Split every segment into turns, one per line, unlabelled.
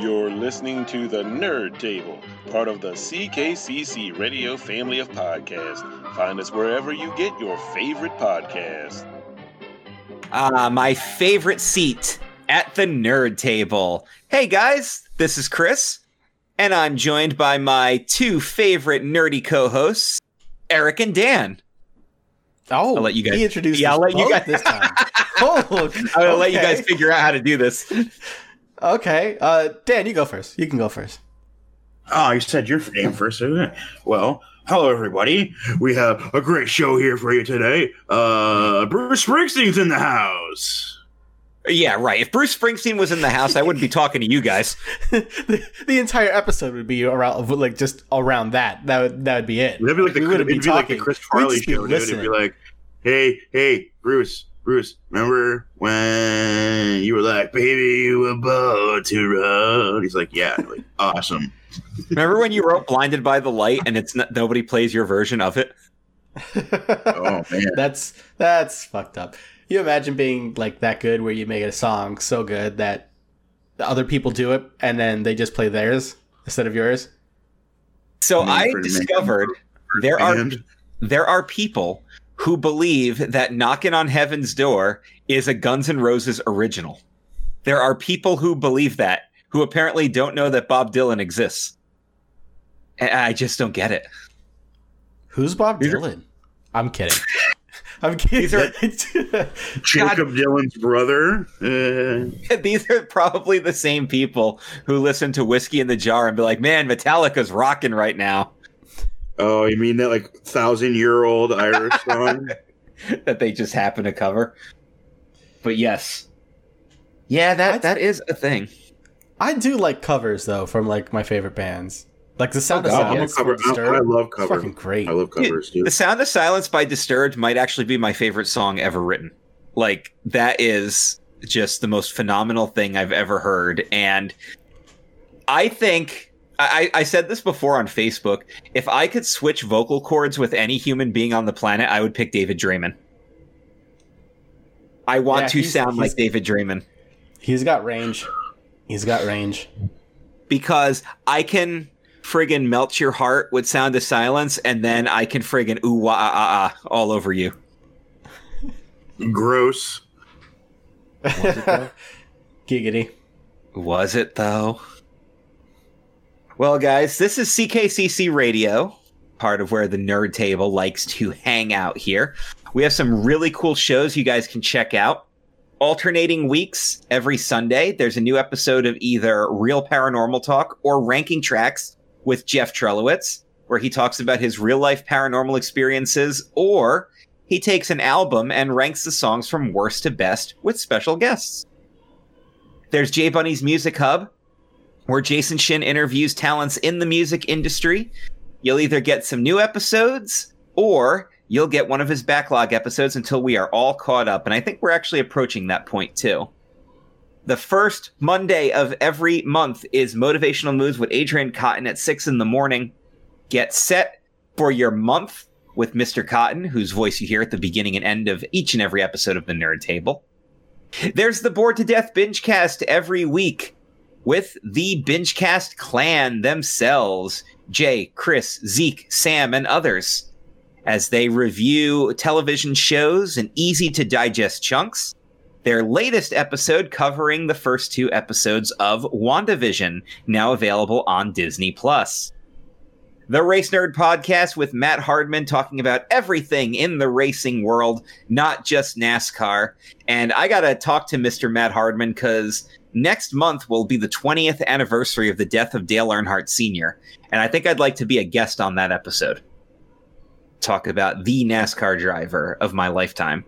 You're listening to the Nerd Table, part of the CKCC Radio family of podcasts. Find us wherever you get your favorite podcasts.
Ah, my favorite seat at the Nerd Table. Hey guys, this is Chris, and I'm joined by my two favorite nerdy co-hosts, Eric and Dan.
Oh,
I'll let you guys-
He introduced
Yeah, I'll let you
both
guys-
this time. oh,
I'll let you guys figure out how to do this.
Okay, uh, Dan, you go first. You can go first.
Oh, you said your name first. okay. Well, hello everybody. We have a great show here for you today. Uh, Bruce Springsteen's in the house.
Yeah, right. If Bruce Springsteen was in the house, I wouldn't be talking to you guys.
the, the entire episode would be around, like just around that. That would that would be it.
It'd be like the,
We wouldn't
it'd
be
be like the
talking.
Chris
We'd
Farley
be
show, dude. It'd be like, hey, hey, Bruce, Bruce, remember when you were like, baby, you were born to run? He's like, yeah, like, awesome.
Remember when you wrote "Blinded by the Light" and it's not, nobody plays your version of it?
Oh man,
that's that's fucked up. You imagine being like that good, where you make a song so good that the other people do it, and then they just play theirs instead of yours.
So I
Manfred Mann.
discovered there are there are people who believe that "Knocking on Heaven's Door" is a Guns N' Roses original. There are people who believe that who apparently don't know that Bob Dylan exists. And I just don't get it.
Who's Bob
These are-
Dylan? I'm kidding. I'm kidding.
These are-
Jakob Dylan's brother. Uh,
These are probably the same people who listen to Whiskey in the Jar and be like, "Man, Metallica's rocking right now."
Oh, you mean that like thousand year old Irish song?
that they just happen to cover. But yes. Yeah, that that is a thing.
I do like covers though from like my favorite bands, like the Sound
Oh,
of
God.
I'm a
Silence.
cover. I,
Disturbed.
I love
It's
covers.
fucking great.
I love covers too.
The Sound of Silence by Disturbed might actually be my favorite song ever written. Like that is just the most phenomenal thing I've ever heard and I think I, I said this before on Facebook. If I could switch vocal cords with any human being on the planet, I would pick David Draiman. I want
Yeah,
to
he's-
sound
he's-
like David Draiman.
He's got range. He's got range.
because I can friggin' melt your heart with Sound of Silence, and then I can friggin' ooh wah ah ah ah all over you.
Gross.
Giggity.
Was it though? Well, guys, this is CKCC Radio, part of where the Nerd Table likes to hang out here. We have some really cool shows you guys can check out. Alternating weeks every Sunday, there's a new episode of either Real Paranormal Talk or Ranking Tracks with Jeff Trelowitz, where he talks about his real life paranormal experiences, or he takes an album and ranks the songs from worst to best with special guests. There's J Bunny's Music Hub, where Jason Shin interviews talents in the music industry. You'll either get some new episodes or you'll get one of his backlog episodes until we are all caught up. And I think we're actually approaching that point too. The first Monday of every month is Motivational Moves with Adrian Cotton at 6 in the morning. Get set for your month with Mr. Cotton, whose voice you hear at the beginning and end of each and every episode of the Nerd Table. There's the Bored to Death binge cast every week with the Bingecast clan themselves Jay, Chris, Zeke, Sam, and others as they review television shows in easy to digest chunks. Their latest episode covering the first two episodes of WandaVision, now available on Disney Plus. The Race Nerd podcast with Matt Hardman talking about everything in the racing world, not just NASCAR. And I got to talk to Mr. Matt Hardman because next month will be the 20th anniversary of the death of Dale Earnhardt Sr. And I think I'd like to be a guest on that episode. Talk about the NASCAR driver of my lifetime.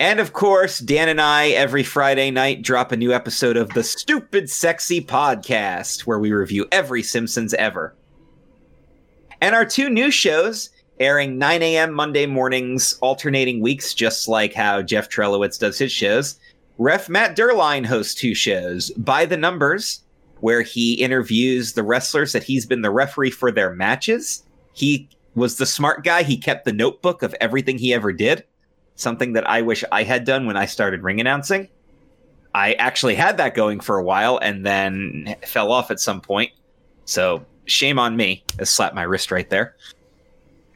And of course, Dan and I every Friday night drop a new episode of the Stupid Sexy Podcast, where we review every Simpsons ever. And our two new shows airing 9 a.m. Monday mornings, alternating weeks, just like how Jeff Trelowitz does his shows. Ref Matt Derline hosts two shows By the Numbers, where he interviews the wrestlers that he's been the referee for their matches. He was the smart guy. He kept the notebook of everything he ever did, something that I wish I had done when I started ring announcing. I actually had that going for a while and then fell off at some point. So shame on me. I slapped my wrist right there.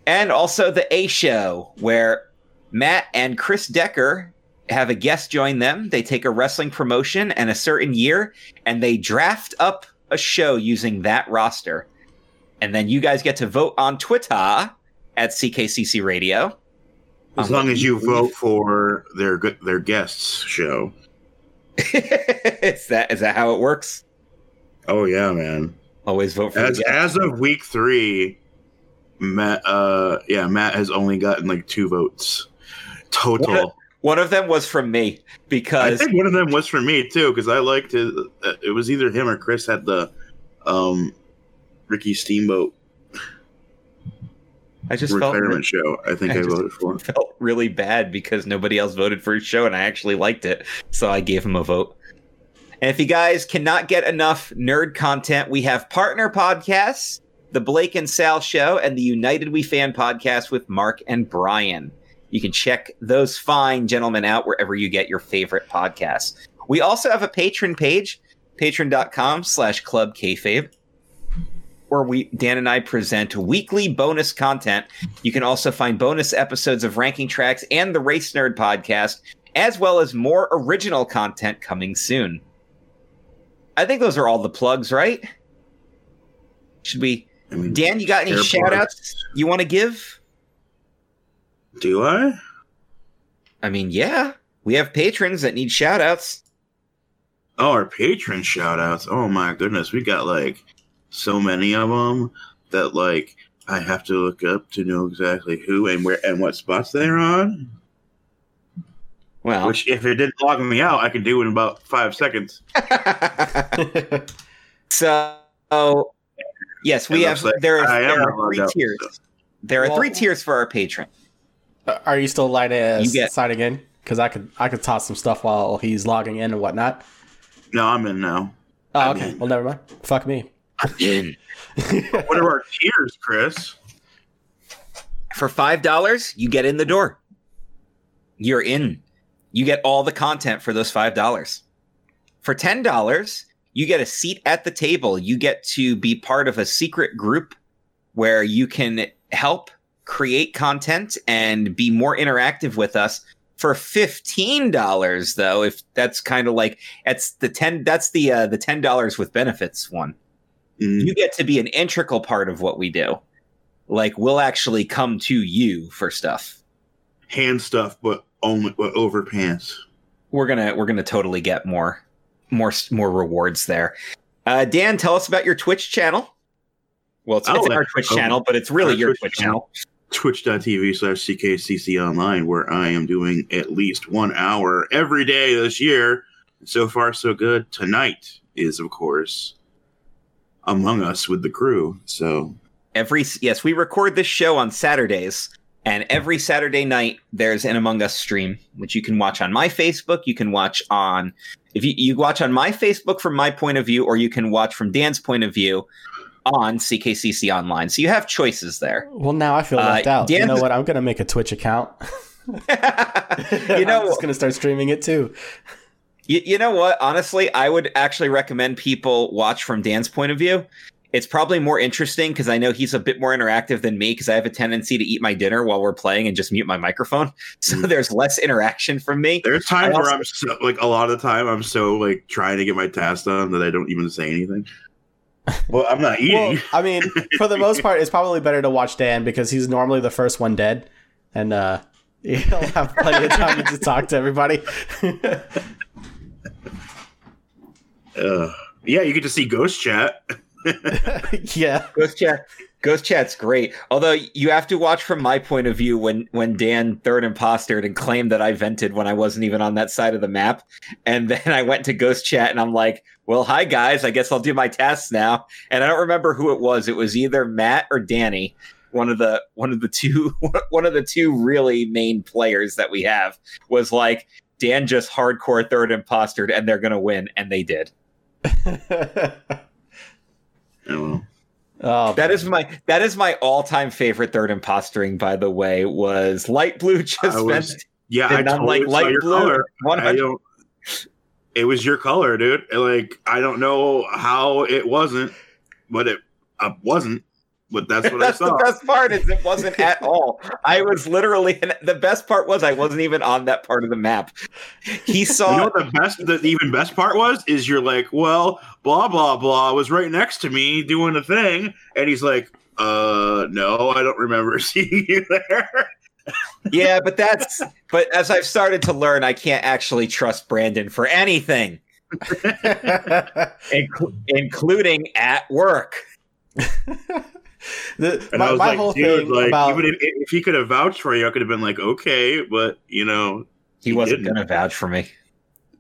And also the A show, where Matt and Chris Decker have a guest join them. They take a wrestling promotion and a certain year and they draft up a show using that roster. And then you guys get to vote on Twitter at CKCC Radio.
As
Um,
long as you vote for their their guests show.
is that is that how it works?
Oh yeah, man.
Always vote for
As as of week three, Matt uh yeah, Matt has only gotten like two votes total.
One of them was from me because I
think one of them was for me too, because I liked it. uh, It was either him or Chris had the um Ricky Steamboat
I just felt,
retirement show. I think
I
I, voted for.
felt really bad because nobody else voted for his show and I actually liked it. So I gave him a vote. And if you guys cannot get enough nerd content, we have partner podcasts, the Blake and Sal show, and the United We Fan podcast with Mark and Brian. You can check those fine gentlemen out wherever you get your favorite podcasts. We also have a Patreon page, patreon.com slash club kayfabe, where we Dan and I present weekly bonus content you can also find bonus episodes of Ranking Tracks and the Race Nerd podcast, as well as more original content coming soon. I think those are all the plugs, right? Should we? Dan, you got any shout outs you want to give?
Do I?
I mean, yeah, we have patrons that need shout outs.
Oh, our patron shout outs. Oh my goodness, we got like so many of them that like I have to look up to know exactly who and where and what spots they're on.
Well,
Which, if it didn't log me out, I could do in about five seconds.
so yes, we have.
like
there,
I am
there are three
out,
tiers.
so.
There are
Well-
three tiers for our patron.
Are you still light as
You get-
signing in? Because I could I could toss some stuff while he's logging in and whatnot.
No, I'm in now.
Oh,
I
okay.
mean-
well, never mind. Fuck me.
I'm in.
What are our tiers, Chris?
For five dollars, you get in the door. You're in. You get all the content for those five dollars. For ten dollars, you get a seat at the table. You get to be part of a secret group where you can help create content and be more interactive with us. For fifteen dollars, though, if that's kind of like that's the ten that's the uh, the ten dollars with benefits one
Mm,
you get to be an integral part of what we do. Like we'll actually come to you for stuff.
hand stuff, but only but over pants.
We're gonna we're gonna totally get more more more rewards there. Uh, Dan, tell us about your Twitch channel. Well, it's, it's
Oh,
our Twitch channel, but it's really
our
your
Twitch
Twitch
channel.
channel.
Twitch.tv slash CKCC online, where I am doing at least one hour every day this year. So far, so good. Tonight is, of course, Among Us with the crew. So,
Every yes, we record this show on Saturdays, and every Saturday night there's an Among Us stream, which you can watch on my Facebook. You can watch on if you, you watch on my Facebook from my point of view, or you can watch from Dan's point of view on CKCC Online. So you have choices there.
Well, now I feel
Uh,
left out. You know what? I'm gonna make a Twitch account.
you know,
I'm just gonna start streaming it too.
You, you know what? Honestly, I would actually recommend people watch from Dan's point of view. It's probably more interesting because I know he's a bit more interactive than me because I have a tendency to eat my dinner while we're playing and just mute my microphone. So
Mm.
there's less interaction from me.
there's times
I
where I'm so, like, a lot of the time, I'm so, like, trying to get my task done that I don't even say anything. Well, I'm not eating.
Well, I mean, for the most part, it's probably better to watch Dan because he's normally the first one dead, and uh, he'll have plenty of time to talk to everybody.
Uh, yeah, you get to see Ghost Chat.
yeah.
Ghost chat, Ghost chat's great. Although you have to watch from my point of view when when Dan third impostered and claimed that I vented when I wasn't even on that side of the map, and then I went to Ghost chat and I'm like, "Well, hi guys, I guess I'll do my tasks now." And I don't remember who it was. It was either Matt or Danny, one of the one of the two one of the two really main players that we have was like. Dan just hardcore third impostered and they're gonna win, and they did.
Oh, well.
Oh,
That is my that is my all time favorite third impostering. By the way, was light blue just
I was-
spent
Yeah, I
and I'm
totally
like
saw
light
your
blue.
color. I don't. it was your color, dude. Like I don't know how it wasn't, but it uh, wasn't. But that's what
That's
I saw.
the best part. Is it wasn't at all. I was literally. And the best part was I wasn't even on that part of the map. He
You
saw.
know what the best, the even best part was is you're like, well, blah blah blah was right next to me doing a thing, and he's like, uh, no, I don't remember seeing you there.
yeah, but that's. But as I've started to learn, I can't actually trust Brandon for anything, inclu- including at work.
the,
And
my,
I was
my
like,
whole
dude,
thing
like
about
even if, if he could have vouched for you, I could have been like, okay, but you know,
He
He
wasn't
didn't.
going to vouch for me.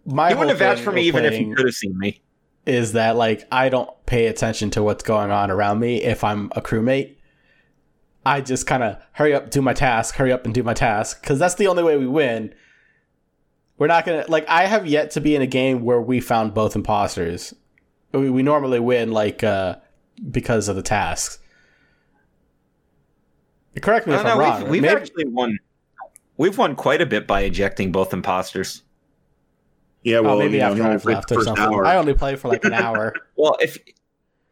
my
he wouldn't have vouched for me even if he could have seen me.
is that like I don't pay attention to what's going on around me if I'm a crewmate. I just kind of hurry up, do my task, hurry up and do my task because that's the only way we win. We're not gonna like I have yet to be in a game where we found both imposters. We, we normally win like uh because of the tasks. Correct me if
no,
I'm wrong.
we've, we've
Maybe-
actually won. We've won quite a bit by ejecting both imposters.
yeah, oh, well,
oh, maybe
you know,
after
he
I've left or something.
hour.
I only play for like an hour.
Well, if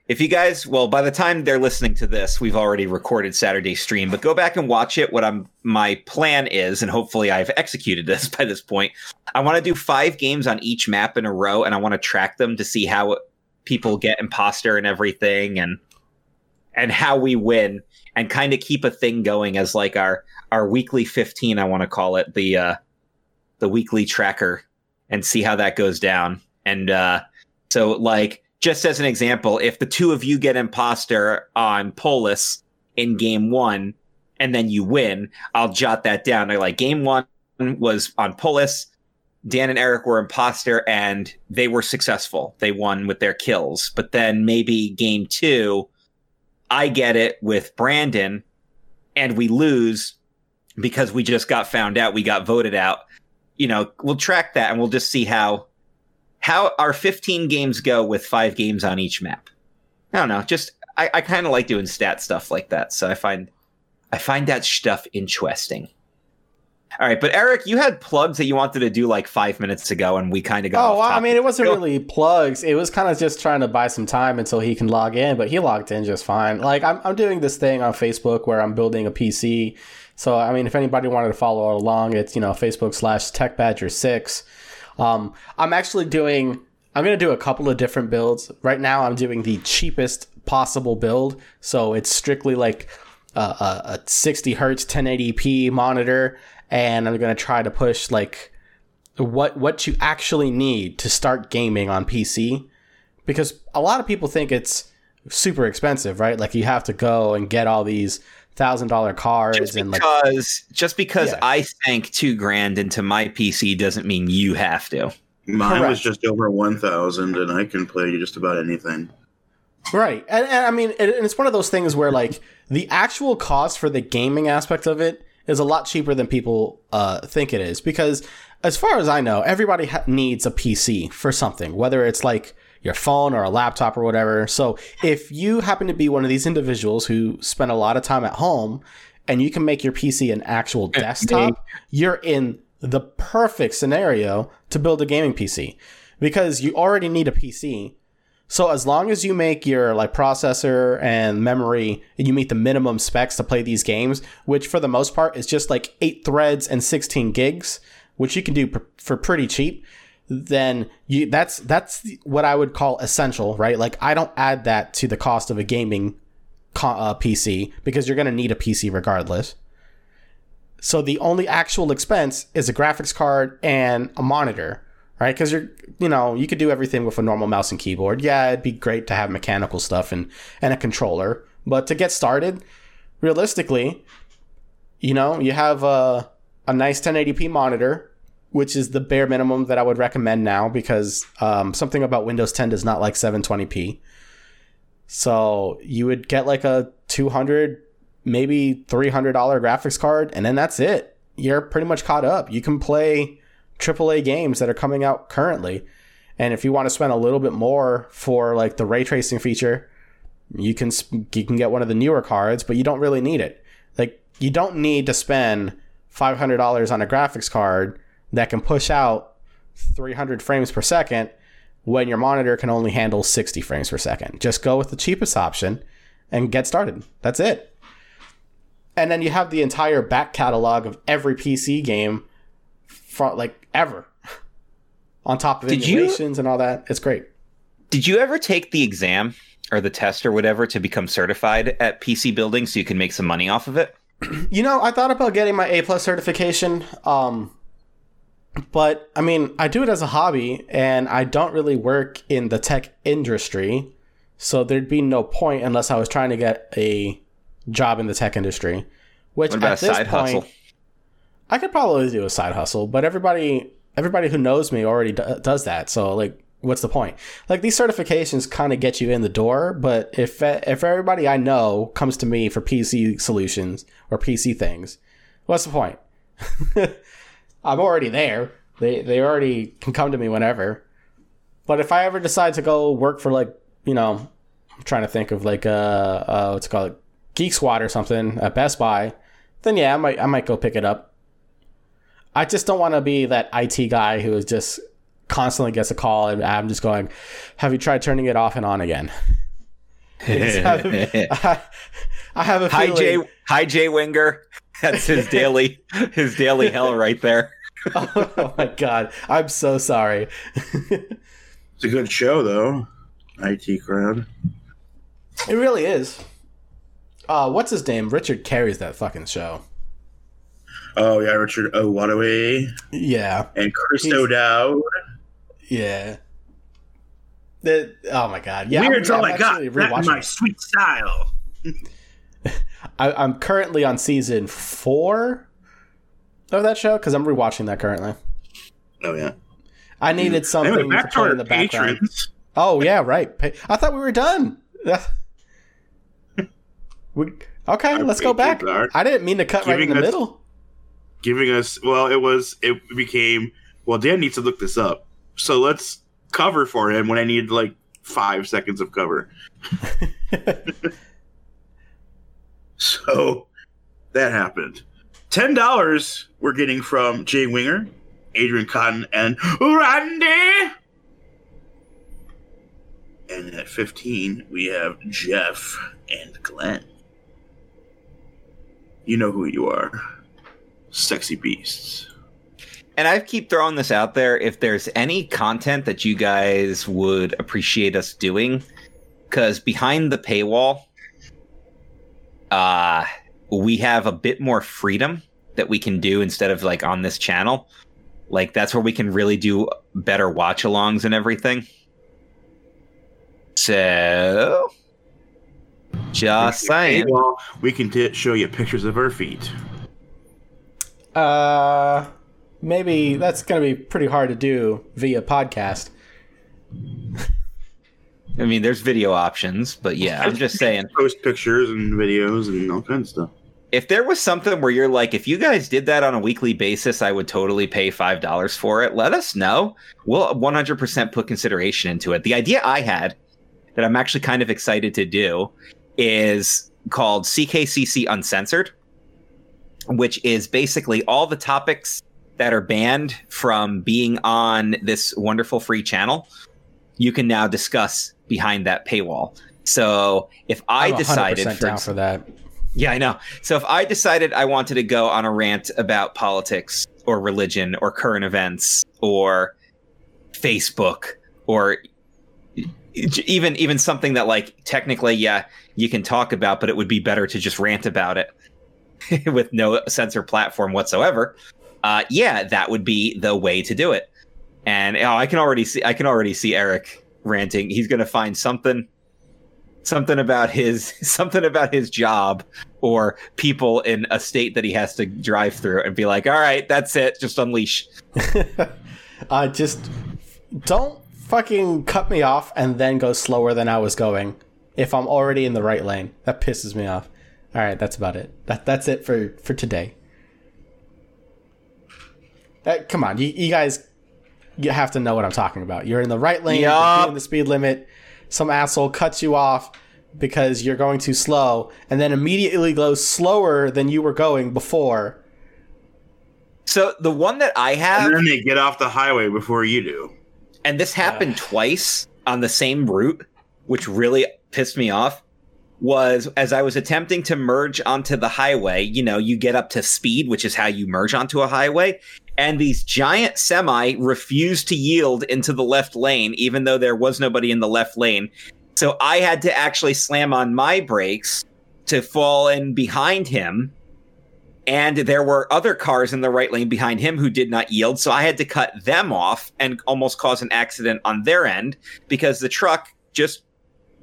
if you guys, well, by the time they're listening to this, we've already recorded Saturday stream. But go back and watch it. What I'm my plan is, and hopefully I've executed this by this point. I want to do five games on each map in a row, and I want to track them to see how people get imposter and everything, and and how we win, and kind of keep a thing going as like our our weekly 15. I want to call it the uh the weekly tracker, and see how that goes down. And uh so, like, just as an example, if the two of you get imposter on Polus in game one and then you win, I'll jot that down. They're like, game one was on Polus. Dan and Eric were imposter and they were successful. They won with their kills. But then maybe game two, I get it with Brandon and we lose because we just got found out. We got voted out. You know, we'll track that and we'll just see how how our 15 games go with five games on each map. I don't know. Just I, I kind of like doing stat stuff like that. So I find I find that stuff interesting. All right, but Eric, you had plugs that you wanted to do like five minutes ago, and we kind of got.
Oh, well, I mean, it wasn't really plugs. It was kind of just trying to buy some time until he can log in, but he logged in just fine. Like, I'm, I'm doing this thing on Facebook where I'm building a PC. So, I mean, if anybody wanted to follow along, it's, you know, Facebook slash TechBadger6. Um, I'm actually doing, I'm going to do a couple of different builds. Right now, I'm doing the cheapest possible build. So, it's strictly like a, a, a 60 hertz 1080p monitor. And I'm going to try to push like what what you actually need to start gaming on PC because a lot of people think it's super expensive, right? Like you have to go and get all these thousand dollar cards
just
and like
because just because
Yeah.
I sank two grand into my PC doesn't mean you have to.
Mine was just over one thousand, and I can play just about anything.
Right. And, and I mean, and and it's one of those things where like the actual cost for the gaming aspect of it is a lot cheaper than people uh, think it is because as far as I know, everybody ha- needs a PC for something, whether it's like your phone or a laptop or whatever. So if you happen to be one of these individuals who spend a lot of time at home and you can make your PC an actual desktop, you're in the perfect scenario to build a gaming PC because you already need a PC. So as long as you make your like processor and memory and you meet the minimum specs to play these games, which for the most part is just like 8 threads and 16 gigs, which you can do pr- for pretty cheap, then you that's that's what I would call essential, right? Like I don't add that to the cost of a gaming co- uh, PC because you're going to need a PC regardless. So the only actual expense is a graphics card and a monitor, right? Because you're, you know, you could do everything with a normal mouse and keyboard. Yeah, it'd be great to have mechanical stuff and and a controller, but to get started, realistically, you know, you have a a nice 1080p monitor, which is the bare minimum that I would recommend now because um, something about Windows 10 does not like 720p. So you would get like a 200 maybe $300 graphics card and then that's it you're pretty much caught up you can play aaa games that are coming out currently and if you want to spend a little bit more for like the ray tracing feature you can you can get one of the newer cards but you don't really need it like you don't need to spend $500 on a graphics card that can push out 300 frames per second when your monitor can only handle 60 frames per second. Just go with the cheapest option and get started. That's it. And then you have the entire back catalog of every PC game from like ever on top of
Did you-
and all that. It's great.
Did you ever take the exam or the test or whatever to become certified at PC building so you can make some money off of it?
You know, I thought about getting my A plus certification, um, but I mean, I do it as a hobby, and I don't really work in the tech industry, so there'd be no point unless I was trying to get a job in the tech industry. Which at
a
this
side
point,
hustle?
I could probably do a side hustle, but everybody everybody who knows me already do- does that. So like, what's the point? Like these certifications kind of get you in the door, but if if everybody I know comes to me for PC solutions or PC things, what's the point? I'm already there. They they already can come to me whenever. But if I ever decide to go work for like you know, I'm trying to think of like uh, uh what's it called Geek Squad or something at Best Buy, then yeah, I might I might go pick it up. I just don't want to be that IT guy who is just constantly gets a call and I'm just going, "Have you tried turning it off and on again?" I, I have a
Hi
feeling.
Jay, hi Jay Winger. That's his daily his daily hell right there.
oh my god, I'm so sorry.
It's a good show, though. IT crowd.
It really is. Uh, what's his name? Richard carries that fucking show.
Oh yeah, Richard Ayoade
Yeah,
and Chris
He's-
O'Dowd.
yeah. The, oh my god, yeah.
Weird's
I'm,
all
I'm
I got. That
rewatching
my
it.
sweet style.
I, I'm currently on season four of that show because I'm rewatching that currently.
Oh yeah.
I needed something to
back to our
in the background.
patrons.
Oh yeah, right. I thought we were done. we, okay,
Our
let's go back. I didn't mean to cut right in the
us-
middle.
Giving us well, it was it became well. Dan needs to look this up, so let's cover for him when I need like five seconds of cover. So that happened. Ten dollars we're getting from Jay Winger, Adrian Cotton, and Randy. And at fifteen we have Jeff and Glenn. You know who you are. Sexy beasts.
And I keep throwing this out there. If there's any content that you guys would appreciate us doing, because behind the paywall, uh, we have a bit more freedom that we can do instead of like on this channel. Like that's where we can really do better watch alongs and everything. So, just saying.
We can t- show you pictures of our feet.
Uh, maybe that's going to be pretty hard to do via podcast.
I mean, there's video options, but yeah, I'm just saying.
Post pictures and videos and all kinds of stuff.
if there was something where you're like, if you guys did that on a weekly basis, I would totally pay five dollars for it. Let us know. We'll 100% put consideration into it. The idea I had that I'm actually kind of excited to do is called CKCC Uncensored, which is basically all the topics that are banned from being on this wonderful free channel. You can now discuss behind that paywall. So if I decided, for
down for that.
yeah, I know. So if I decided I wanted to go on a rant about politics or religion or current events or Facebook or even even something that like technically yeah you can talk about but it would be better to just rant about it with no censor platform whatsoever uh yeah that would be the way to do it and oh, i can already see i can already see eric ranting he's gonna find something something about his something about his job or people in a state that he has to drive through and be like all right that's it just unleash
uh, just don't fucking cut me off and then go slower than I was going. If I'm already in the right lane, that pisses me off. All right, that's about it. That that's it for for today. Uh, come on, you, you guys, you have to know what I'm talking about. You're in the right lane, you're
Yup.
doing the speed limit. Some asshole cuts you off because you're going too slow, and then immediately goes slower than you were going before.
So the one that I have,
And then they get off the highway before you do.
and this happened twice on the same route, which really pissed me off, was as I was attempting to merge onto the highway, you know, you get up to speed, which is how you merge onto a highway, and these giant semi refused to yield into the left lane, even though there was nobody in the left lane. So I had to actually slam on my brakes to fall in behind him. And there were other cars in the right lane behind him who did not yield. So I had to cut them off and almost cause an accident on their end because the truck just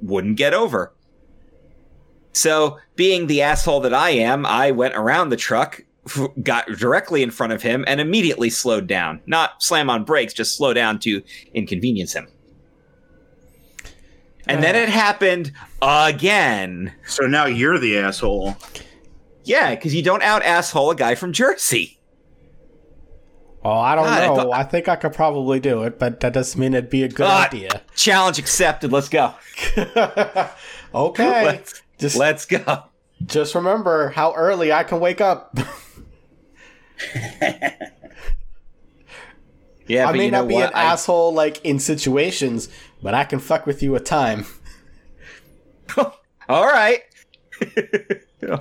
wouldn't get over. So, being the asshole that I am, I went around the truck, got directly in front of him, and immediately slowed down. Not slam on brakes, just slow down to inconvenience him. And then
Ah.
it happened again.
So now you're the asshole.
Yeah, because you don't out asshole a guy from Jersey.
Oh, I don't
God, I
know.
thought-
I think I could probably do it, but that doesn't mean it'd be a good
Ah,
idea.
Challenge accepted. Let's go.
okay.
Let's,
just
let's go.
just remember how early I can wake up.
Yeah,
I may
you know
not be
what?
an
I-
asshole like in situations, but I can fuck with you with time.
All right. uh,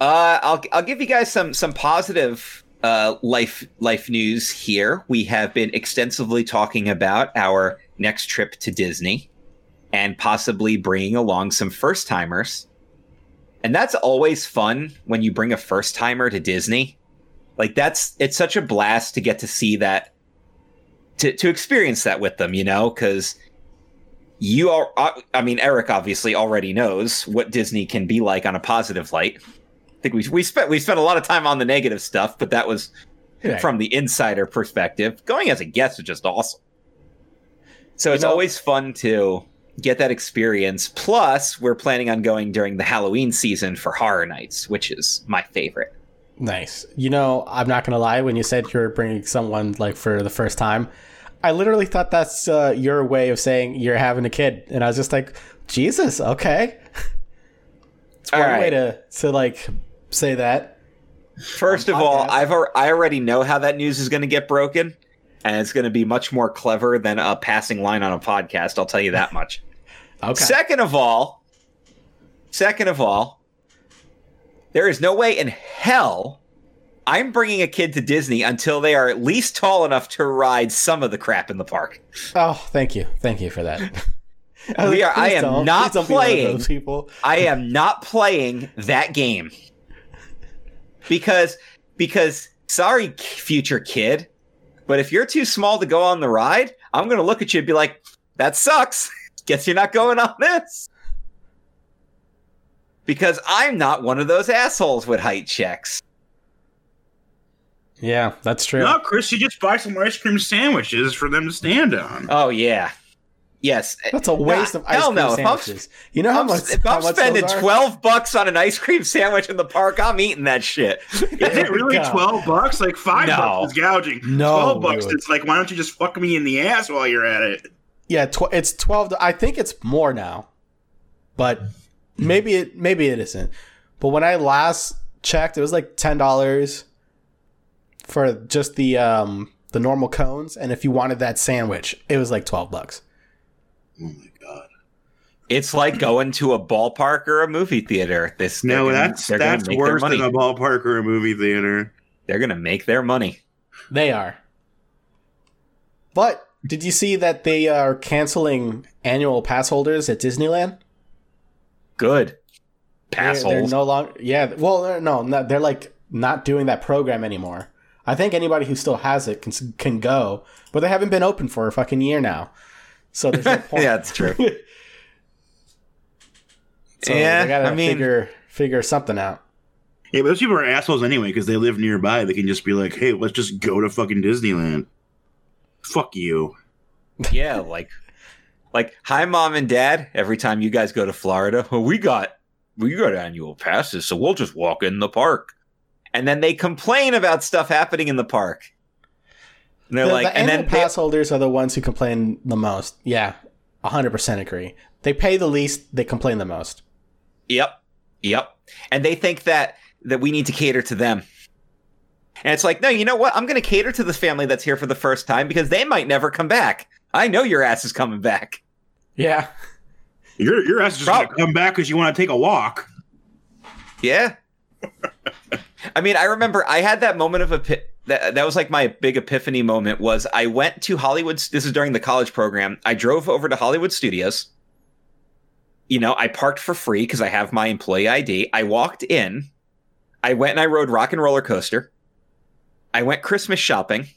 I'll I'll give you guys some some positive uh, life life news here. We have been extensively talking about our next trip to Disney and possibly bringing along some first timers. And that's always fun when you bring a first timer to Disney. Like that's it's such a blast to get to see that to to experience that with them, you know, cuz you are I- i mean eric obviously already knows what disney can be like on a positive light i think we, we spent we spent a lot of time on the negative stuff but that was
Yeah.
from the insider perspective going as a guest is just awesome so it's
know-
always fun to get that experience plus we're planning on going during the halloween season for horror nights which is my favorite
Nice. You know, I'm not gonna lie. When you said you're bringing someone like for the first time, I literally thought that's uh, your way of saying you're having a kid, and I was just like, Jesus, okay. It's one
All
way to to like say that.
First of all. I've I already know how that news is going to get broken, and it's going to be much more clever than a passing line on a podcast. I'll tell you that much.
Okay.
Second of all, second of all, there is no way in hell I'm bringing a kid to Disney until they are at least tall enough to ride some of the crap in the park.
oh, thank you, thank you for that. I
We are- I am not
don't be one of
playing.
those people.
I am not playing that game because because sorry future kid, but if you're too small to go on the ride, I'm going to look at you and be like, that sucks. Guess you're not going on this. Because I'm not one of those assholes with height checks.
Yeah, that's true.
No, Chris, you just buy some ice cream sandwiches for them to stand on.
Oh yeah. Yes.
That's a waste of ice cream
no. If
sandwiches. you know how
I'm-
much?
if
how
I'm
much
spending
those are?
12 bucks on an ice cream sandwich in the park, I'm eating that shit.
Is it really
God.
twelve bucks? Like five
No.
bucks is gouging.
No,
twelve bucks.
dude.
It's like why don't you just fuck me in the ass while you're at it?
Yeah, tw- it's twelve. I think it's more now, but maybe it maybe it isn't. But when I last checked, it was like ten dollars for just the um the normal cones, and if you wanted that sandwich, it was like twelve bucks.
Oh my god.
It's like going to a ballpark or a movie theater. This
No,
gonna-
that's that's worse than a ballpark or a movie theater.
They're gonna make their money.
They are. But did you see that they are canceling annual pass holders at Disneyland?
Good. Pass
They're, they're no longer. Yeah. Well, they're, no, no, they're like not doing that program anymore. I think anybody who still has it can can go, but they haven't been open for a fucking year now. So there's no point.
yeah, that's true.
so
Yeah,
they gotta
I mean-
figure figure something out.
Yeah, but those people are assholes anyway because they live nearby. They can just be like, "Hey, let's just go to fucking Disneyland." Fuck you.
yeah, like like hi mom and dad. Every time you guys go to Florida, well, we got we got annual passes, so we'll just walk in the park. And then they complain about stuff happening in the park. And they're
The,
like,
the
and
annual
then they-
pass holders are the ones who complain the most. Yeah, hundred percent agree. They pay the least, they complain the most.
Yep. Yep. And they think that that we need to cater to them. And it's like, no, you know what? I'm going to cater to this family that's here for the first time because they might never come back. I know your ass is coming back.
Yeah.
Your your ass is just
Prob-
gonna come back because you want to take a walk.
Yeah. I mean, I remember I had that moment of a that that was like my big epiphany moment was I went to Hollywood this is during the college program. I drove over to Hollywood Studios. You know, I parked for free because I have my employee ID. I walked in. I went and I rode Rock and Roller Coaster. I went Christmas shopping.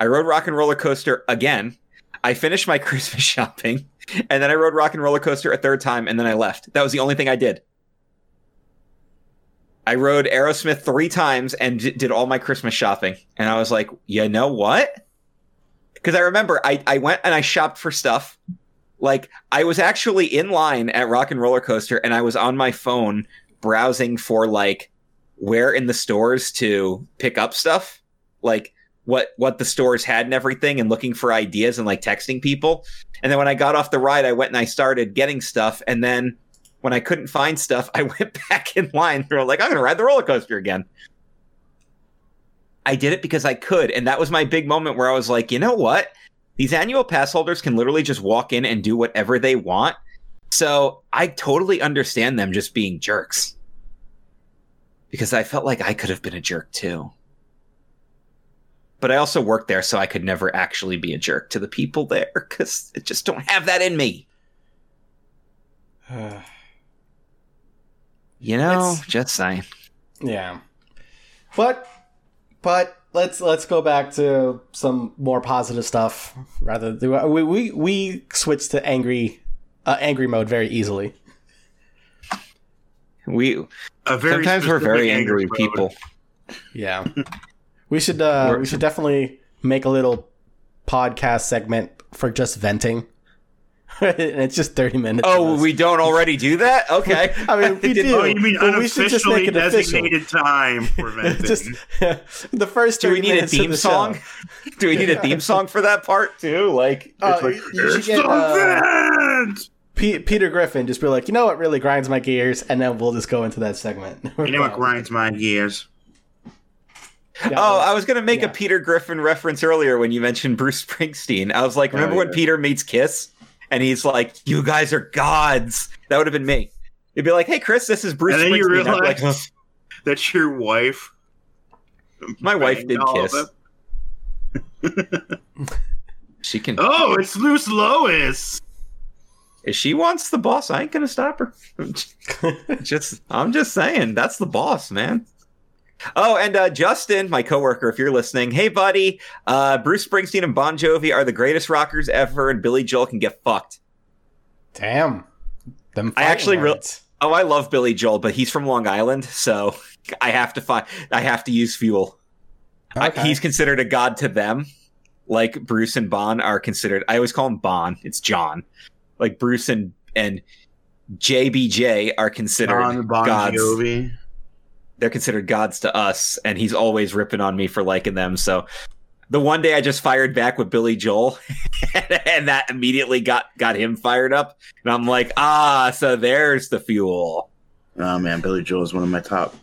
I rode Rock and Roller Coaster again. I finished my Christmas shopping, and then I rode Rock and Roller Coaster a third time, and then I left. That was the only thing I did. I rode Aerosmith three times and d- did all my Christmas shopping, and I was like, you know what? Because I remember I I went and I shopped for stuff. Like I was actually in line at Rock and Roller Coaster, and I was on my phone browsing for like where in the stores to pick up stuff, like what what the stores had and everything, and looking for ideas and like texting people. And then when I got off the ride, I went and I started getting stuff, and then when I couldn't find stuff, I went back in line. They were like, I'm going to ride the roller coaster again. I did it because I could. And that was my big moment where I was like, you know what? These annual pass holders can literally just walk in and do whatever they want. So I totally understand them just being jerks. Because I felt like I could have been a jerk too. But I also worked there, so I could never actually be a jerk to the people there because I just don't have that in me. You know,
It's-
just saying.
Yeah. But but let's let's go back to some more positive stuff rather than we we, we switched to angry uh, angry mode very easily.
We
A very
sometimes we're very
anger
angry people.
Yeah. we should uh we should definitely make a little podcast segment for just venting. and it's just 30 minutes.
Oh, we don't already do that? Okay.
I mean, we do.
Oh, you mean
But we just make
unofficially
it official.
designated time for venting?
just the first
Do we need a
minutes of
theme
the
song?
show.
do we need a theme song for that part too? Like,
Uh,
It's like,
you should get,
the
uh! P- Peter Griffin just be like, you know what really grinds my gears, and then we'll just go into that segment.
You know what grinds my gears?
Yeah,
oh, I was gonna make
yeah.
a Peter Griffin reference earlier when you mentioned Bruce Springsteen. I was like, remember
Oh,
when. Peter meets Kiss and he's like, "You guys are gods." That would have been me. It'd be like, "Hey, Chris, this is Bruce
and then you
Springsteen." I'd be
realize
like,
that your wife.
My wife did kiss.
of
she can.
Oh, it's Loose Lois.
If she wants the boss, I ain't gonna stop her. just, I'm just saying, that's the boss, man. Oh, and uh, Justin, my coworker, if you're listening, hey buddy, uh, Bruce Springsteen and Bon Jovi are the greatest rockers ever, and Billy Joel can get fucked.
Damn. Them
I actually
really.
Oh, I love Billy Joel, but he's from Long Island, so I have to find, I have to use fuel. I- he's considered a god to them, like Bruce and Bon are considered. I always call him Bon. It's John. Like Bruce and and JBJ are considered
John Bon
gods.
Jovi.
They're considered gods to us, and he's always ripping on me for liking them. So the one day I just fired back with Billy Joel, and that immediately got got him fired up. And I'm like, ah, so there's the fuel.
Oh man, Billy Joel is one of my top.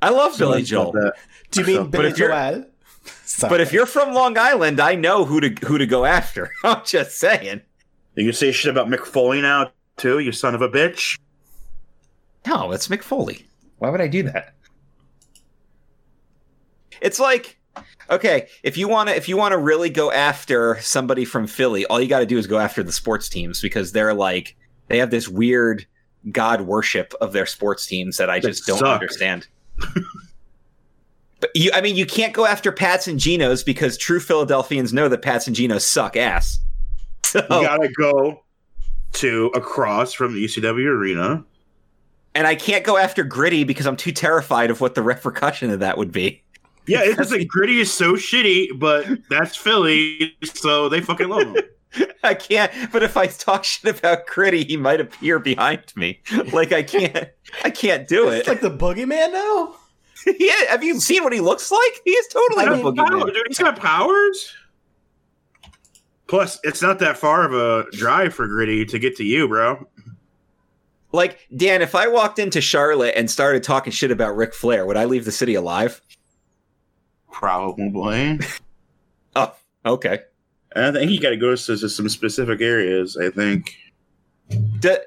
I love Billy
I
Joel.
love.
Do you mean
But
Billy
if you're-
Joel? Sorry.
But if you're from Long Island, I know who to who to go after. I'm just saying.
You can say shit about Mick Foley now too, you son of a bitch.
No, it's Mick Foley. Why would I do that? It's like okay, if you want to if you want to really go after somebody from Philly, all you got to do is go after the sports teams because they're like they have this weird god worship of their sports teams that I
That
just don't
suck.
understand. but you I mean you can't go after Pats and Genos because true Philadelphians know that Pats and Genos suck ass. So
You gotta go to across from the ECW arena.
And I can't go after Gritty because I'm too terrified of what the repercussion of that would be.
Yeah, it's just like gritty is so shitty, but that's Philly, so they fucking love him.
I can't. But if I talk shit about Gritty, he might appear behind me. Like I can't. I can't do it.
it's
it.
like the boogeyman now?
yeah. Have you seen what he looks like? He is totally
I
a
mean,
boogeyman.
Power, dude, he's got powers. Plus, it's not that far of a drive for Gritty to get to you, bro.
Like Dan, if I walked into Charlotte and started talking shit about Ric Flair, would I leave the city alive?
Probably.
Oh, okay.
And I think you got to go to, some specific areas. I think.
Because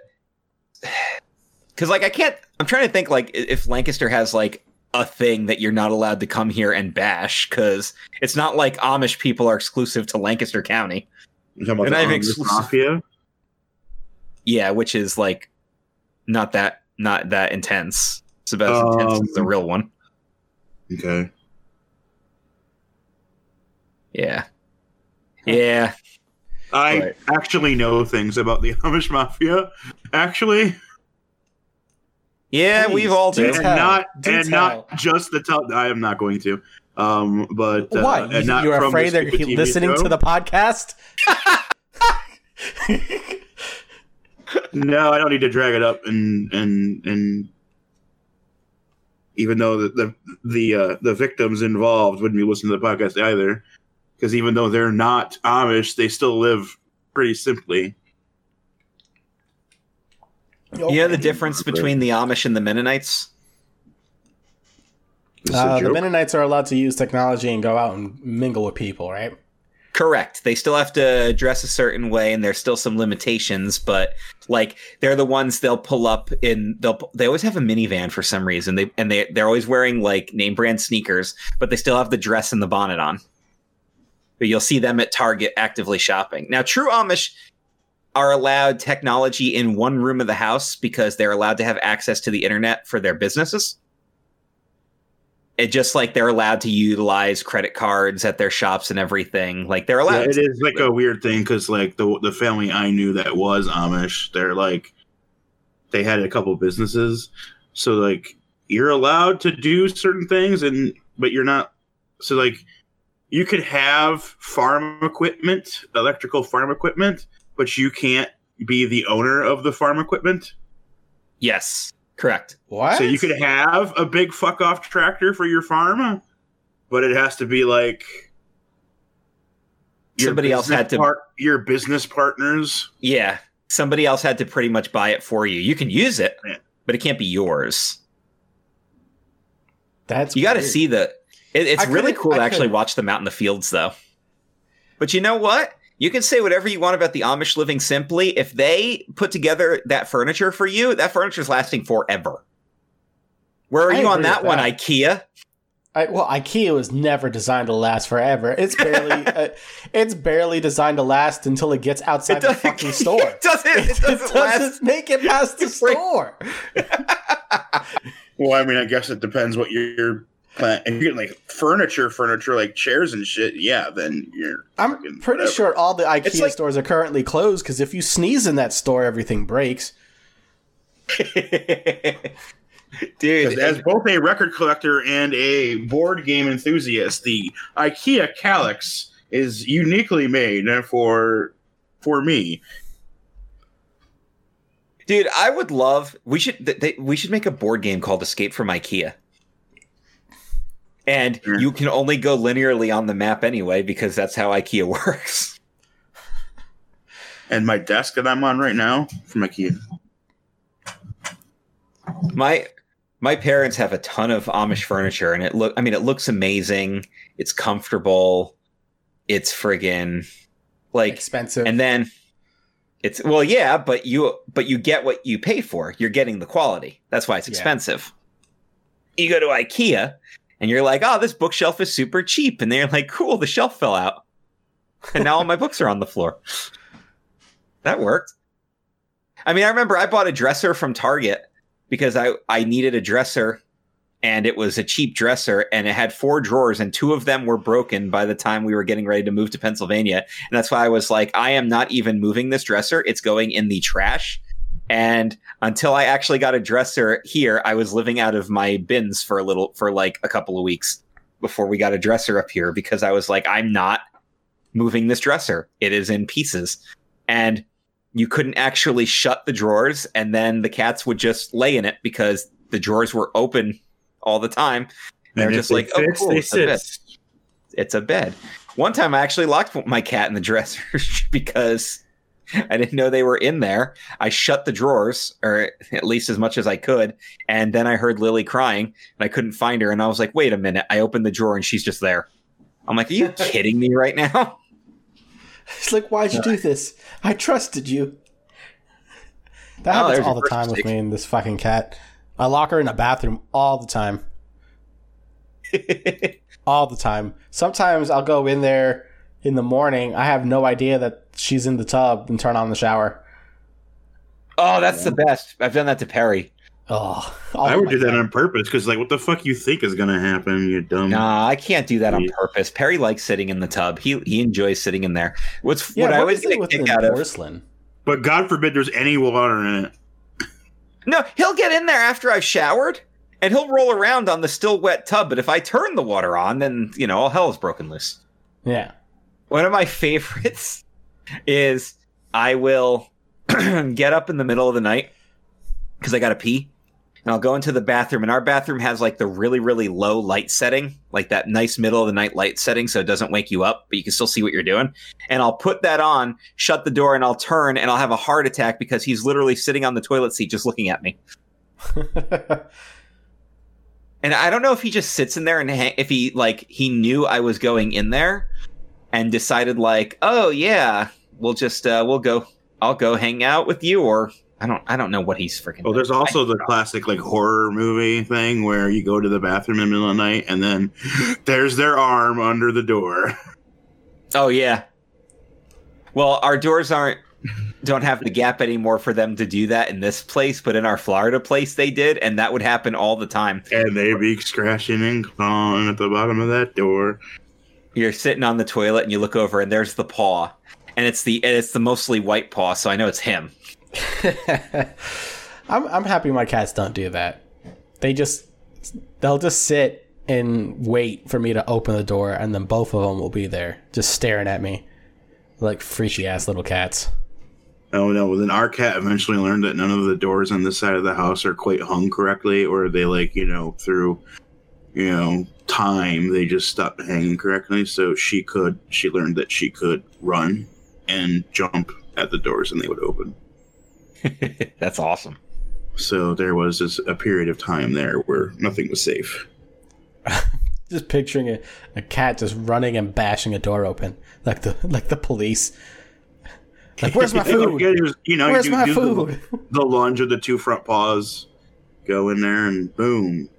like I can't. I'm trying to think like if Lancaster has like a thing that you're not allowed to come here and bash because it's not like Amish people are exclusive to Lancaster County.
You're talking about
And
the Amish
exclusive-
Mafia.
Yeah, which is like not that not that intense. It's about as intense as the
Um,
real one.
Okay.
Yeah. Yeah.
I
Right.
actually know things about the Amish Mafia. Actually,
Yeah,
Please,
we've all
do
done.
and
tell.
not
Do
and
tell.
not just the top. I am not going to. Um, but uh,
Why?
and not
You're afraid
the
they're
stupid TV
listening
show.
to the podcast?
No, I don't need to drag it up and and and even though the the the, uh, the victims involved wouldn't be listening to the podcast either, because even though they're not Amish, they still live pretty simply.
You know the difference between the Amish and the Mennonites?
This is a
Uh, the. Mennonites are allowed to use technology and go out and mingle with people, right?
Correct. They still have to dress a certain way, and there's still some limitations. But like, they're the ones they'll pull up in. They'll they always have a minivan for some reason. They and they they're always wearing like name brand sneakers, but they still have the dress and the bonnet on. But you'll see them at Target actively shopping. Now, true Amish are allowed technology in one room of the house because they're allowed to have access to the internet for their businesses. It just like they're allowed to utilize credit cards at their shops and everything. Like they're allowed.
it
to.
is like a weird thing because like the the family I knew that was Amish, they're like they had a couple businesses, so like you're allowed to do certain things, and but you're not. So like you could have farm equipment, electrical farm equipment, but you can't be the owner of the farm equipment.
Yes, correct.
What?
So you could have a big fuck off tractor for your farm, but it has to be like
Somebody else had to-
part- your business partners.
Yeah, somebody else had to pretty much buy it for you. You can use it,
Yeah.
but it can't be yours.
That's
You got to see the. It, it's
I
really
couldn't-
cool to
I
actually
couldn't-
watch them out in the fields, though. But you know what? You can say whatever you want about the Amish living simply. If they put together that furniture for you, that furniture is lasting forever. Where are
I
you on
agree
that one,
that.
IKEA?
I, well, IKEA was never designed to last forever. It's barely, uh, it's barely designed to last until it gets outside the fucking store.
It doesn't. It
It
doesn't,
doesn't,
last.
make it past the store.
Well, I mean, I guess it depends what you're. Plan- If you're getting like furniture, furniture like chairs and shit, yeah, then you're.
I'm pretty
whatever.
sure all the IKEA
like-
stores are currently closed because if you sneeze in that store, everything breaks.
Dude,
As both a record collector and a board game enthusiast, the IKEA Kallax is uniquely made for for me.
Dude, I would love. We should. th- They, we should make a board game called Escape from IKEA. And
Yeah.
you can only go linearly on the map anyway because that's how IKEA works.
And my desk that I'm on right now from IKEA.
My my parents have a ton of Amish furniture, and it look. I mean, it looks amazing. It's comfortable. It's friggin' like
Expensive.
and then it's well yeah but you but you get what you pay for you're getting the quality that's why it's
Yeah.
expensive you go to ikea and you're like oh this bookshelf is super cheap. And they're like cool the shelf fell out. And now all my books are on the floor. That worked. I mean i remember i bought a dresser from target because i i needed a dresser and it was a cheap dresser and it had four drawers and two of them were broken by the time we were getting ready to move to pennsylvania. And that's why I was like, I am not even moving this dresser. It's going in the trash. And until I actually got a dresser here, I was living out of my bins for a little, for like a couple of weeks before we got a dresser up here because I was like, I'm not moving this dresser. It is in pieces. And you couldn't actually shut the drawers and then the cats would just lay in it because the drawers were open all the time. They're just
they
like, oh, cool, it's a it's a bed. One time I actually locked my cat in the dresser because I didn't know they were in there. I shut the drawers, or at least as much as I could, and then I heard Lily crying, and I couldn't find her. And I was like, "Wait a minute!" I opened the drawer, and she's just there. I'm like, "Are you kidding me right now?"
It's like, why'd you do this? I trusted you. That
Oh,
happens all the time with me and this fucking cat. I lock her in a bathroom all the time. All the time. Sometimes I'll go in there in the morning. I have no idea that she's in the tub and turn on the shower.
oh, that's the best. I've done that to Perry.
Oh, all
I would
my
do that on purpose because, like, what the fuck you think is gonna happen? You dumb.
Nah, I can't do that on purpose. Perry likes sitting in the tub. He he enjoys sitting in there. What's
Yeah,
what I
what
always
is
get a kick
the
out of
porcelain?
But God forbid there's any water in it.
No, he'll get in there after I've showered and he'll roll around on the still wet tub. But if I turn the water on, then, you know, all hell is broken loose.
Yeah.
One of my favorites is I will get up in the middle of the night because I got to pee. And I'll go into the bathroom, and our bathroom has like the really, really low light setting, like that nice middle of the night light setting, so it doesn't wake you up, but you can still see what you're doing. And I'll put that on, shut the door, and I'll turn, and I'll have a heart attack because he's literally sitting on the toilet seat just looking at me. And I don't know if he just sits in there and ha- if he like he knew I was going in there and decided like, oh yeah, we'll just uh, we'll go. I'll go hang out with you, or I don't I don't know what he's freaking.
Oh, there's also the classic like horror movie thing where you go to the bathroom in the middle of the night and then there's their arm under the door.
Oh yeah. Well, our doors aren't don't have the gap anymore for them to do that in this place, but in our Florida place they did, and that would happen all the time.
And they'd be scratching and clawing at the bottom of that door.
You're sitting on the toilet and you look over and there's the paw. And it's the and it's the mostly white paw, so I know it's him.
I'm I'm happy my cats don't do that. They just they'll just sit and wait for me to open the door, and then both of them will be there, just staring at me, like freaky ass little cats.
Oh no! Well, then our cat eventually learned that none of the doors on this side of the house are quite hung correctly, or they like you know through you know time they just stopped hanging correctly. So she could she learned that she could run and jump at the doors and they would open.
That's awesome.
So there was this, a period of time there where nothing was safe.
Just picturing a, a cat just running and bashing a door open, like the like the police. Like, where's my food?
You just- you know,
Where's
you
my
do
food?
The, the lunge of the two front paws, go in there and boom,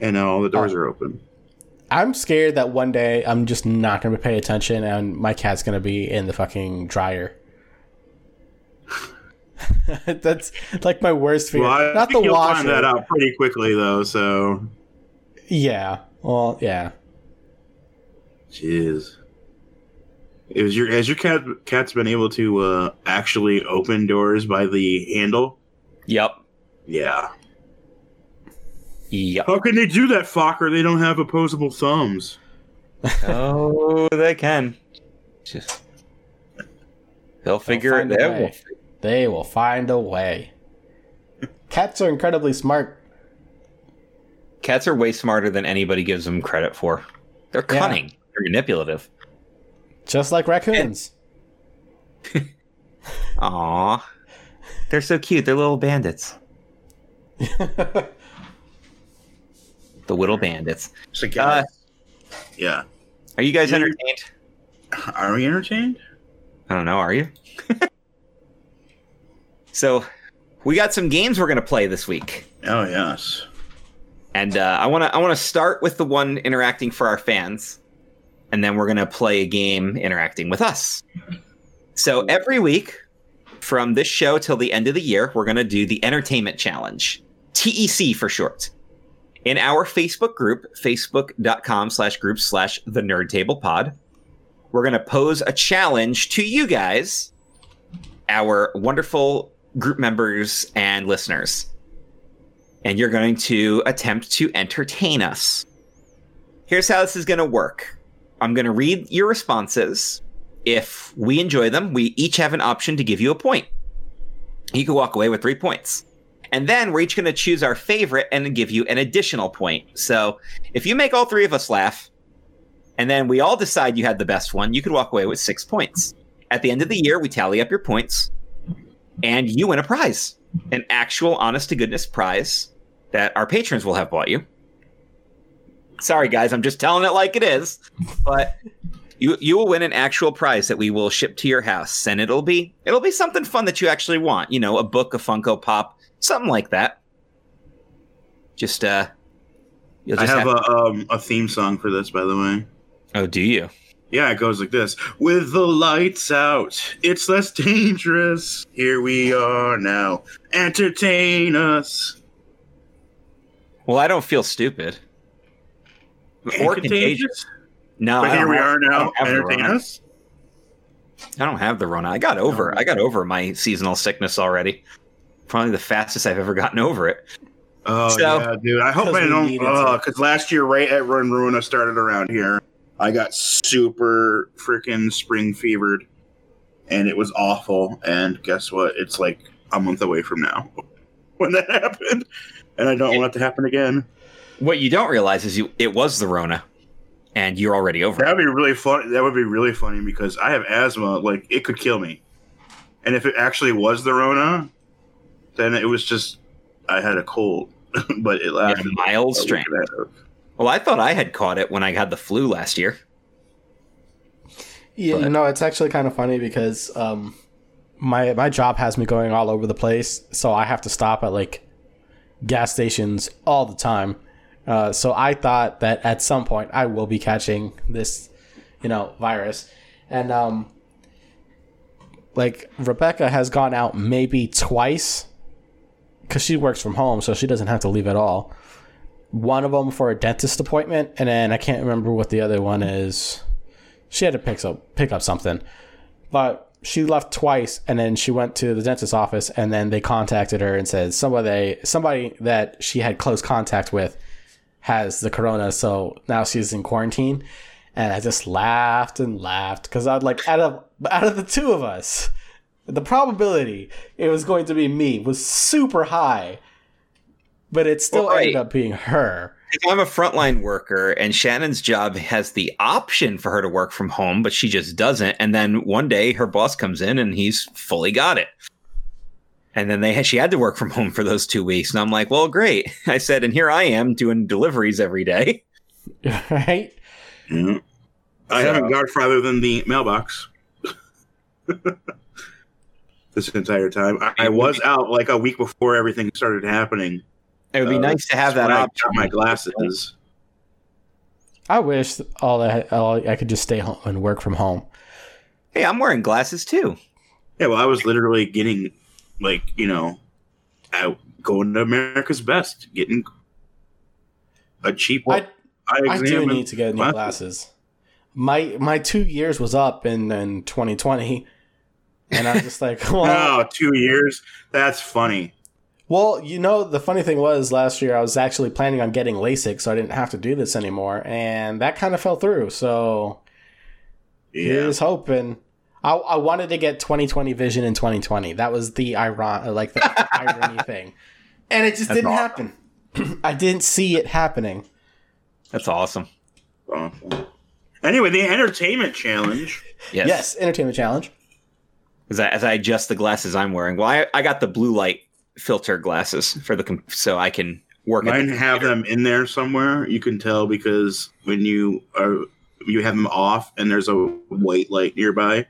and now all the doors
Oh.
are open.
I'm scared that one day I'm just not going to pay attention and my cat's going to be in the fucking dryer. That's like my worst fear.
Well, I
not
think
the
you'll
washer.
find that out pretty quickly, though. So,
Yeah. Well, yeah.
jeez, is your has your cat cat's been able to uh, actually open doors by the handle?
Yep.
Yeah.
Yep.
How can they do that, Fokker? They don't have opposable thumbs.
oh, they can. Just they'll figure
find
it out.
way. They will find a way. Cats are incredibly smart.
Cats are way smarter than anybody gives them credit for. They're
Yeah.
cunning. They're manipulative.
Just like raccoons.
Aw. They're so cute. They're little bandits. The little bandits.
So,
Uh,
yeah.
Are you guys entertained?
Are we entertained?
I don't know. Are you? so, we got some games we're going to play this week.
Oh yes.
And uh, I want to I want to start with the one interacting for our fans, and then we're gonna play a game interacting with us. So every week, from this show till the end of the year, we're gonna do the Entertainment Challenge, TEC for short. In our Facebook group, facebook.com slash group slash the Nerd Table Pod, we're gonna pose a challenge to you guys, our wonderful group members and listeners and you're going to attempt to entertain us. Here's how this is going to work I'm going to read your responses. If we enjoy them, we each have an option to give you a point. You can walk away with three points. And then we're each going to choose our favorite and give you an additional point. So if you make all three of us laugh, and then we all decide you had the best one, you could walk away with six points. at the end of the year, we tally up your points, and you win a prize, an actual, honest to goodness prize that our patrons will have bought you. Sorry, guys, I'm just telling it like it is, but you you will win an actual prize that we will ship to your house, and it'll be it'll be something fun that you actually want. You know, a book, a Funko Pop, something like that. Just uh, you'll
I
just
have a um, a theme song for this, by the way.
Oh, do you?
Yeah, it goes like this. With the lights out, it's less dangerous. Here we are now. Entertain us.
Well, I don't feel stupid. Or contagious. No,
But here we
have-
are now.
have
Entertain us.
I don't have the Rona. I got over. I got over my seasonal sickness already. Probably the fastest I've ever gotten over it.
Oh
So-
yeah, dude. I hope I don't.
needed to.
Because uh, last year, right at Run Runa started around here, I got super freaking spring fevered, and it was awful. And guess what? It's like a month away from now when that happened, and I don't want it to happen again.
What you don't realize is you it was the Rona, and you're already over.
That would be really fun. That would be really funny because I have asthma. Like it could kill me, and if it actually was the Rona, then it was just I had a cold, but it lasted
a mild strain.
week and a half.
Well, I thought I had caught it when I had the flu last year.
Yeah, you
But-
know, it's actually kind of funny because um, my my job has me going all over the place, so I have to stop at like gas stations all the time. Uh, so I thought that at some point I will be catching this, you know, virus, and um, like Rebecca has gone out maybe twice because she works from home, so she doesn't have to leave at all. One of them for a dentist appointment, and then I can't remember what the other one is she had to pick up pick up something, but she left twice, and then she went to the dentist's office, and then they contacted her and said somebody somebody that she had close contact with has the corona, so now she's in quarantine. And I just laughed and laughed because I'd like out of out of the two of us, the probability it was going to be me was super high, but it still
Well, right.
ended up being her.
If I'm a frontline worker and Shannon's job has the option for her to work from home, but she just doesn't, and then one day her boss comes in and he's fully got it. And then they had, she had to work from home for those two weeks, and I'm like, well, great. I said, and here I am doing deliveries every day.
right?
Yeah. I
So-
haven't got farther than the mailbox this entire time. I, I was out like a week before everything started happening.
It would be
Uh,
nice to have that
when
option.
my glasses.
I wish all that all, I could just stay home and work from home.
Hey, I'm wearing glasses too.
Yeah, well, I was literally getting like you know, out going to America's Best, getting a cheap
I,
eye
I do need to get new
glasses.
glasses. My my two years was up in, in 2020, and I'm just like, well,
Oh, two years. That's funny.
well, you know, the funny thing was last year I was actually planning on getting LASIK, so I didn't have to do this anymore, and that kind of fell through. So
Yeah.
here's hoping. I, I wanted to get 2020 vision in 2020. That was the iron like the irony thing, and it just
That's
didn't
awesome.
happen. I didn't see it happening.
That's awesome.
Awful. Anyway, the entertainment challenge.
Yes.
Yes, entertainment challenge.
As I, as I adjust the glasses I'm wearing. Well, I, I got the blue light filter glasses for the com- so I can work.
Mine
the
have them in there somewhere. You can tell because when you are you have them off and there's a white light nearby,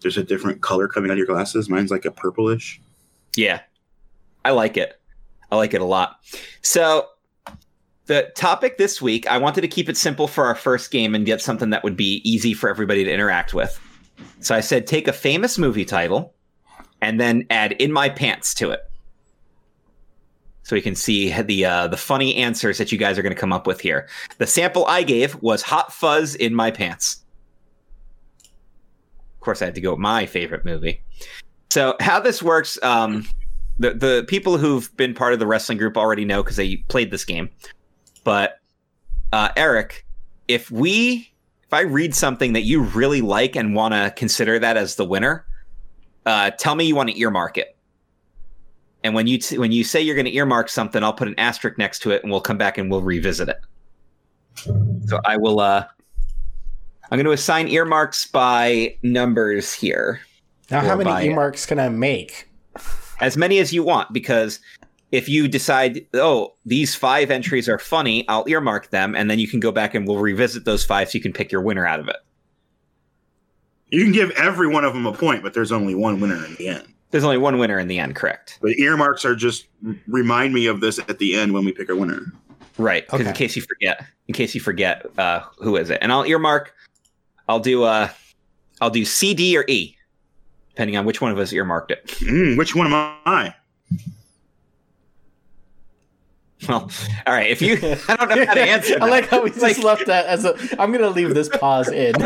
there's a different color coming out of your glasses. Mine's like a purplish.
Yeah, I like it. I like it a lot. So, the topic this week, I wanted to keep it simple for our first game and get something that would be easy for everybody to interact with. So I said, take a famous movie title and then add "in my pants" to it, so we can see the uh, the funny answers that you guys are going to come up with here. The sample I gave was "Hot Fuzz in my pants." Of course, I had to go with my favorite movie. So how this works, um, the the people who've been part of the wrestling group already know because they played this game. But uh, Eric, if we if I read something that you really like and want to consider that as the winner, uh, tell me you want to earmark it. And when you t- when you say you're going to earmark something, I'll put an asterisk next to it, and we'll come back and we'll revisit it. So I will. Uh, I'm going to assign earmarks by numbers here.
Now, how many
by-
earmarks can I make?
As many as you want, because if you decide, oh, these five entries are funny, I'll earmark them, and then you can go back and we'll revisit those five so you can pick your winner out of it.
You can give every one of them a point, but there's only one winner in the end.
There's only one winner in the end, correct?
But earmarks are just remind me of this at the end when we pick a winner.
Right, because in case you forget, in case you forget, uh, who is it? And I'll earmark. I'll do uh, I'll do C, D, or E, depending on which one of us earmarked it.
Mm, which one am I?
Well, all right. If you, I don't know how to answer.
I
that.
like how we just
Like-
left that as a. I'm gonna leave this pause in.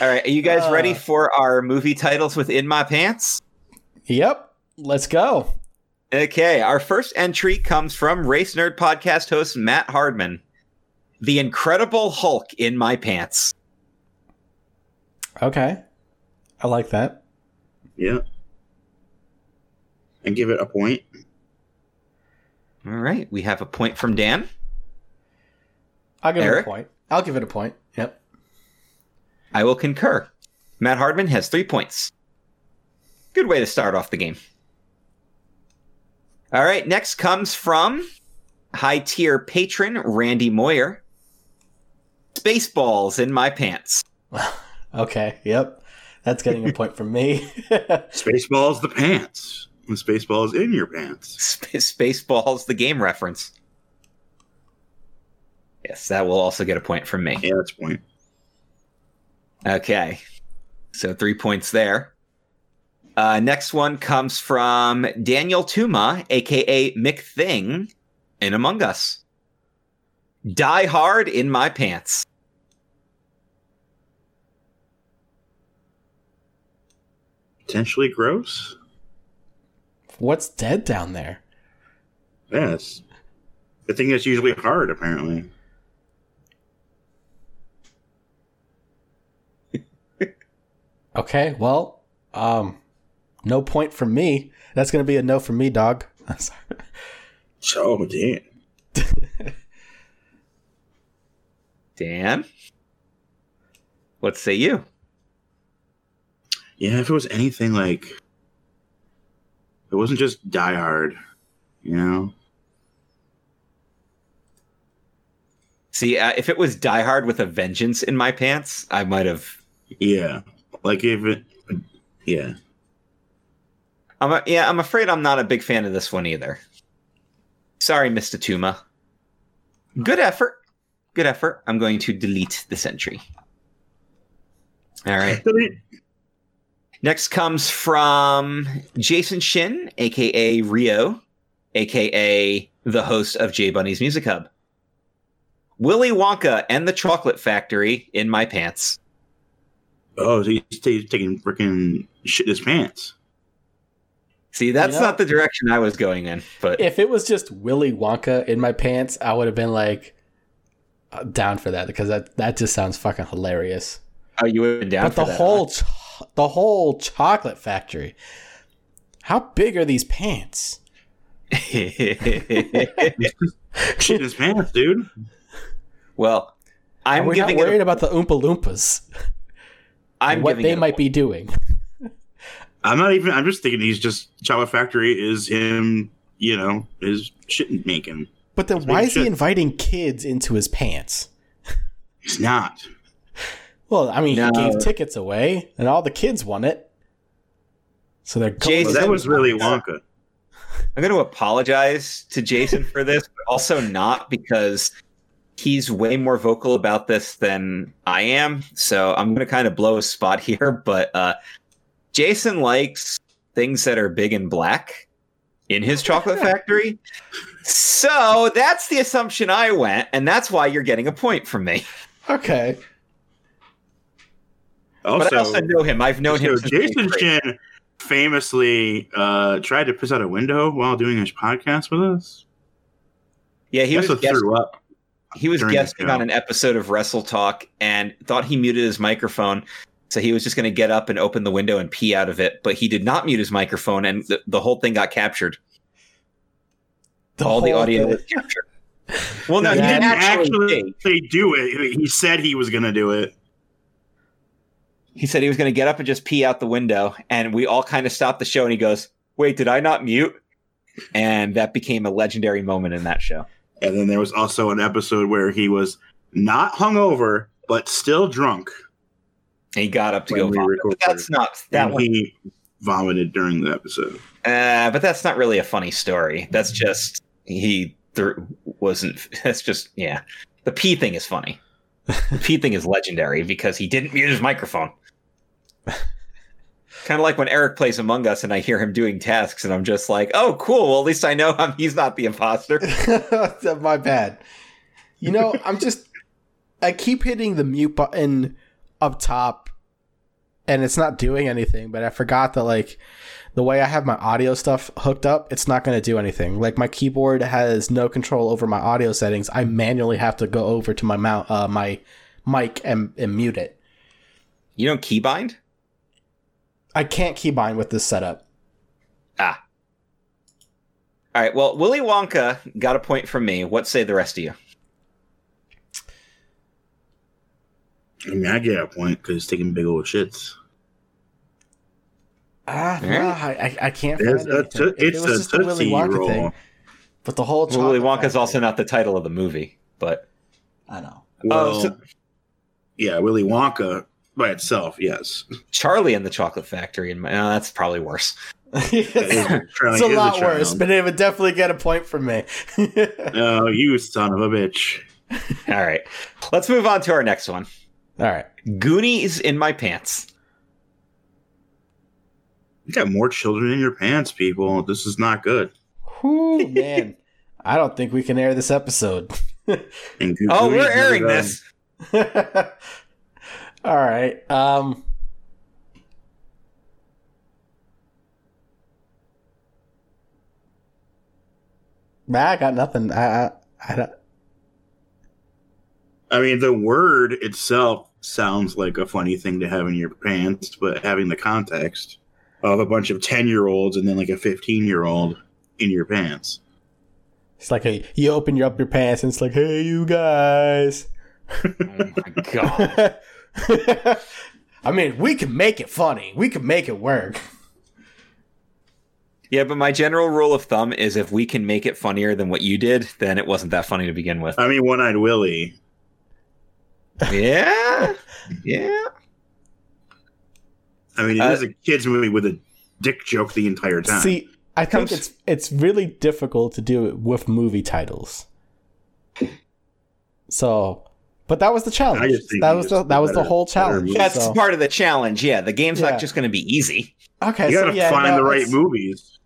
All right, are you guys
Uh.
ready for our movie titles within my pants?
yep, let's go.
Okay, our first entry comes from Race Nerd podcast host Matt Hardman. The Incredible Hulk in my pants.
Okay, I like that.
Yeah. And give it a point.
All right, we have a point from Dan.
I'll give it a point. I'll give it a point. Yep.
I will concur. Matt Hardman has three points. Good way to start off the game. All right, next comes from high tier patron Randy Moyer. Spaceballs in my pants.
Okay. Yep. That's getting a point from me.
Spaceballs the pants. Spaceballs in your pants.
Sp- Spaceballs, the game reference. Yes, that will also get a point from me.
Yeah, that's a point.
Okay. So three points there. Uh, next one comes from Daniel Tuma, aka Mick Thing, in Among Us. Die hard in my pants.
Potentially gross?
What's dead down there?
Yes. The thing that's usually hard, apparently.
Okay. Well, um, no point from me. That's gonna be a no from me, dog. Sorry.
So, damn.
Dan? What say you?
Yeah, if it was anything like. It wasn't just Die Hard, you know?
See, uh, if it was Die Hard with a Vengeance in my pants, I might have.
Yeah. Like if it. Yeah.
I'm a, yeah, I'm afraid I'm not a big fan of this one either. Sorry, Mr. Tuma. Good effort. Good effort. I'm going to delete this entry. All right. Next comes from Jason Shin, aka Rio, aka the host of J Bunny's Music Hub. Willy Wonka and the Chocolate Factory in my pants.
Oh, so he's, he's taking freaking shit in his pants.
See, that's
You know-
not the direction I was going in, but
If it was just Willy Wonka in my pants, I would have been like down for that because that that just sounds fucking hilarious.
oh, you would have been down
but
for
the
that,
whole ch- the whole chocolate factory. How big are these pants?
Shit in his pants, dude.
well, I'm
We're not worried.
A,
about the Oompa Loompas.
I'm
what they might
point.
be doing.
I'm not even. I'm just thinking he's just Chocolate Factory is him. You know, is shit making.
But then
It's
why
big
is he inviting kids into his pants?
He's not.
Well, I mean,
No.
he gave tickets away, and all the kids won it. So they're
Jason-
that was really Wonka.
I'm going to apologize to Jason for this, but also not because he's way more vocal about this than I am. So I'm going to kind of blow a spot here. But uh, Jason likes things that are big and black in his chocolate factory. So that's the assumption I went, and that's why you're getting a point from me.
okay.
Also,
but I also know him. I've known him.
so
Since
Jason
eighth grade.
Shin famously uh, tried to piss out a window while doing his podcast with us.
Yeah, he
He
was
also
guest-
threw up.
he was guesting on an episode of Wrestle Talk and thought he muted his microphone. So he was just going to get up and open the window and pee out of it, but he did not mute his microphone, and the, the whole thing got captured. All the
whole
audio was captured. Well, no,
he
he
didn't
didn't actually.
actually do it. He said he was going to do it.
He said he was going to get up and just pee out the window, and we all kind of stopped the show. And he goes, "Wait, did I not mute?" And that became a legendary moment in that show.
And then there was also an episode where he was not hungover, but still drunk.
And he got up to go vomit. But that's not that
and
one.
he vomited during the episode.
Uh, but that's not really a funny story. That's just he threw, wasn't. That's just yeah. The pee thing is funny. The pee thing is legendary because he didn't mute his microphone. kind of like when Eric plays Among Us and I hear him doing tasks and I'm just like, oh, cool. Well, at least I know I'm, he's not the imposter.
My bad. You know, I'm just I keep hitting the mute button up top and it's not doing anything, but I forgot that like the way I have my audio stuff hooked up, it's not going to do anything. Like my keyboard has no control over my audio settings. I manually have to go over to my mount uh, my mic and, and mute it.
You don't keybind?
I can't keep keybind with this setup.
Ah. All right. Well, Willy Wonka got a point from me. What say the rest of you?
I mean, I get a point because he's taking big old shits.
Ah,
All
no. I, I, I can't
It's
find
a
anything. it was
a
just the Willy Wonka
Roll.
thing, but the whole
Willy
chocolate
Wonka's
factory-
also not the title of the movie, but
I know.
Well,
Oh, so-
yeah, Willy Wonka by itself, yes.
Charlie and the Chocolate Factory, and uh, that's probably worse.
it's a lot
child.
worse, but it would definitely get a point from me.
Oh, you son of a bitch.
All right. Let's move on to our next one.
All right.
Goonies in my pants.
You got more children in your pants, people. This is not good.
Whew, man. I don't think we can air this episode.
Oh, we're airing this.
All right. Um Nah, I got nothing. I I, I don't
I mean, the word itself sounds like a funny thing to have in your pants, but having the context of a bunch of 10 year olds and then like a 15 year old in your pants.
It's like a you open your up your pants and it's like, hey you guys.
Oh my god.
I mean, we can make it funny. We can make it work.
Yeah, but my general rule of thumb is if we can make it funnier than what you did, then it wasn't that funny to begin with.
I mean, One Eyed Willie.
Yeah. Yeah.
I mean, it
Uh,
is a kid's movie with a dick joke the entire time.
See, I think
Comes-
it's it's really difficult to do it with movie titles. So, but that was the challenge. That was the, that was the whole challenge.
movie.
That's
so-
part of the challenge. Yeah, the game's
Yeah.
not just going to be easy.
okay.
you gotta
yeah,
find
no,
the right
it's-
movies.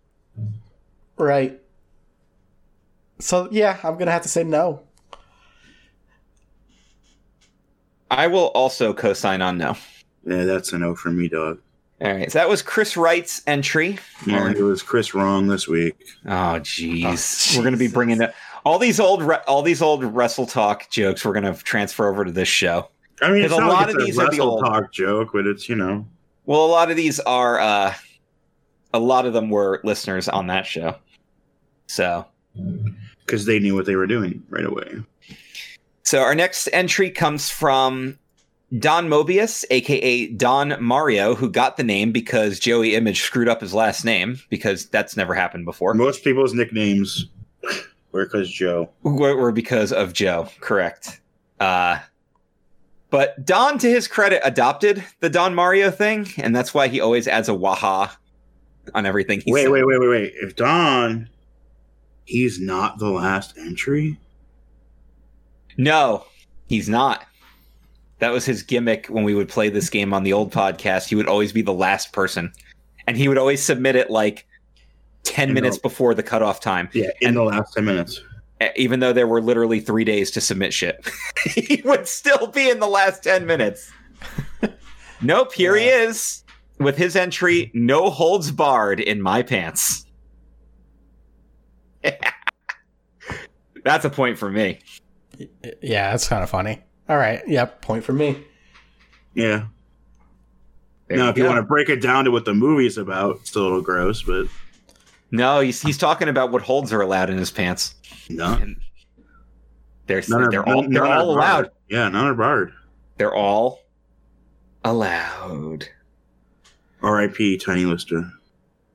Right. So yeah, I'm gonna have to say no.
I will also co-sign on no.
Yeah, that's a no for me, dog.
All right, so that was Chris Wright's entry.
Yeah, it was Chris wrong this week.
Oh, jeez.
Oh,
we're going to be bringing it. All these old, all these old wrestle talk jokes. We're going to transfer over to this show.
I mean, it's
a
not
lot
like
of
it's
these
a
are the old-
talk joke, but it's you know.
Well, a lot of these are. uh A lot of them were listeners on that show. So,
because they knew what they were doing right away.
so our next entry comes from Don Mobius, aka Don Mario, who got the name because Joey Image screwed up his last name because that's never happened before.
Most people's nicknames were because Joe.
were, were because of Joe. Correct. Uh, but Don, to his credit, adopted the Don Mario thing, and that's why he always adds a waha on everything. He
Wait,
says.
wait, wait, wait, wait. If Don, he's not the last entry.
No, he's not. That was his gimmick when we would play this game on the old podcast. He would always be the last person, and he would always submit it like ten
I
minutes
know.
before the cutoff time.
Yeah, in
And-
the last ten minutes.
even though there were literally three days to submit shit. he would still be in the last 10 minutes. nope, here he is with his entry No Holds Barred in My Pants. That's a point for me.
Yeah, that's kind of funny. All right. Yep. Point for me.
Yeah.
There
now,
you
if you want to break it down to what the movie's about, it's a little gross, but
No, he's, he's talking about what holds are allowed in his pants.
no.
And They're
None
they're all
none-
they're
are
all
barred.
allowed.
Yeah, none are barred.
They're all allowed.
R.I.P. Tiny Lister.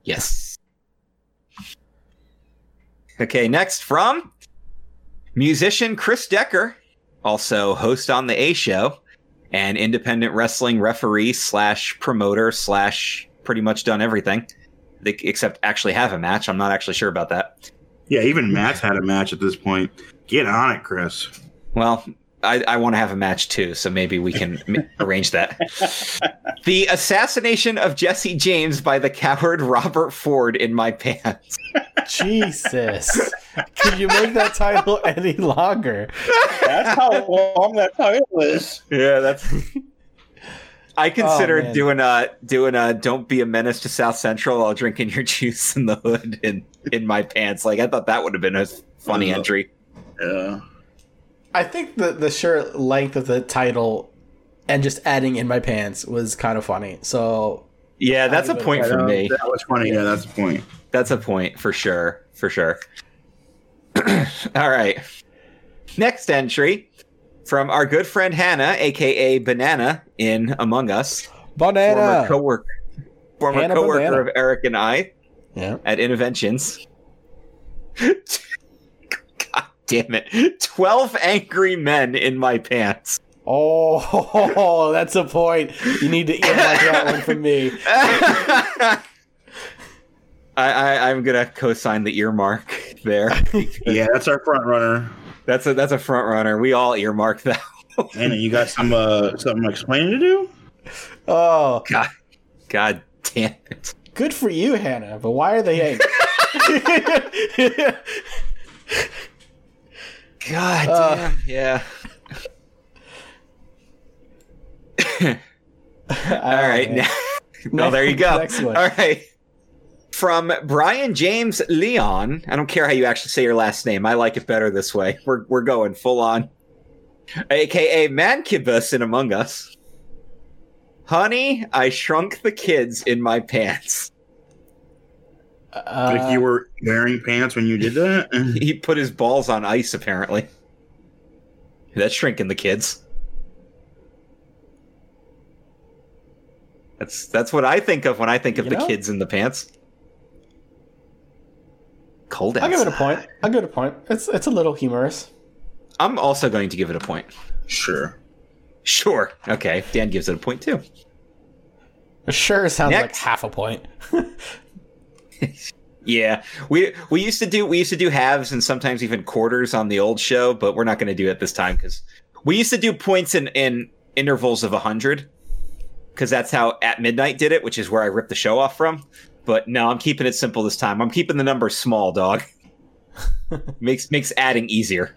Yes. Okay, next from musician Chris Decker, also host on the A Show, and independent wrestling referee slash promoter slash pretty much done everything, They- except actually have a match. I'm not actually sure about that.
Yeah, even Matt's had a match at this point. Get on it, Chris.
Well, I, I want to have a match too, so maybe we can m- arrange that. The assassination of Jesse James by the coward Robert Ford in my pants.
Jesus. Could you make that title any longer?
That's how long that title is.
Yeah, that's. I considered
man.
doing a doing a "Don't be a menace to South Central" while drinking your juice in the hood in in my pants. Like I thought that would have been a funny
Uh,
entry.
Yeah.
I think the the sheer length of the title and just adding in my pants was kind of funny. So
Yeah, that's a
give it a
point for me.
That was funny. Yeah, that's a point.
That's a point for sure. For sure. All right. Next entry from our good friend Hannah, aka Banana, in Among Us. Former coworker, former
Hannah
coworker
Banana.
of Eric and I
yeah.
at Innoventions. God damn it! Twelve angry men in my pants.
Oh, that's a point. You need to eat that one from me.
I, I I'm gonna co-sign the earmark there.
Yeah, that's our front runner.
That's a that's a front runner. We all earmark that.
Anna, you got some uh, something explaining to do?
Oh,
God, God damn it!
good for you, Hannah. But why are they angry?
God
Uh,
damn. yeah. All right.
man.
well, there you go.
Next one.
All right. From Brian James Leon. I don't care how you actually say your last name. I like it better this way. We're we're going full on. AKA Mancubus in Among Us. Honey, I shrunk the kids in my pants.
Uh,
like you were wearing pants when you did that?
He put his balls on ice, apparently. That's shrinking the kids. That's that's what I think of when I think of
You
the
know?
kids in the pants. Cold
I'll give it a point. I'll give it a point. It's it's a little humorous.
I'm also going to give it a point.
sure.
Sure. Okay. Dan gives it a point too.
Sure sounds like half a point.
Yeah. We we used to do we used to do halves and sometimes even quarters on the old show, but we're not going to do it this time because we used to do points in in intervals of hundred because that's how at midnight did it, which is where I ripped the show off from. But no, I'm keeping it simple this time. I'm keeping the number small, dog. makes makes adding easier.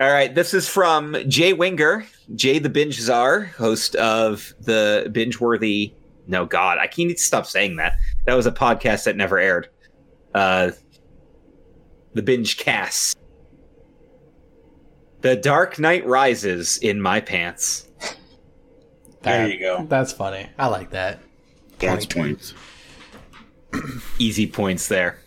All right, this is from Jay Winger, Jay the Binge Czar, host of the binge worthy. No, God, I can't need to stop saying that. That was a podcast that never aired. Uh, the binge cast. The Dark Knight Rises in my pants.
There you go.
That's funny. I like that.
That's points.
Easy points there.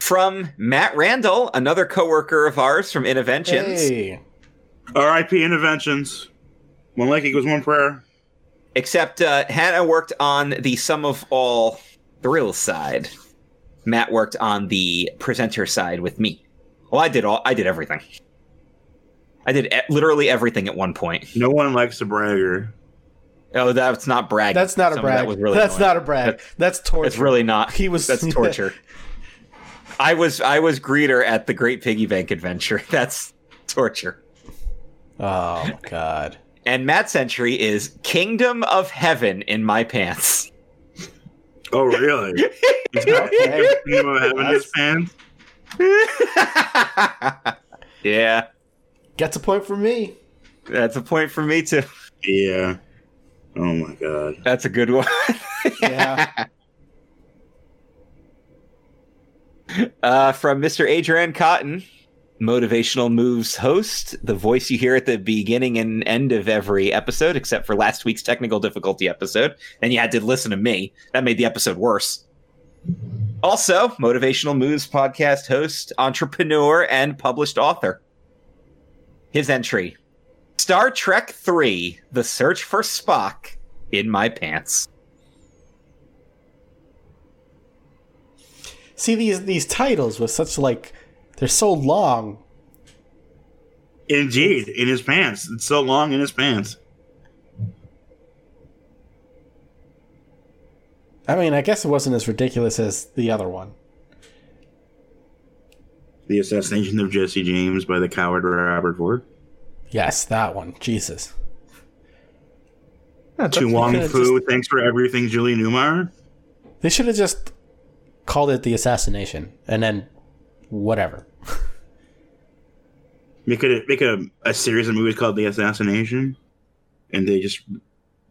From Matt Randall, another coworker of ours from Innoventions.
Hey.
R.I.P. Innoventions. One like equals one prayer.
Except uh, Hannah worked on the sum of all thrill side. Matt worked on the presenter side with me. Well, I did all. I did everything. I did e- literally everything at one point.
No one likes a bragger.
Oh, that's not bragging.
That's not a
Some
brag.
That was really
that's
annoying.
not a brag. That's torture.
It's really not.
He was-
That's torture. I was I was greeter at the Great Piggy Bank adventure. That's torture.
Oh God.
And Matt's entry is Kingdom of Heaven in my pants.
Oh, really? He's
Okay.
Kingdom of Heaven in his pants?
yeah,
Gets a point for me.
that's a point for me too.
Yeah. Oh, my God.
That's a good one.
Yeah.
Uh, from Mr. Adrian Cotton, Motivational Moves host, the voice you hear at the beginning and end of every episode, except for last week's technical difficulty episode. And you had to listen to me. That made the episode worse. Also, Motivational Moves podcast host, entrepreneur, and published author. His entry Star Trek 3 The Search for Spock in My Pants.
See these these titles with such like they're so long.
Indeed, in his pants. It's so long in his pants.
I mean, I guess it wasn't as ridiculous as the other one.
The assassination of Jesse James by the coward Robert Ford.
Yes, that one. Jesus.
To Wong
could've
Foo, thanks for everything, Julie Newmar.
They should have just called it the assassination and then whatever.
Make it make a, a series of movies called The Assassination, and they just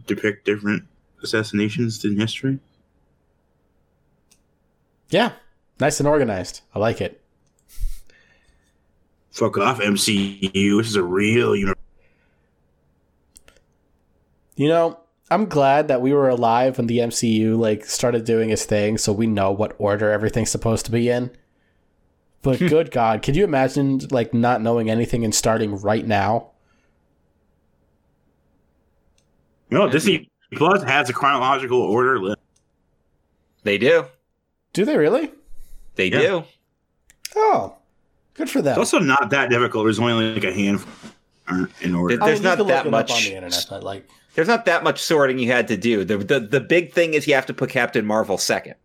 depict different assassinations in history.
Yeah. Nice and organized. I like it.
Fuck off, MCU. This is a real universe.
You know, I'm glad that we were alive when the MCU like started doing its thing so we know what order everything's supposed to be in. But good god, could you imagine like not knowing anything and starting right now?
No, Disney Plus has a chronological order list.
They do.
Do they really?
They
Yeah.
do.
Oh. Good for them.
It's also not that difficult. There's only like a handful in order.
Did-
I
there's
oh, mean,
not that much-
on the internet, but like
There's not that much sorting you had to do. The, the the big thing is you have to put Captain Marvel second.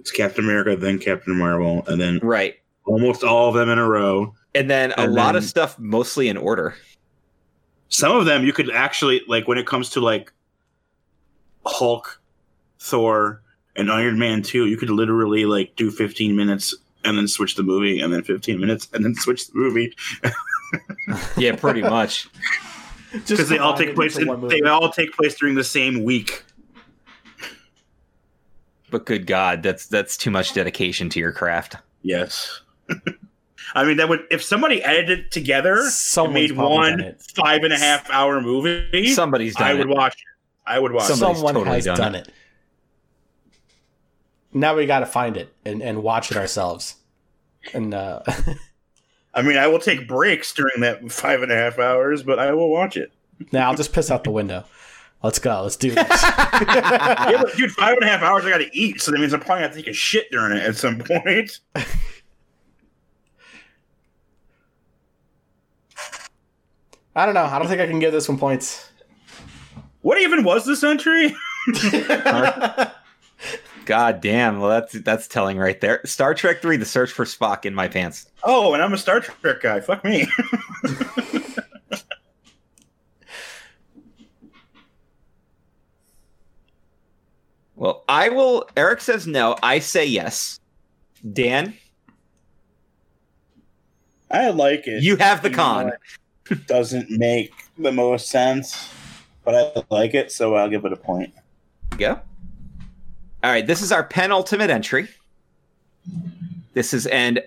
It's Captain America, then Captain Marvel, and then
Right.
almost all of them in a row.
And then a
And
lot of stuff mostly in order.
Some of them you could actually like when it comes to like Hulk, Thor, and Iron Man 2, you could literally like do 15 minutes and then switch the movie and then 15 minutes and then switch the movie
Yeah, pretty much.
because they all take place in, they all take place during the same week.
But good God, that's that's too much dedication to your craft.
Yes. I mean, that would if somebody edited it together and
Someone's
made
done
one
it.
five and a half hour movie,
Somebody's done
I would
it.
watch it. I would watch. it.
Somebody's
Someone
totally
has
done
done,
it.
it. Now we got to find it and, and watch it ourselves. And uh,
I mean, I will take breaks during that five and a half hours, but I will watch it.
now I'll just piss out the window. Let's go. Let's do this.
yeah, but dude, five and a half hours I got to eat, so that means I'm probably gonna take a shit during it at some point.
I don't know. I don't think I can give this one points.
What even was this entry?
God damn. Well, that's that's telling right there. Star Trek Three: The Search for Spock in my pants.
Oh, and I'm a Star Trek guy. Fuck me.
Well, I will. Eric says no. I say yes. Dan,
I like it.
you have the
You
con.
doesn't make the most sense, but I like it, so I'll give it a point.
go. All right, this is our penultimate entry. This is and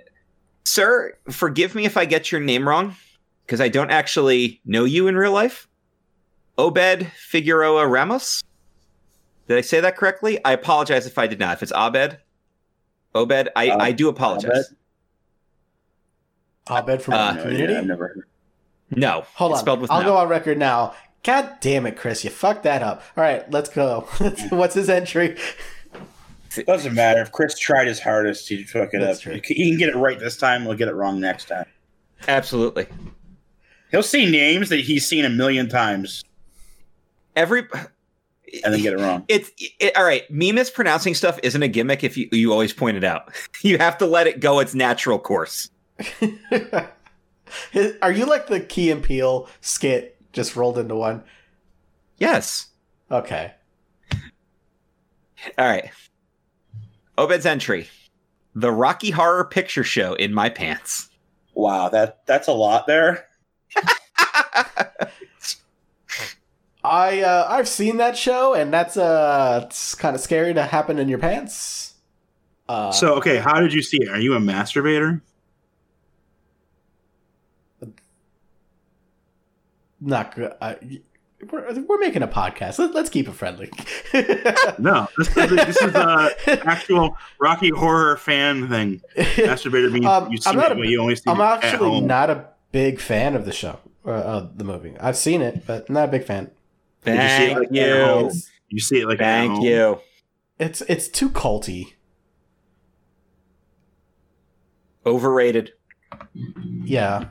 sir, forgive me if I get your name wrong because I don't actually know you in real life. Obed Figueroa Ramos. Did I say that correctly? I apologize if I did not. If it's Abed, Obed, I,
Uh,
I do apologize.
Abed from
Uh,
the community.
Yeah, I've never heard.
No,
Hold
it's
on.
spelled with
I'll
no.
go on record now. God damn it, Chris! You fucked that up. All right, let's go. What's his entry?
Doesn't matter. If Chris tried his hardest, he'd fuck it
That's
up.
true.
He can get it right this time. He'll get it wrong next time.
Absolutely.
He'll see names that he's seen a million times
Every
And then get it wrong.
it's it, all right. Me mispronouncing stuff isn't a gimmick. If you you always point it out, you have to let it go its natural course.
Are you like the Key and Peele skit just rolled into one?
Yes.
Okay.
All right. Obed's entry: The Rocky Horror Picture Show in my pants.
Wow, that that's a lot there.
I uh, I've seen that show, and that's uh, it's kind of scary to happen in your pants. Uh,
so, okay, how did you see it? Are you a masturbator?
not good. I, we're, we're making a podcast. Let, let's keep it friendly.
No, this, is- this is uh, actual Rocky Horror fan thing. Masturbator means
Um,
you see
I'm not
it,
a-
but you only see
I'm
it at
actually
home.
not a big fan of the show, uh, of the movie. I've seen it, but not a big fan.
Did you see it,
Thank
like, at home?
you.
It's
You see it like at
Thank
home.
you.
it's, it's too culty.
Overrated.
Yeah,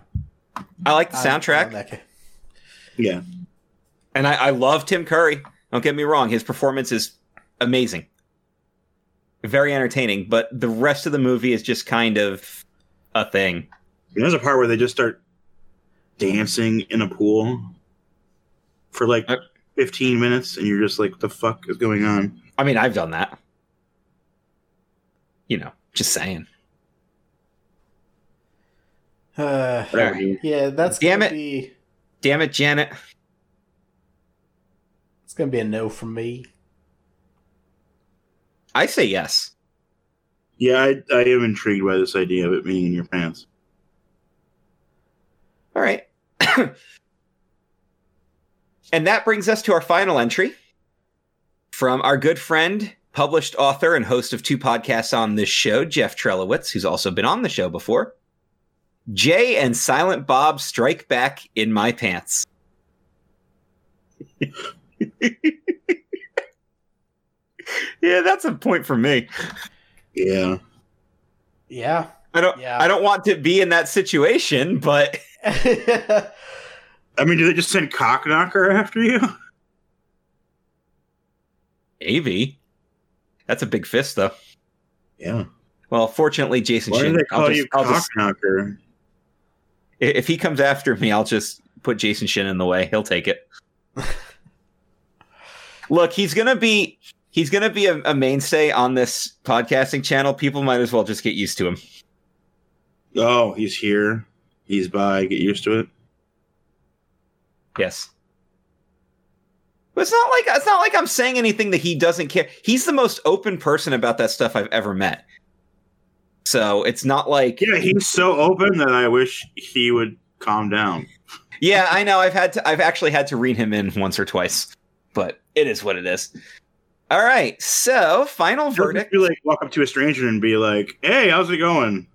I like the soundtrack.
I'm that guy.
Yeah,
And I, I love Tim Curry. Don't get me wrong; his performance is amazing, very entertaining. But the rest of the movie is just kind of a thing.
And there's a part where they just start dancing in a pool for like
Uh,
15 minutes, and you're just like, "What the fuck is going on?"
I mean, I've done that. You know, just saying.
Uh,
Whatever,
yeah, that's
Damn
gonna
it.
be
Damn it, Janet.
It's gonna be a no from me.
I say yes.
Yeah, I, I am intrigued by this idea of it being in your pants.
All right. and that brings us to our final entry from our good friend, published author, and host of two podcasts on this show, Jeff Trelowitz, who's also been on the show before. Jay and Silent Bob strike back in my pants. yeah, that's a point for me.
Yeah,
Yeah.
I don't
Yeah.
I don't want to be in that situation, but
I mean, do they just send Cocknocker after you?
AV. That's a big fist though.
Yeah.
Well, fortunately, Jason
Why do they call
I'll just,
you
I'll just,
Cocknocker?
if he comes after me, I'll just put Jason Shin in the way. He'll take it. Look, he's gonna be he's gonna be a, a mainstay on this podcasting channel. People might as well just get used to him.
Oh, he's here. He's by. Get used to it.
Yes. But it's not like it's not like I'm saying anything that he doesn't care. He's the most open person about that stuff I've ever met. So it's not like
Yeah, he's so open that I wish he would calm down.
Yeah, I know. I've had to. I've actually had to rein him in once or twice, but it is what it is. All right. So, final
He'll
verdict.
just be like walk up to a stranger and be like, "Hey, how's it going?"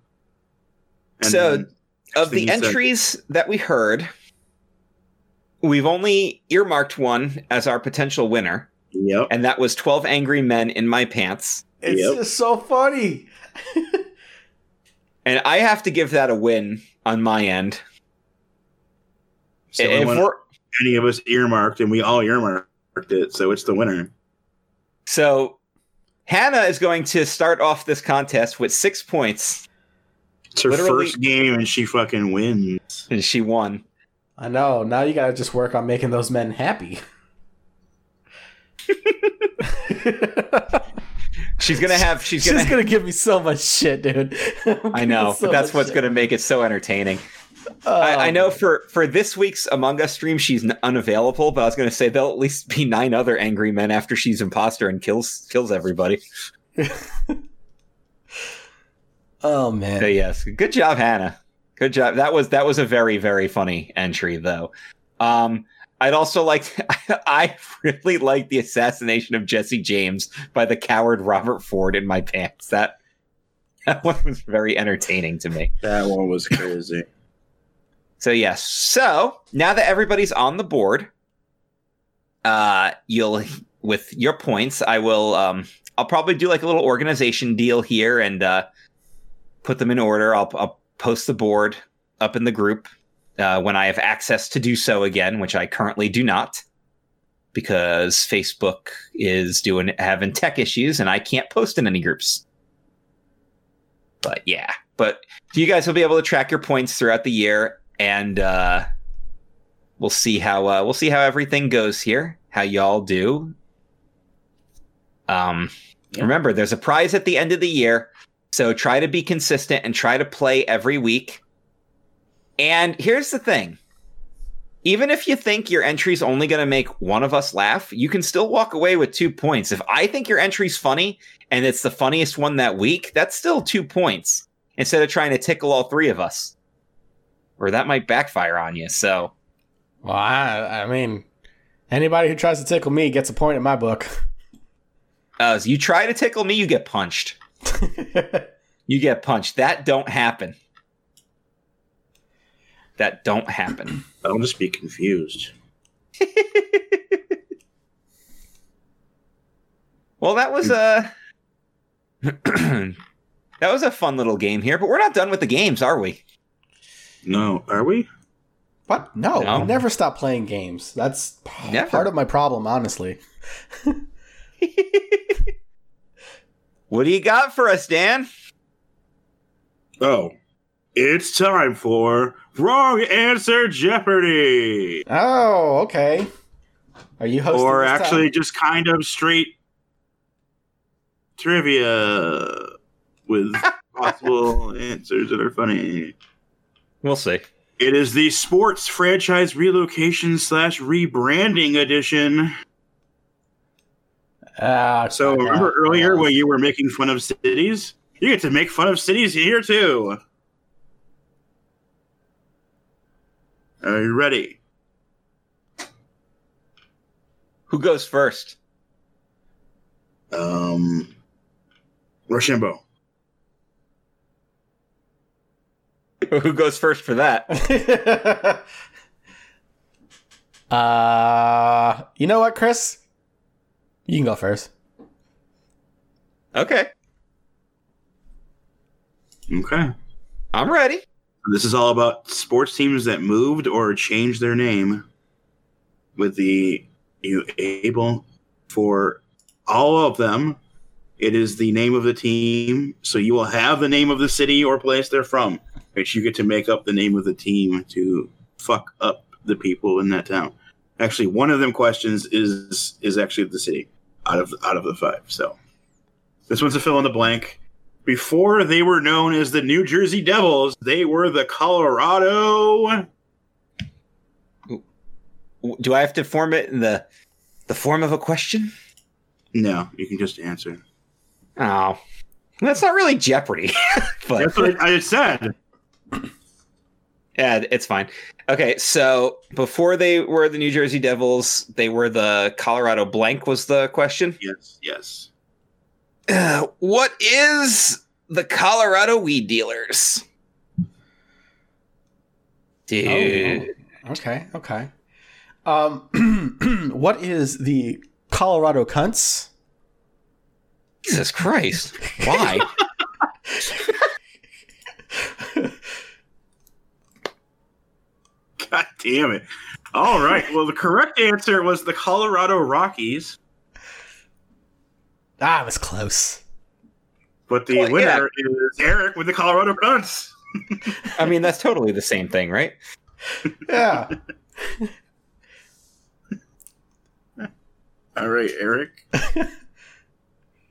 And
So, Of the
he said-
entries that we heard, we've only earmarked one as our potential winner,
yep,
and that was Twelve Angry Men in My Pants.
it's
Yep.
just so funny.
And I have to give that a win on my end.
so
if we're,
any of us earmarked, and we all earmarked it, so it's the winner.
so, Hannah is going to start off this contest with six points,
It's her
Literally-
first game, and she fucking wins.
and she won.
I know. Now you gotta just work on making those men happy.
She's gonna have. She's
She's
gonna.
gonna give me so much shit, dude.
I know, but that's what's going to make it so entertaining. I, I know for for this week's Among Us stream, she's unavailable, but I was going to say there'll at least be nine other angry men after she's imposter and kills kills everybody.
Oh
So
man.
yes, good job, Hannah. Good job. That was that was a very very funny entry, though. Um, I'd also like. I really like the assassination of Jesse James by the coward Robert Ford in my pants. That that one was very entertaining to me.
That one was crazy.
So yes. So now that everybody's on the board, uh, you'll with your points, I will. Um, I'll probably do like a little organization deal here and uh, put them in order. I'll, I'll post the board up in the group uh, when I have access to do so again, which I currently do not, because Facebook is doing having tech issues and I can't post in any groups. But yeah, but you guys will be able to track your points throughout the year and uh we'll see how uh we'll see how everything goes here how y'all do. Um
Yeah.
remember there's a prize at the end of the year so try to be consistent and try to play every week. And here's the thing. Even if you think your entry's only going to make one of us laugh you can still walk away with two points. If i think your entry's funny and it's the funniest one that week that's still two points instead of trying to tickle all three of us or that might backfire on you. So
Well, I, I mean, Anybody who tries to tickle me gets a point in my book.
Uh, so you try to tickle me, you get punched. You get punched. That don't happen. That don't happen.
I'll just be confused.
Well, that was a that was a fun little game here, but we're not done with the games, are we?
No, are we?
what? No,
No.
we never stop playing games. That's
Never.
part of my problem, honestly.
What do you got for us, Dan?
Oh, it's time for Wrong Answer Jeopardy!
Oh, okay. Are you hosting?
Or
this time?
actually, just kind of straight trivia with possible answers that are funny.
We'll see.
It is the sports franchise relocation slash rebranding edition.
Ah,
So
yeah,
remember earlier
yeah.
when you were making fun of cities? You get to make fun of cities here too. Are you ready?
Who goes first?
Um, Rochambeau.
Who goes first for that?
uh, you know what, Chris? You can go first.
Okay,
Okay.
I'm ready.
This is all about sports teams that moved or changed their name with the you able for all of them it is the name of the team so you will have the name of the city or place they're from which you get to make up the name of the team to fuck up the people in that town actually one of them questions is is actually the city out of out of the five so this one's a fill in the blank before they were known as the New Jersey Devils, they were the Colorado.
Do I have to form it in the the form of a question?
No, you can just answer.
Oh, that's not really Jeopardy, but
That's what I said.
yeah, it's fine. Okay, so before they were the New Jersey Devils, they were the Colorado blank. Was the question?
Yes, yes.
Uh, what is the Colorado weed dealers? Dude,
Okay, okay. Um, what is the Colorado cunts?
Jesus Christ! Why?
God damn it. All right. Well, the correct answer was the Colorado Rockies,
Ah, it was close.
but the
Well, yeah.
winner is Eric with the Colorado Cunts.
I mean, that's totally the same thing, right?
Yeah.
All right, Eric.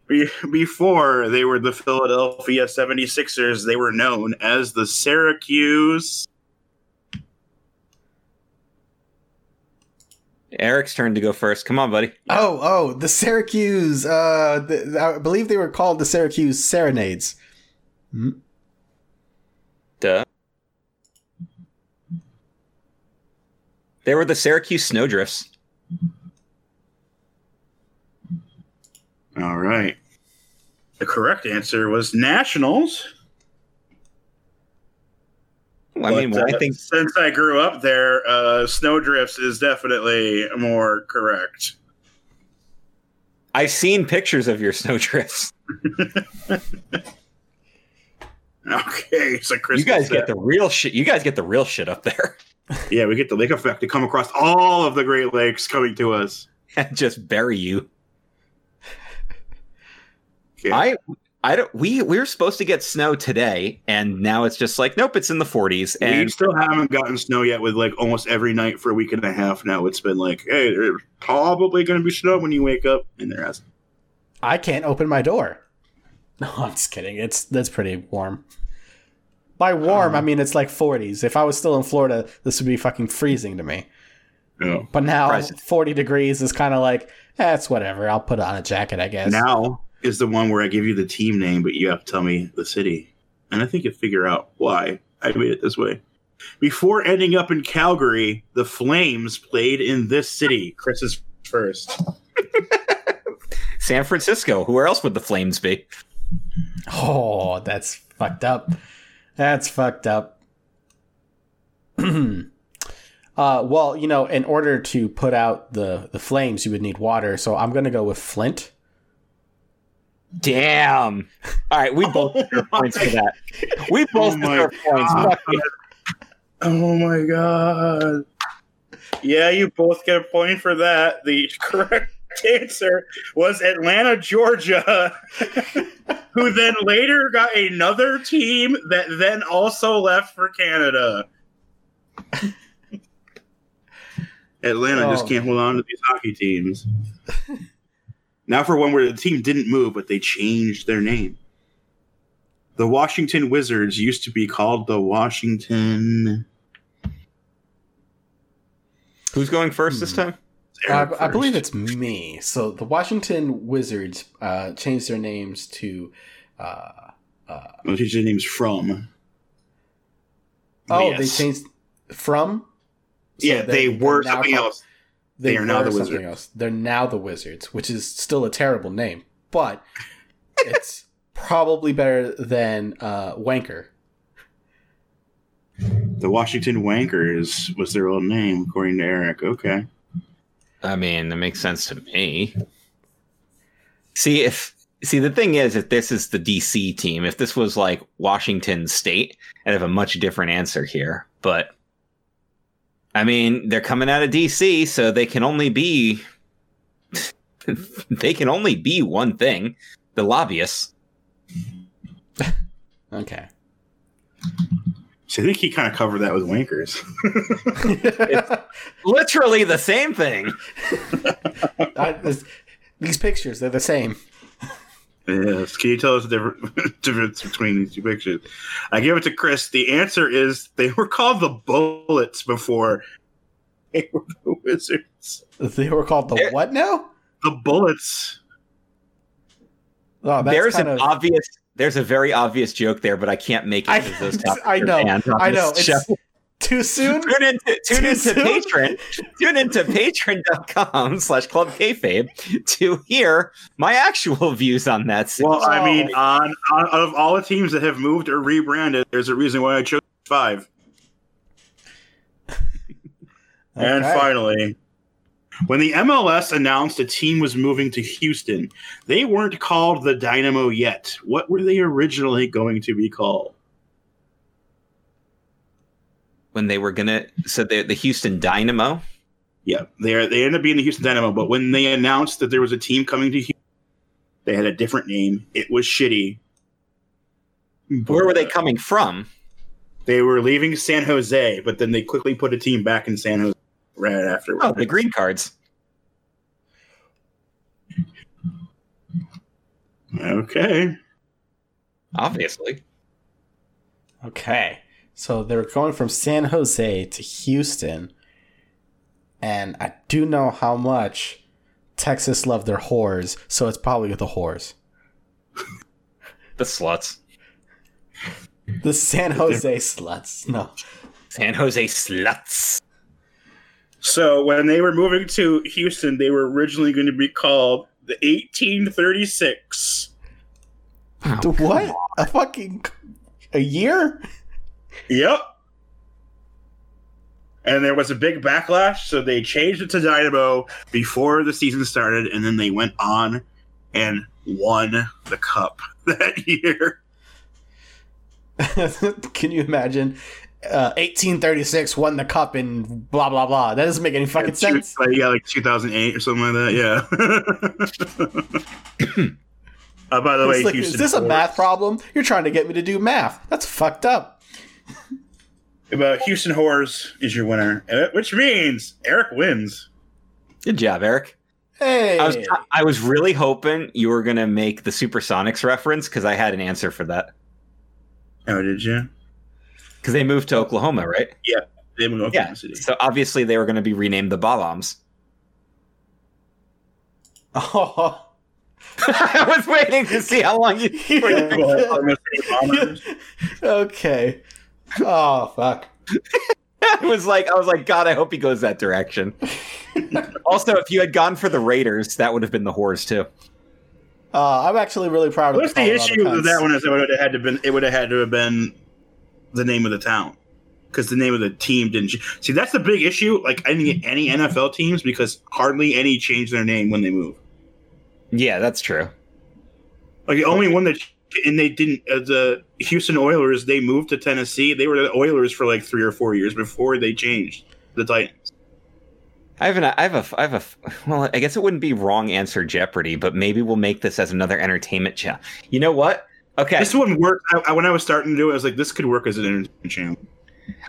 Be- Before they were the Philadelphia 76ers, they were known as the Syracuse.
Eric's turn to go first. Come on, buddy.
oh, oh, the Syracuse. Uh, the, I believe they were called the Syracuse Serenades.
Duh. They were the Syracuse Snowdrifts.
All right. The correct answer was Nationals.
I mean, well, I
uh,
think
since I grew up there, uh, Snowdrifts is definitely more correct.
I've seen pictures of your snowdrifts.
Okay, so Chris,
You guys
gets
get the real shit. You guys get the real shit up there.
yeah, we get the lake effect to come across all of the Great Lakes coming to us.
and Just bury you.
Okay.
I I don't we we were supposed to get snow today and now it's just like nope it's in the 40s
we
and
still haven't gotten snow yet. With like almost every night for a week and a half now, it's been like, hey, there's probably going to be snow when you wake up, and there hasn't.
I can't open my door. No, I'm just kidding. It's that's pretty warm. By warm, I mean it's like 40s. If I was still in Florida, this would be fucking freezing to me.
No.
But now
Surprising.
40 degrees is kind of like, eh, it's whatever. I'll put on a jacket, I guess.
Now is the one where I give you the team name, but you have to tell me the city, and I think you figure out why I made it this way. Before ending up in Calgary, the Flames played in this city. Chris is first.
San Francisco. Where else would the Flames be?
Oh, that's fucked up. That's fucked up. uh, well, you know, in order to put out the the flames, you would need water. So I'm gonna go with Flint.
Damn. All right, we oh both deserve points for that. We oh both
Oh my
deserve points.
God.
Fuck.
Oh my god. Yeah, you both get a point for that. The correct answer was Atlanta, Georgia, who then later got another team that then also left for Canada. Atlanta just
Oh.
can't hold on to these hockey teams. Now for one where the team didn't move, but they changed their name. The Washington Wizards used to be called the Washington.
Who's going first this time?
I,
Eric
I believe it's me. So the Washington Wizards uh, changed their names to. Uh,
Well, change their names from.
oh,
Yes.
they changed from. So
yeah, they,
they're
were something
called-
else. They are now the
something
Wizards.
else. They're now the Wizards, which is still a terrible name, but it's probably better than uh, Wanker.
The Washington Wankers was their old name, according to Eric. Okay.
I mean, that makes sense to me. See if see the thing is, if this is the DC team, if this was like Washington State, I'd have a much different answer here. But I mean, they're coming out of DC, so they can only be they can only be one thing: the lobbyists.
Okay.
So I think he kind of covered that with Wankers.
Literally the same thing.
I- this- these pictures, they're the same.
Yes. Can you tell us the difference, difference between these two pictures? I give it to Chris. The answer is they were called the Bullets before they were the Wizards.
They were called the
There-
what now?
The Bullets.
Oh, that's
there's
kind
an
of,
obvious there's a very obvious joke there, but I can't make it
I-
those
I know, I know. It's
show.
Too soon.
tune into tune
Too
into
soon?
Patreon tune into patreon.com slash club kayfabe to hear my actual views on that
Well, I mean, on, on of all the teams that have moved or rebranded, there's a reason why I chose five. And
Okay.
finally, when the MLS announced a team was moving to Houston, they weren't called the Dynamo yet. What were they originally going to be called?
When they were gonna so the the Houston Dynamo
Yeah, they are, they ended up being the Houston Dynamo, but when they announced that there was a team coming to Houston, they had a different name. It was shitty.
where were they coming from
They were leaving San Jose, but then they quickly put a team back in San Jose right after.
oh the green cards
Okay.
obviously
Okay. So they're going from San Jose to Houston. And I do know how much Texas love their whores, so it's probably the whores.
the sluts
The San Jose sluts. No.
San Jose sluts
So when they were moving to Houston, they were originally going to be called the 1836.
The what? A fucking a year?
Yep. And there was a big backlash, so they changed it to Dynamo before the season started, and then they went on and won the cup that year.
Can you imagine? Uh, 1836 won the cup and blah blah blah. That doesn't make any fucking sense.
Like, yeah, like 2008 or something like that. Yeah. uh, by the way,
like, is this a math problem? You're trying to get me to do math. That's fucked up.
About Houston Whores is your winner, which means Eric wins.
good job Eric
Hey,
I was I was really hoping you were gonna make the Supersonics reference because I had an answer for that
Oh, did you?
because they moved to Oklahoma right Yeah,
They moved to
yeah
City.
so obviously they were gonna be renamed the Bob-Ombs
oh,
I was waiting to see how long you.
Well, Oklahoma
okay. Oh fuck.
I was like, I was like, God, I hope he goes that direction. also, if you had gone for the Raiders, that would have been the horse too.
Uh, I'm actually really proud of
What's the
Colorado
issue with
Cubs.
that one? Is it would have had to been it would have had to have been the name of the town because the name of the team didn't. See, that's the big issue. Like I didn't get any NFL teams because hardly any change their name when they move.
Yeah, that's true.
Like the only one that and they didn't. Uh, the Houston Oilers they moved to Tennessee. They were the Oilers for like three or four years before they changed the Titans.
I have an, I have a, I have a. Well, I guess it wouldn't be wrong answer Jeopardy, but maybe we'll make this as another entertainment channel. You know what? Okay,
This one worked. I, I- when I was starting to do it, I was like, this could work as an entertainment channel.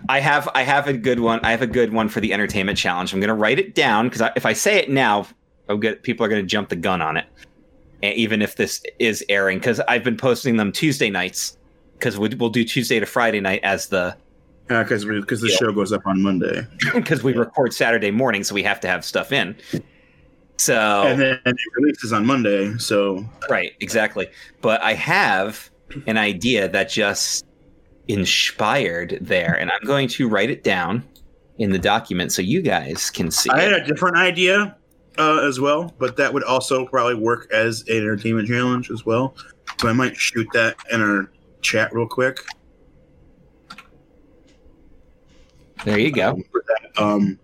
I have I have a good one. I have a good one for the entertainment challenge. I'm going to write it down because if I say it now, I'm get, people are going to jump the gun on it. Even if this is airing, because I've been posting them Tuesday nights, because we'll, we'll do Tuesday to Friday night as the
because because the
Yeah.
show goes up on Monday,
because we record Saturday morning, so we have to have stuff in. So
and then it releases on Monday. So
Right, exactly. But I have an idea that just inspired there, and I'm going to write it down in the document so you guys can see.
I
it.
had a different idea uh, as well, but that would also probably work as an entertainment challenge as well. So I might shoot that in our chat real quick.
There you go.
that. Um,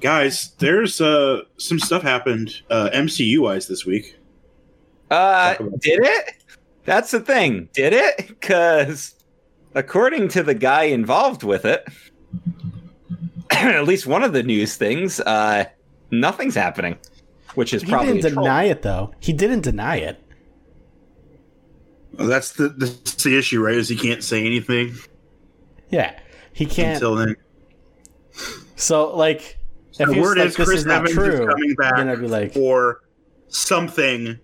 guys, there's uh, some stuff happened uh, MCU wise this week.
Uh, did it? That's the thing. Did it? Because according to the guy involved with it, at least one of the news things, uh, nothing's happening, which is probably.
He
probably
didn't
a troll.
deny it though. He didn't deny it.
Well, that's the that's the issue, right? Is he can't say anything
Yeah, he can't.
until then.
so like, if
the
he's
word
like,
is Chris
is not
Evans
true,
is coming back
then I'd be like,
for something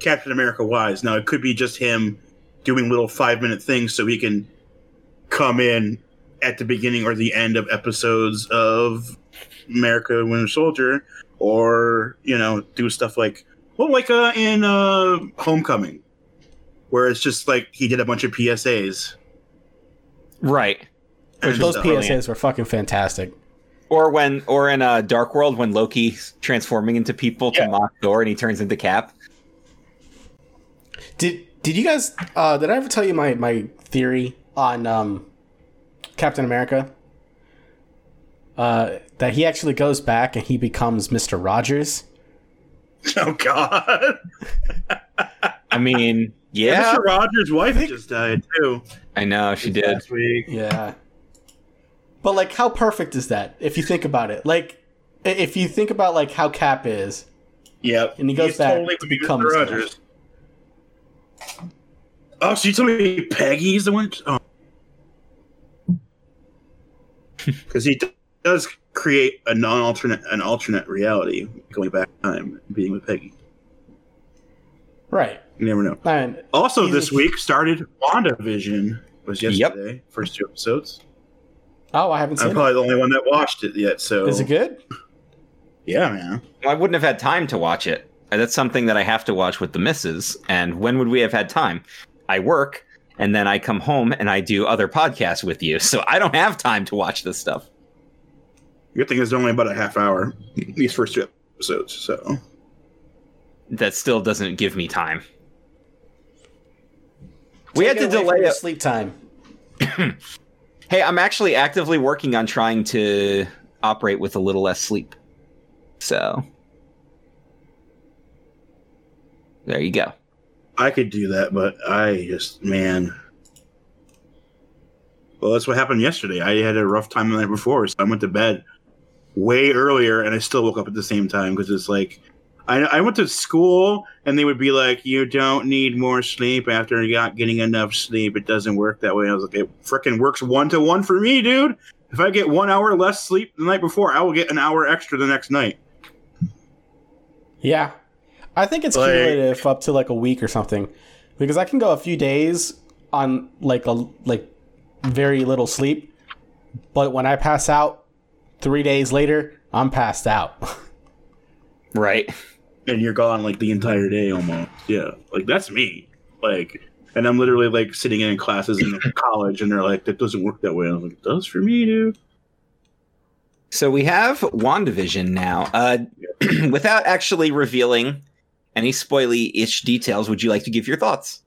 Captain America wise. Now it could be just him doing little five minute things so he can come in at the beginning or the end of episodes of America Winter Soldier, or you know, do stuff like well, like uh, in uh, Homecoming, where it's just like he did a bunch of PSAs.
right.
and
those
stuff.
PSAs were fucking fantastic.
Or when, or in a Dark World, when Loki's transforming into people to
Yeah.
mock Thor, and he turns into Cap.
Did Did you guys? Uh, did I ever tell you my my theory on um, Captain America? Uh, that he actually goes back and he becomes Mister Rogers.
Oh God!
I mean, yeah,
Mr. Rogers' wife just died too.
I know she did.
last week.
Yeah. But like, how perfect is that? If you think about it, like, if you think about like how Cap is,
Yep.
And he goes
He's
back,
totally Mr.
becomes
Rogers. Oh, so you told me Peggy's the one? Oh. Because he d- does create a non-alternate, an alternate reality, going back in time, being with Peggy.
right?
You never know.
And
Also,
He's-
this week started WandaVision. Was yesterday, first two episodes.
oh, I haven't
I'm
seen it.
probably the only one that watched it yet. So
Is it good?
Yeah, man.
I wouldn't have had time to watch it. That's something that I have to watch with the misses. And when would we have had time? I work, and then I come home and I do other podcasts with you. So I don't have time to watch this stuff.
Good thing it's only about a half hour. Hmm. These first two episodes. So
That still doesn't give me time. We had to
it away from
delay
your
it.
sleep time.
Hey, I'm actually actively working on trying to operate with a little less sleep. So there you go.
I could do that, but I just man. Well, that's what happened yesterday. I had a rough time the night before, so I went to bed way earlier, and I still woke up at the same time because it's like I, I went to school, and they would be like, "You don't need more sleep after you not getting enough sleep. It doesn't work that way." I was like, "It freaking works one to one for me, dude. If I get one hour less sleep the night before, I will get an hour extra the next night."
Yeah, I think it's
Like-
cumulative up to like a week or something, because I can go a few days on like a like very little sleep, but when I pass out, three days later, I'm passed out.
Right.
and you're gone like the entire day almost. Yeah, like that's me. Like And I'm literally like sitting in classes in college, and they're like, "That doesn't work that way." I'm like, "It does for me, dude."
So we have WandaVision now. Uh, without actually revealing any spoily-ish details, would you like to give your thoughts?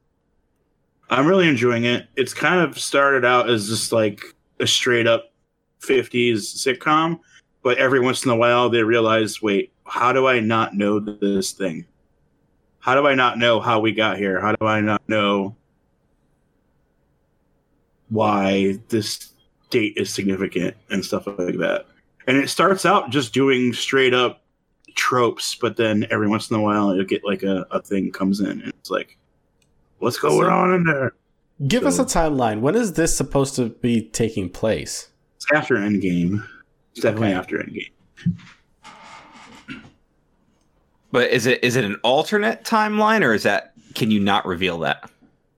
I'm really enjoying it. It's kind of started out as just like a straight up 50s sitcom, but every once in a while they realize, wait, how do I not know this thing? How do I not know how we got here? How do I not know why this date is significant and stuff like that? And it starts out just doing straight up tropes, but then every once in a while you'll get like a, a thing comes in and it's like, what's going
So-
on in there?
Give
So-
us a timeline. When is this supposed to be taking place?
It's after Endgame. It's definitely
Okay.
after Endgame.
But is it is it an alternate timeline, or is that can you not reveal that?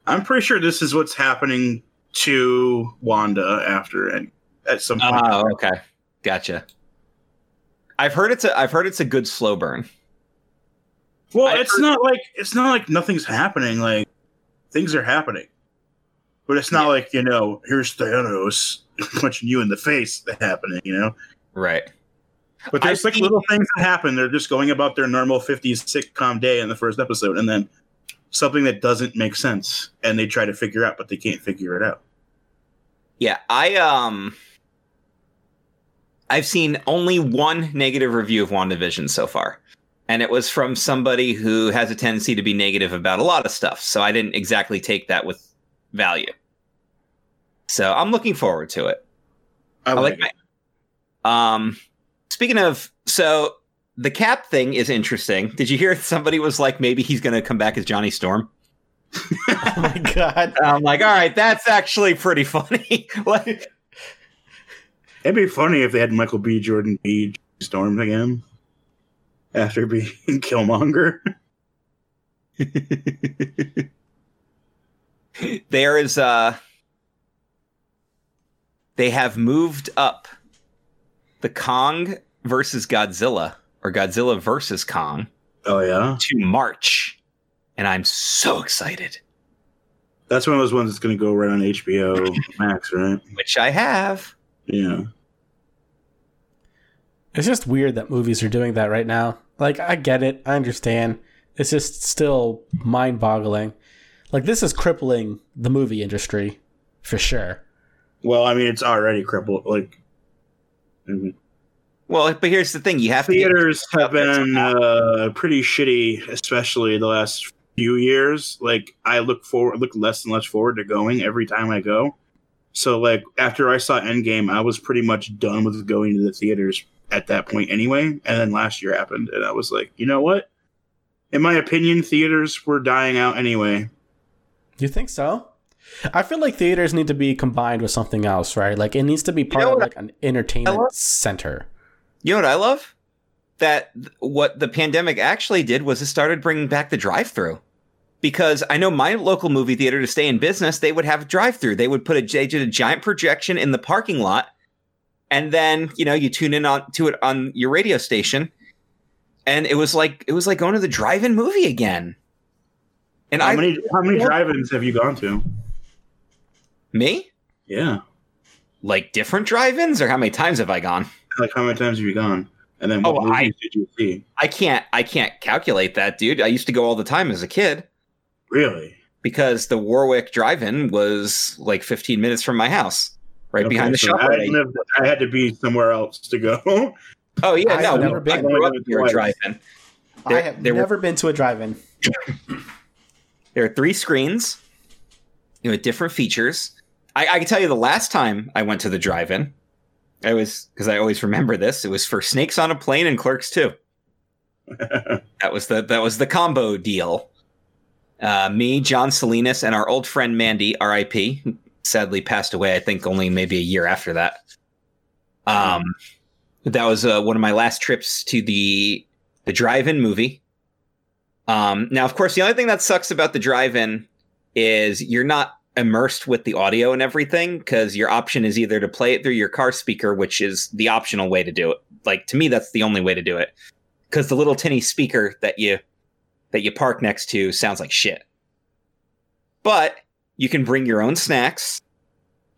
I'm pretty sure this is what's happening to Wanda after and at some point.
Oh, okay, gotcha. I've heard it's a I've heard it's a good slow burn.
well,
I've
it's not like it's not like nothing's happening. Like things are happening, but it's not
Yeah.
like you know, here's Thanos punching you in the face that happening. You know,
Right.
but there's
I
like little things that happen. They're just going about their normal 50s sitcom day in the first episode, and then something that doesn't make sense, and they try to figure out, but they can't figure it out.
Yeah, I um I've seen only one negative review of WandaVision so far. And it was from somebody who has a tendency to be negative about a lot of stuff. So I didn't exactly take that with value. So I'm looking forward to it.
I
I
like
like
it.
my um speaking of so the cap thing is interesting. Did you hear somebody was like maybe he's gonna come back as Johnny Storm?
Oh my god.
I'm like, all right, that's actually pretty funny. like
It'd be funny if they had Michael B. Jordan be Storm again after being Killmonger.
there is uh they have moved up the Kong versus Godzilla or Godzilla versus Kong
Oh yeah,
to March. And I'm so excited,
that's one of those ones that's going to go right on HBO Max, right?
which I have.
Yeah,
It's just weird that movies are doing that right now. Like, I get it. I understand. It's just still mind boggling. Like, this is crippling the movie industry for sure.
Well, I mean, it's already crippled. Like I mean,
Well, but here's the thing: you have to get-
theaters have been uh, pretty shitty, especially the last few years. Like I look forward, look less and less forward to going every time I go. So like after I saw Endgame, I was pretty much done with going to the theaters at that point anyway. And then last year happened, and I was like, you know what? In my opinion, theaters were dying out anyway.
You think so? I feel like theaters need to be combined with something else, right? Like, it needs to be part
know
of
what
like an entertainment center.
You know what I love? That th- what the pandemic actually did was it started bringing back the drive-through. Because I know my local movie theater to stay in business, they would have a drive-through. They would put a, they did a giant projection in the parking lot, and then you know you tune in on to it on your radio station, and it was like it was like going to the drive-in movie again. And
How
I
many how many drive-ins have you gone to?
Me
Yeah,
like different drive-ins, or how many times have I gone?
like how many times have you gone? And then oh, what
Oh, I-
did you see?
I can't I can't calculate that, dude. I used to go all the time as a kid.
Really?
because the Warwick Drive-In was like 15 minutes from my house, right
Okay,
behind the
so
shop.
I, lived, I had to be somewhere else to go.
Oh yeah,
I've
no,
never
we-
been.
I grew up near a drive-in. There, I
have
there were-
never been to a drive-in.
There are three screens, you know, with different features. I, I can tell you the last time I went to the drive-in, I was because I always remember this. It was for Snakes on a Plane and Clerks 2. That was the that was the combo deal. Uh, me, John Salinas, and our old friend Mandy, R.I.P. Sadly, passed away. I think only maybe a year after that. Um, that was uh, one of my last trips to the the drive-in movie. Um, now, of course, the only thing that sucks about the drive-in is you're not immersed with the audio and everything because your option is either to play it through your car speaker, which is the optional way to do it. Like to me, that's the only way to do it because the little tinny speaker that you that you park next to sounds like shit. But you can bring your own snacks.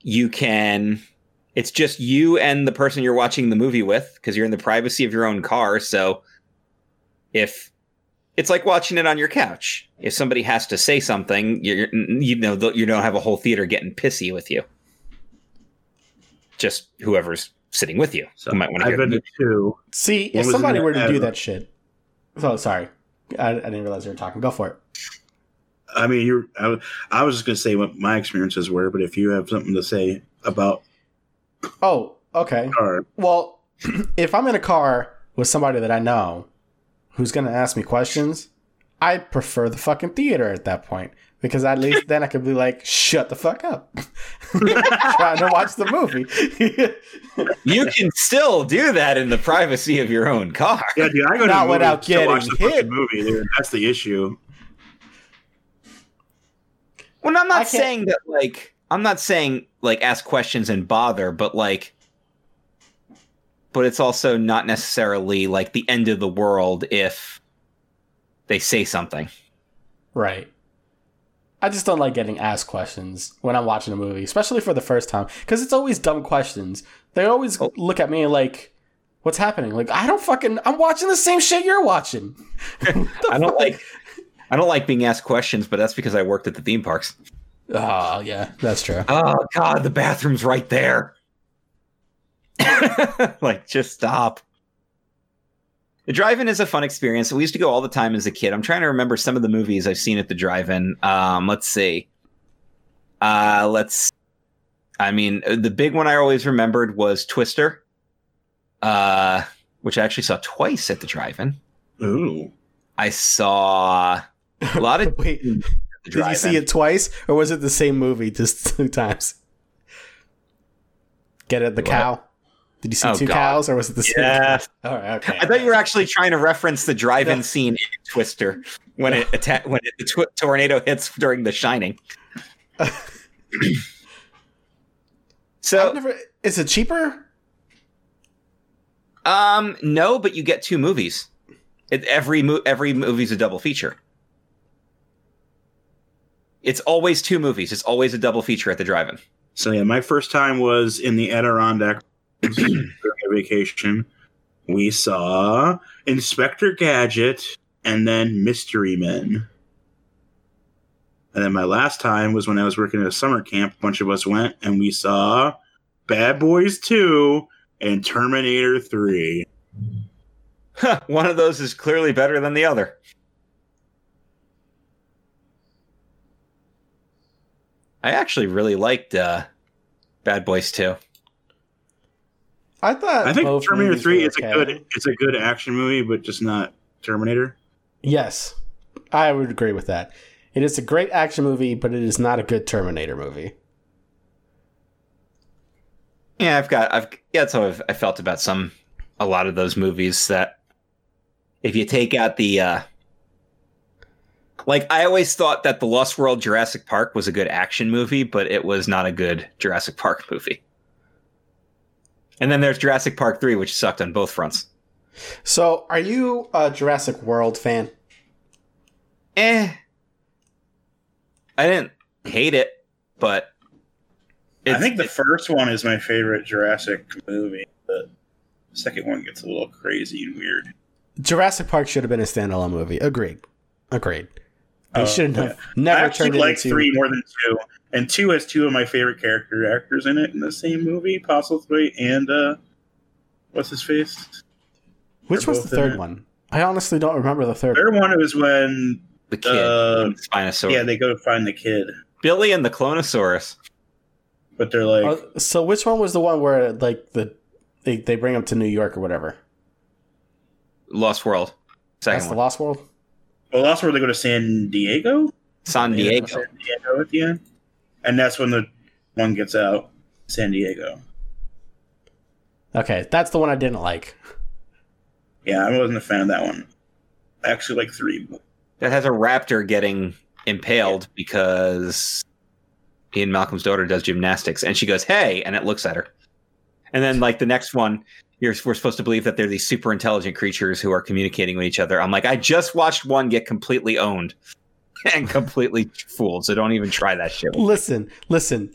You can. It's just you and the person you're watching the movie with because you're in the privacy of your own car. So if it's like watching it on your couch, if somebody has to say something, you're, you know you don't have a whole theater getting pissy with you. Just whoever's sitting with you.
So
who might want to
I've
hear
been
the
to two.
See,
What
if somebody were to
that
do that shit. Oh, sorry. I, I didn't realize you were talking. Go for it.
I mean, you're. I, was- I was just gonna say what my experiences were, but if you have something to say about
Oh, okay.
car,
Well, if I'm in a car with somebody that I know who's going to ask me questions, I prefer the fucking theater at that point because at least then I could be like, shut the fuck up. Trying to watch the movie.
You can still do that in the privacy of your own car.
yeah, dude, I go to
Not
the movies
without
to watch
getting
the fucking
hit.
movie. Dude. That's the issue.
Well, I'm
I
not
can't-
saying that like I'm not saying like ask questions and bother, but like but it's also not necessarily like the end of the world if they say something.
right. I just don't like getting asked questions when I'm watching a movie, especially for the first time, because it's always dumb questions. They always
Oh.
look at me like, what's happening? Like, I don't fucking, I'm watching the same shit you're watching.
I don't like I don't like being asked questions, but that's because I worked at the theme parks.
Oh, yeah, that's true.
Oh god, the bathroom's right there. like just stop. The drive-in is a fun experience. We used to go all the time as a kid. I'm trying to remember some of the movies I've seen at the drive-in. Um, let's see. Uh, let's. I mean, the big one I always remembered was Twister, uh, which I actually saw twice at the drive-in.
Ooh,
I saw a lot of
Wait, did you see it twice, or was it the same movie just two times? Get it, the
What?
cow. Did you see
Oh,
two
God.
cows, or was it the same?
Yes.
All right, okay.
I thought you were actually trying to reference the drive-in scene in Twister when it atta- when it, the tw- tornado hits during The Shining. so,
never. Is it cheaper?
um, no, but you get two movies. It, every mo- every movie's a double feature. It's always two movies. It's always a double feature at the drive-in.
So yeah, my first time was in the Adirondack during vacation. We saw Inspector Gadget and then Mystery Men. And then my last time was when I was working at a summer camp. A bunch of us went and we saw Bad Boys 2 and Terminator 3.
One of those is clearly better than the other. I actually really liked uh, Bad Boys 2.
I thought.
I think
both
Terminator
movies
3
were
is a good it's a good action movie, but just not Terminator.
Yes, I would agree with that. It is a great action movie, but it is not a good Terminator movie.
Yeah, I've got I've yeah, that's how I've, I felt about some a lot of those movies that if you take out the uh like I always thought that the Lost World Jurassic Park was a good action movie, but it was not a good Jurassic Park movie. And then there's Jurassic Park 3 which sucked on both fronts.
So, are you a Jurassic World fan?
Eh. I didn't hate it, but
I think the first one is my favorite Jurassic movie. But the second one gets a little crazy and weird.
Jurassic Park should have been a standalone movie. Agreed. Agreed. They
Oh,
shouldn't
yeah.
have never
I actually
turned it
like
into.
three more than two, and two has two of my favorite character actors in it in the same movie, Postlethwaite and uh, what's his face?
Which
They're
was the
in
third
it.
one? I honestly don't remember the third.
Third one was when
the kid,
uh,
Spinosaurus.
yeah they go to find the kid,
Billy and the Clonosaurus.
but they're like
Uh, so which one was the one where like the they, they bring him to New York or whatever?
Lost World. Second
That's the. Lost World.
Well, that's where they go to San Diego,
San Diego.
San Diego at the end, and that's when the one gets out, San Diego.
Okay, that's the one I didn't like.
Yeah, I wasn't a fan of that one. I actually like three.
That has a raptor getting impaled because Ian Malcolm's daughter does gymnastics and she goes, hey, and it looks at her. And then, like, the next one, you're, we're supposed to believe that they're these super intelligent creatures who are communicating with each other. I'm like, I just watched one get completely owned. and completely fooled. So don't even try that shit.
Listen, listen.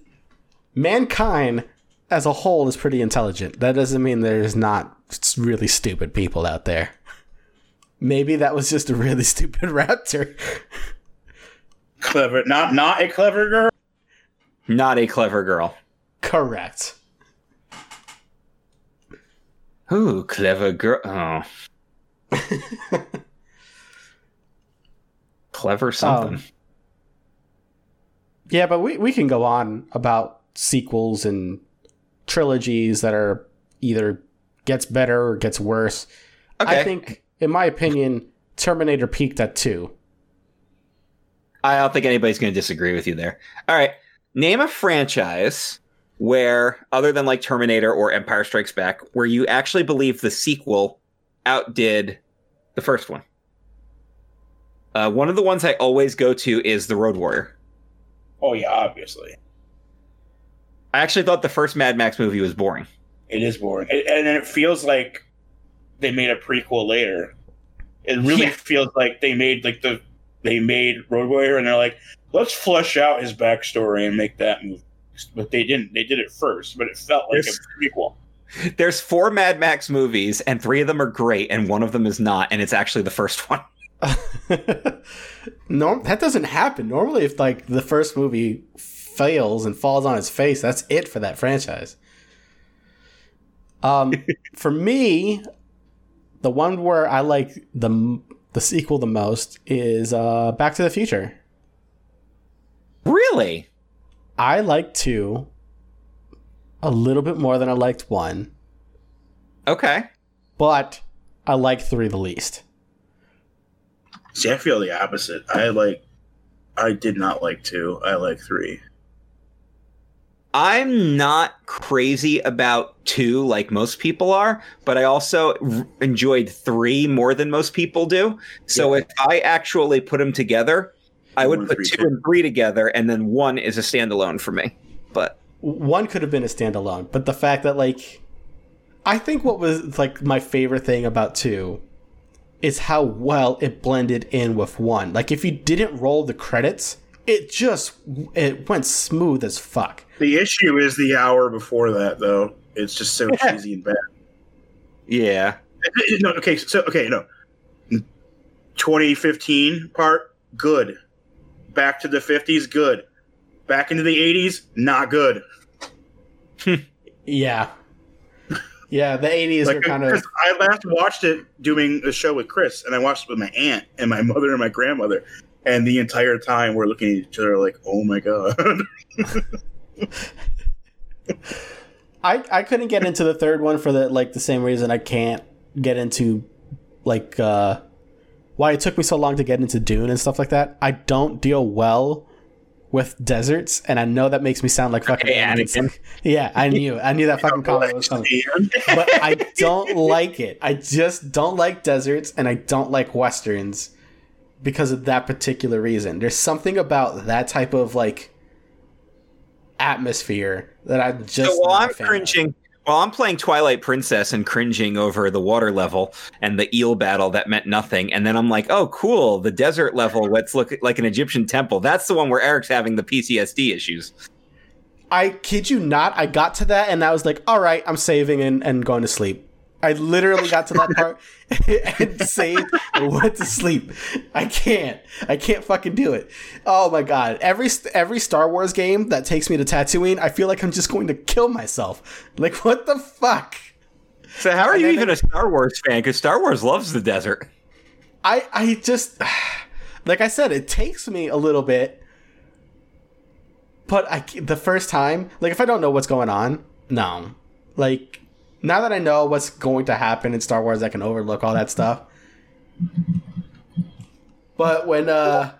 Mankind as a whole is pretty intelligent. That doesn't mean there's not really stupid people out there. Maybe that was just a really stupid raptor.
Clever, not not a clever girl.
Not a clever girl.
Correct.
Ooh, clever girl. Oh. clever something.
Um, Yeah, but we, we can go on about sequels and trilogies that are either gets better or gets worse.
okay.
I think, in my opinion, Terminator peaked at two.
I don't think anybody's going to disagree with you there. All right. Name a franchise where, other than like Terminator or Empire Strikes Back, where you actually believe the sequel outdid the first one. Uh, one of the ones I always go to is The Road Warrior.
Oh yeah, obviously
I actually thought the first Mad Max movie was boring.
it is boring, It- and then it feels like they made a prequel later. It really
Yeah.
feels like they made like the they made Road Warrior, and they're like, let's flesh out his backstory and make that movie. But they didn't. They did it first, but it felt like
There's-
a prequel.
There's four Mad Max movies, and three of them are great, and one of them is not, and it's actually the first one.
Norm that doesn't happen. Normally if like the first movie fails and falls on its face, that's it for that franchise. Um for me, the one where I like the the sequel the most is uh Back to the Future.
Really?
I like 2 a little bit more than I liked 1,
Okay.
but I like 3 the least.
See, I feel the opposite. I like. I did not like two. I like three.
I'm not crazy about two like most people are, but I also r- enjoyed three more than most people do. So if I actually put them together, I would
One,
put two and three together, and then one is a standalone for me. But
one could have been a standalone, but the fact that like I think what was like my favorite thing about two is how well it blended in with one. Like if you didn't roll the credits, it just it went smooth as fuck.
The issue is the hour before that, though. It's just so cheesy and bad.
yeah,
No, okay, so okay, no. 2015 part, good. Back to the 50s, good. Back into the 80s, not good.
Yeah. Yeah, the 80s
Like,
are kind of
I last watched it doing a show with Chris, and I watched it with my aunt and my mother and my grandmother, and the entire time we're looking at each other like, "Oh my god!"
I I couldn't get into the third one for the like the same reason I can't get into like uh why it took me so long to get into Dune and stuff like that. I don't deal well with deserts, and I know that makes me sound like fucking
Okay,
Anakin.
Anakin.
Yeah, I knew. I knew that fucking comment was coming. But I don't like it. I just don't like deserts, and I don't like westerns because of that particular reason. There's something about that type of like atmosphere that I just.
so while I'm
cringing, of.
While I'm playing Twilight Princess and cringing over the water level and the eel battle that meant nothing, and then I'm like, oh, cool, the desert level, let's look like an Egyptian temple. That's the one where Eric's having the PTSD issues.
I kid you not, I got to that and I was like, all right, I'm saving and, and going to sleep. I literally got to that part and saved and went to sleep. I can't. I can't fucking do it. Oh my god. Every every Star Wars game that takes me to Tatooine, I feel like I'm just going to kill myself. Like what the fuck?
So how are
And
you even a Star Wars fan? Because Star Wars loves the desert.
I I just like I said, it takes me a little bit. But I the first time, like if I don't know what's going on, no. Like now that I know what's going to happen in Star Wars, I can overlook all that stuff. But when uh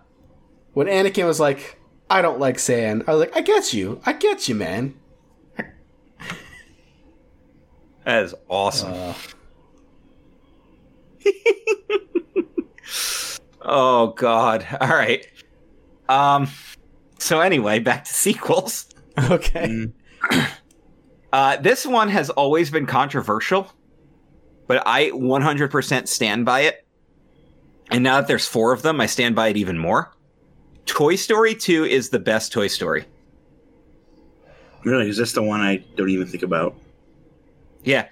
when Anakin was like, I don't like sand, I was like, I get you. I get you, man.
That is awesome.
Uh,
oh God. All right. Um. So anyway, back to sequels.
okay.
Uh, this one has always been controversial, but I 100% stand by it. And now that there's four of them, I stand by it even more. Toy Story 2 is the best Toy Story.
Really, is this the one I don't even think about?
Yeah.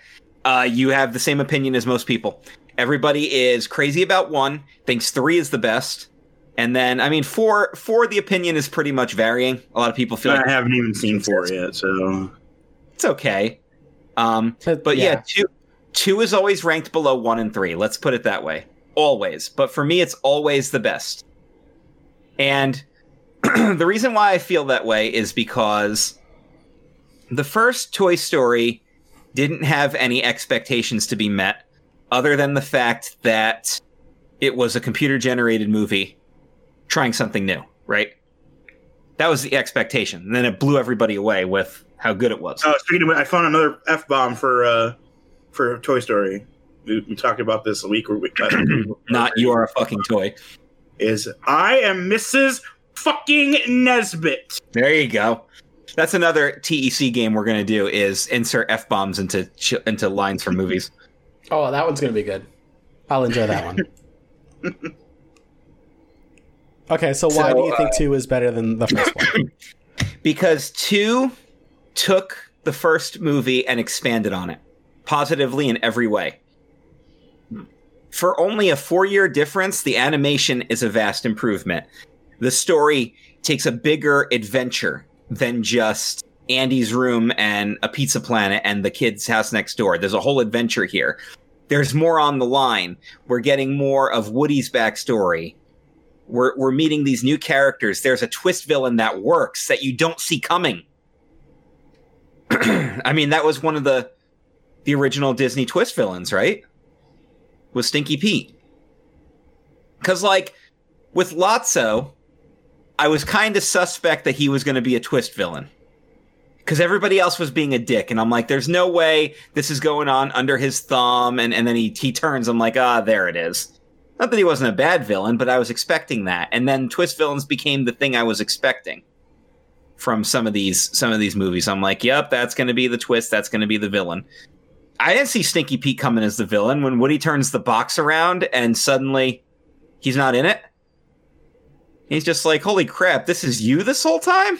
Uh, you have the same opinion as most people. Everybody is crazy about one, thinks three is the best. And then, I mean, four, four, the opinion is pretty much varying. A lot of people feel like
I haven't even seen four yet, so
it's okay. Um,
But,
but yeah. two, two is always ranked below one and three. Let's put it that way. Always. But for me, it's always the best. And the reason why I feel that way is because the first Toy Story didn't have any expectations to be met other than the fact that it was a computer generated movie trying something new, right? That was the expectation. And then it blew everybody away with how good it was.
Oh, speaking of, I found another f bomb for uh for Toy Story. We, we talked about this a week or week.
Not you are a fucking toy.
is I am Mrs. Fucking Nesbitt.
There you go. That's another TEC game we're gonna do is insert f bombs into ch- into lines from movies.
Oh, that one's gonna be good. I'll enjoy that one. okay, so why
So,
do you think two is better than the first one?
because two took the first movie and expanded on it positively in every way. Hmm. For only a four year difference, the animation is a vast improvement. The story takes a bigger adventure than just Andy's room and a pizza planet and the kid's house next door. There's a whole adventure here. There's more on the line. We're getting more of Woody's backstory. We're, we're meeting these new characters. There's a twist villain that works that you don't see coming. I mean, that was one of the the original Disney twist villains, right? Was Stinky Pete. Cause like with Lotso, I was kind of suspect that he was going to be a twist villain. Because everybody else was being a dick, and I'm like, there's no way this is going on under his thumb, and, and then he he turns, I'm like, ah, there it is. Not that he wasn't a bad villain, but I was expecting that. And then twist villains became the thing I was expecting from some of these some of these movies. I'm like, yep, that's going to be the twist. That's going to be the villain. I didn't see Stinky Pete coming as the villain when Woody turns the box around and suddenly he's not in it. He's just like, holy crap, this is you this whole time.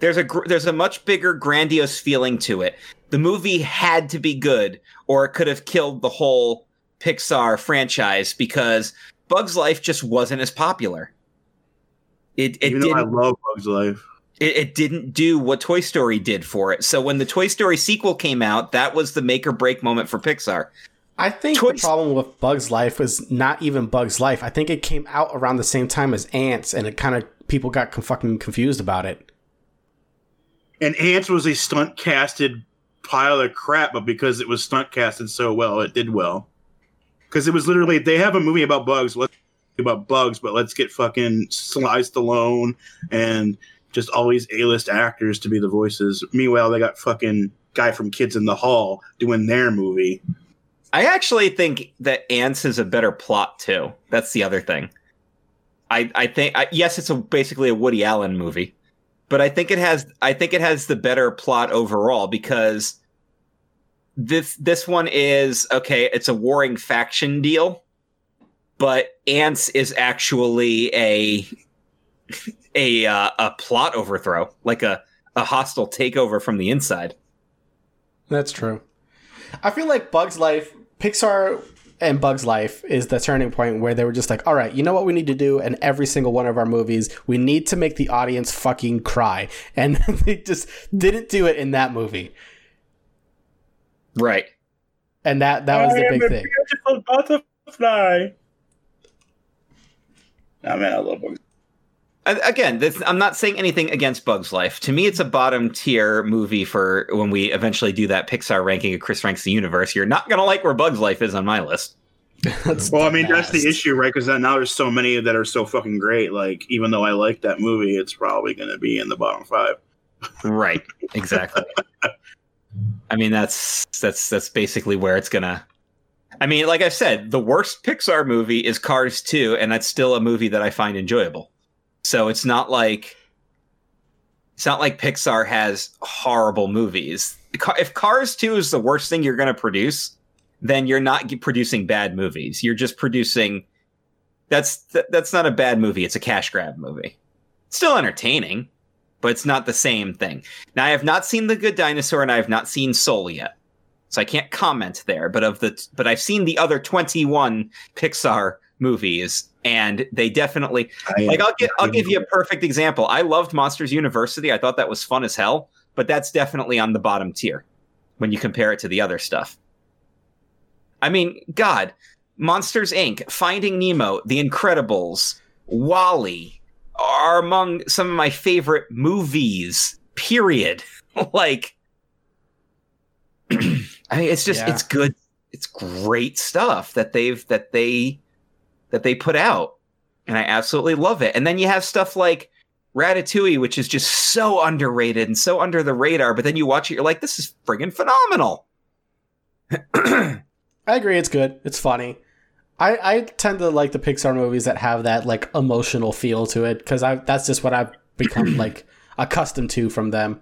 There's a gr- there's a much bigger grandiose feeling to it. The movie had to be good, or it could have killed the whole Pixar franchise because Bugs Life just wasn't as popular. It it
Even though I
didn't
love Bugs Life.
it, it didn't do what Toy Story did for it. So when the Toy Story sequel came out, that was the make or break moment for Pixar.
I think
Toy-
the problem with Bugs Life was not even Bugs Life. I think it came out around the same time as Antz, and it kind of people got com- fucking confused about it.
And Antz was a stunt casted pile of crap, but because it was stunt casted so well, it did well. Because it was literally they have a movie about bugs. Let's about bugs, but let's get fucking Sly Stallone and just all these A list actors to be the voices. Meanwhile, they got fucking guy from Kids in the Hall doing their movie.
I actually think that Antz is a better plot too. That's the other thing. I I think I, yes, it's a, basically a Woody Allen movie, but I think it has I think it has the better plot overall because this this one is okay. It's a warring faction deal, but Antz is actually a a uh, a plot overthrow, like a a hostile takeover from the inside.
That's true. I feel like Bugs Life, Pixar and Bugs Life is the turning point where they were just like, all right, you know what we need to do in every single one of our movies? We need to make the audience fucking cry. And they just didn't do it in that movie.
Right.
And that, that was the big thing.
beautiful butterfly. Nah, man, I love bugs.
Again, this, I'm not saying anything against Bugs Life. To me, it's a bottom tier movie for when we eventually do that Pixar ranking of Chris Ranks the Universe. You're not gonna like where Bugs Life is on my list.
That's
Well, I
the
mean, that's the issue, right? Because now there's so many that are so fucking great. Like, even though I like that movie, it's probably going to be in the bottom five.
Right. Exactly. I mean, that's that's that's basically where it's gonna. I mean, like I said, the worst Pixar movie is Cars 2, and that's still a movie that I find enjoyable. So it's not like it's not like Pixar has horrible movies. If Cars 2 is the worst thing you're going to produce, then you're not producing bad movies. You're just producing That's th- that's not a bad movie. It's a cash grab movie. Still entertaining, but it's not the same thing. Now, I have not seen The Good Dinosaur, and I have not seen Soul yet, so I can't comment there. But of the but I've seen the other twenty one Pixar movies, and they definitely like I'll give I'll give you a perfect example. I loved Monsters University. I thought that was fun as hell, but that's definitely on the bottom tier when you compare it to the other stuff. I mean, God, Monsters Inc., Finding Nemo, The Incredibles, WALL-E are among some of my favorite movies. Period. like, I mean, it's just
Yeah.
it's good. It's great stuff that they've that they that they put out, and I absolutely love it. And then you have stuff like Ratatouille, which is just so underrated and so under the radar. But then you watch it, you're like, this is friggin' phenomenal.
I agree. It's good. It's funny. I, I tend to like the Pixar movies that have that like emotional feel to it because I that's just what I've become like accustomed to from them.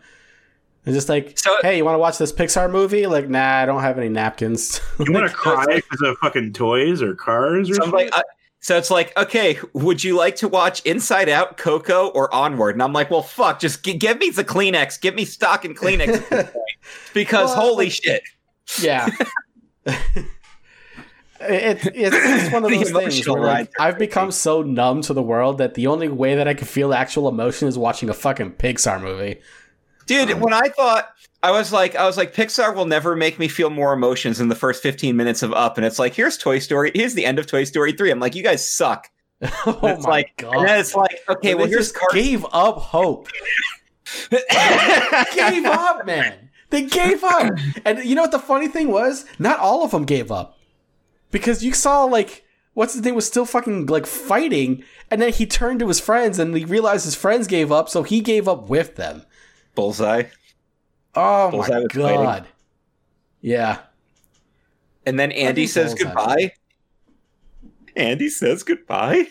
It's just like,
So-
hey, you want to watch this Pixar movie? Like, nah, I don't have any napkins.
You want to cry because of fucking toys or cars or
So,
something?
like, uh, so it's like, okay, would you like to watch Inside Out, Coco, or Onward? And I'm like, well, fuck, just g- give me the Kleenex, give me stock in Kleenex because
Well,
holy shit,
yeah. It, it's, it's one of those things where like, I've become so numb to the world that the only way that I can feel actual emotion is watching a fucking Pixar movie.
Dude.
Um,
when I thought I was like, I was like, Pixar will never make me feel more emotions in the first 15 minutes of Up, and it's like, here's Toy Story, here's the end of Toy Story three. I'm like, you guys suck.
oh
it's
my
like,
god!
and then it's like, okay, well, here's
just
Cars.
gave up hope. gave up, man. They gave up. And you know what the funny thing was? Not all of them gave up. Because you saw like what's his name was still fucking like fighting and then he turned to his friends and he realized his friends gave up so he gave up with them.
Bullseye.
Oh
Bullseye
my
was fighting.
god. Yeah.
And then Andy says
Bullseye.
goodbye. Andy says goodbye.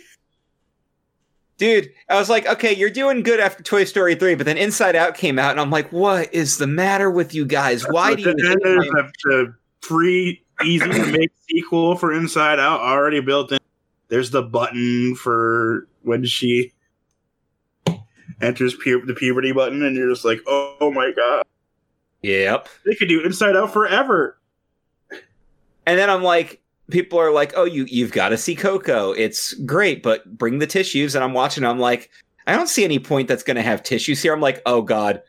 Dude, I was like, okay, you're doing good after Toy Story 3, but then Inside Out came out, and I'm like, what is the matter with you guys? Why do you
have then
think
there's
I'm-
a, the free, easy to make sequel for Inside Out already built in. There's the button for when she enters pu- the puberty button, and you're just like, oh, oh my god,
Yep.
they could do Inside Out forever.
And then I'm like, people are like, oh, you, you've got to see Coco. It's great, but bring the tissues. And I'm watching, I'm like, I don't see any point that's going to have tissues here. I'm like, oh, God.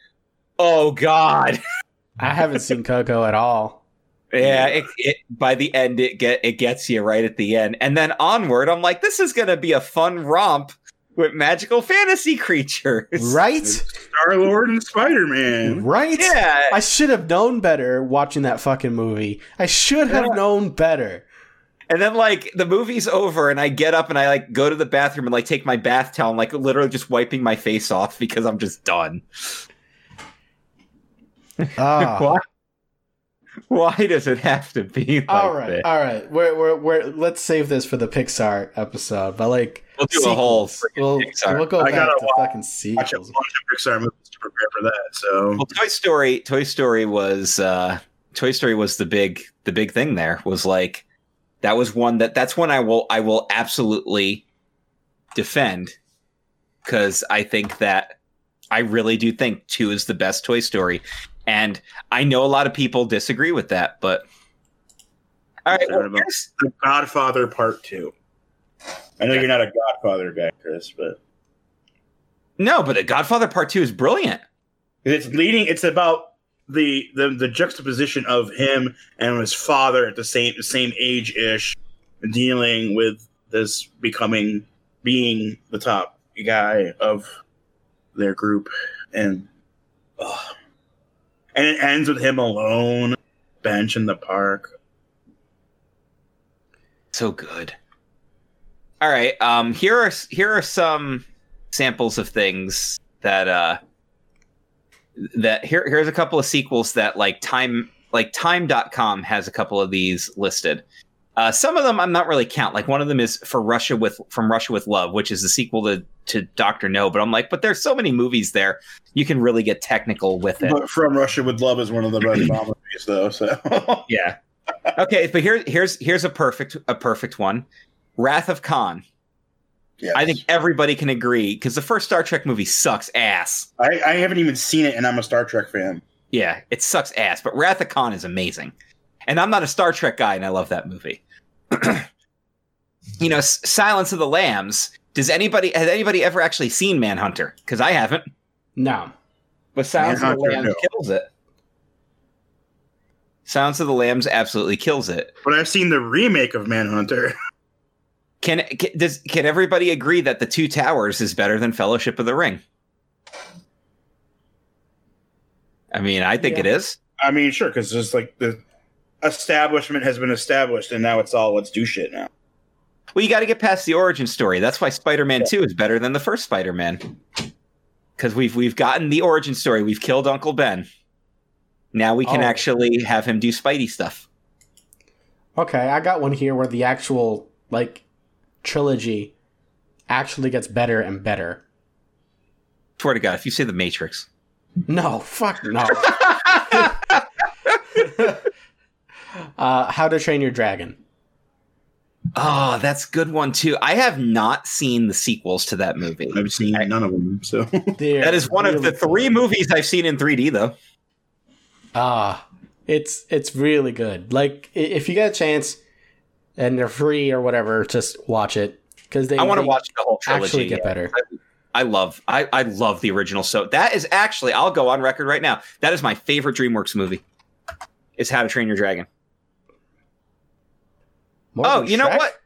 Oh, God.
I haven't seen Coco at all.
Yeah, it, it by the end it get it gets you right at the end, and then onward, I'm like, this is gonna be a fun romp with magical fantasy creatures,
Right?
Star Lord and Spider Man.
Right?
Yeah,
I should have known better watching that fucking movie. I should have
Yeah.
known better.
and then like the movie's over, and I get up and I like go to the bathroom and like take my bath towel, and, like literally just wiping my face off because I'm just done.
Ah.
Why? Why does it have to be like
all right,
this?
all right. We're, we're, we're, let's save this for the Pixar episode. But like,
We'll do a whole
sequels. We'll,
Pixar.
we'll go
I
back
gotta
to fucking
Watch a
sequels.
bunch of Pixar movies to prepare for that. So
Well, Toy Story, Toy Story was uh Toy Story was the big the big thing there was like that was one that that's one I will I will absolutely defend cuz I think that I really do think 2 is the best Toy Story and I know a lot of people disagree with that but all right, well,
Terrible.
here's-
The Godfather Part Two. I know you're not a Godfather guy, Chris, but
no, but the Godfather Part 2 is brilliant.
it's leading. It's about the the, the juxtaposition of him and his father at the same the same age ish, dealing with this becoming being the top guy of their group, and ugh. and it ends with him alone, bench in the park.
so good. All right, um here are here are some samples of things that uh that here here's a couple of sequels that like time like time.com has a couple of these listed. Uh, some of them I'm not really count. Like one of them is for Russia with from Russia with Love, which is the sequel to to Doctor No. But I'm like, but there's so many movies there, you can really get technical with it.
But From Russia with Love is one of the best movies, though. So
Yeah. Okay, but here here's here's a perfect a perfect one. Wrath of Khan.
Yes.
I think everybody can agree because the first Star Trek movie sucks ass.
I, I haven't even seen it, and I'm a Star Trek fan.
Yeah, it sucks ass, but Wrath of Khan is amazing. And I'm not a Star Trek guy, and I love that movie. you know, S- Silence of the Lambs. Does anybody has anybody ever actually seen Manhunter? Because I haven't.
No.
But Silence of the Lambs
no.
kills it. Silence of the Lambs absolutely kills it.
But I've seen the remake of Manhunter.
Can, can does can everybody agree that the Two Towers is better than Fellowship of the Ring? I mean, I think
Yeah.
it is.
I mean, sure, because just like the establishment has been established, and now it's all let's do shit now.
Well, you got to get past the origin story. That's why Spider-Man Two is better than the first Spider-Man, because we've we've gotten the origin story. We've killed Uncle Ben. Now we can
Oh.
actually have him do Spidey stuff.
Okay, I got one here where the actual like trilogy actually gets better and better.
Swear to God, if you say the Matrix,
No, fuck no. uh, How to Train Your Dragon.
oh, that's a good one too. I have not seen the sequels to that movie.
I've seen none of them. So
That is one of the three
good.
movies I've seen in 3D, though.
Ah, it's it's really good. Like if you get a chance and they're free or whatever, just watch it because they
I want to watch the whole trilogy.
actually get
yeah.
better.
I love, I, I love the original. So that is actually, I'll go on record right now. That is my favorite DreamWorks movie. Is How to Train Your Dragon.
More
oh, you know what?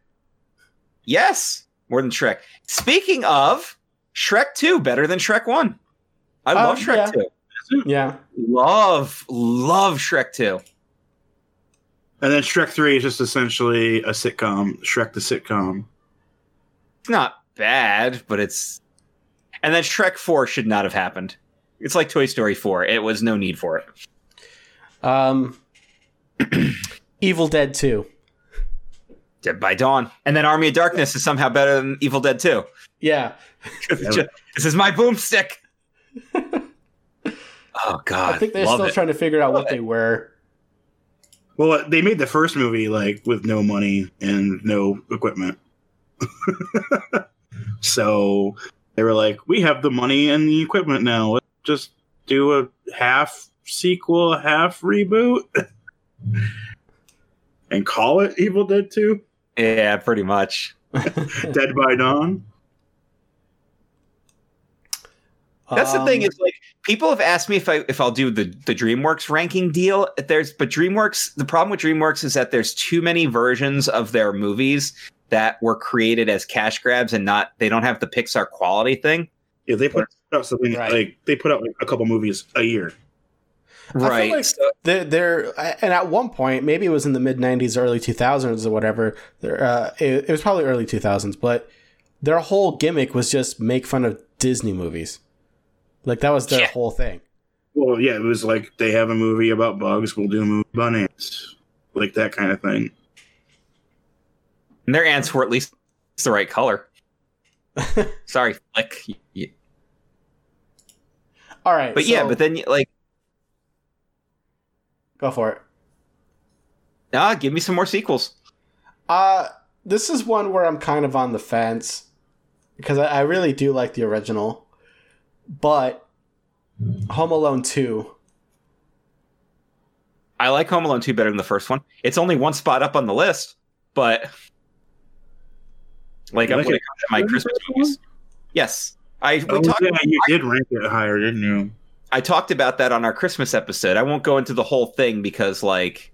Yes, more than Shrek. Speaking of Shrek Two, better than Shrek One. I love
Um,
Shrek
yeah.
Two.
Yeah,
Love, love Shrek Two.
And then Shrek Three is just essentially a sitcom. Shrek the sitcom.
It's not bad, but it's. And then Shrek Four should not have happened. It's like Toy Story Four. It was no need for it.
um, Evil Dead Two.
Dead by Dawn, and then Army of Darkness is somehow better than Evil Dead Two.
Yeah,
this is my boomstick. oh God,
I think they're
love
still
it.
trying to figure out
Love
what they were.
Well, they made the first movie like with no money and no equipment. so they were like, "We have the money and the equipment now. Let's just do a half sequel, half reboot, and call it Evil Dead Two:
Yeah, pretty much.
Dead by Dawn."
That's the thing
Um,
is like people have asked me if I if I'll do the the DreamWorks ranking deal. There's but DreamWorks the problem with DreamWorks is that there's too many versions of their movies that were created as cash grabs and not they don't have the Pixar quality thing.
Yeah, they put out something
Right.
like they put out like a couple movies a year.
feel
Right.
like-
So-
They're, they're and at one point, maybe it was in the mid '90s, early 2000s, or whatever. There, uh, it, it was probably early 2000s, but their whole gimmick was just make fun of Disney movies. Like that was their
Yeah.
whole thing.
Well, yeah, it was like they have a movie about bugs, we'll do a movie about ants, like that kind of thing.
and their ants were at least the right color. Sorry, Flick. Y-
All right,
But yeah, but then like
go for it.
ah, give me some more sequels.
Uh this is one where I'm kind of on the fence because I, I really do like the original, but Home Alone Two.
I like Home Alone 2 better than the first one. It's only one spot up on the list, but like
You
I'm
like
when
it
it to my Christmas movies. Yes. I we
Oh,
talked
yeah, you did rank it higher, didn't you?
I talked about that on our Christmas episode. I won't go into the whole thing because like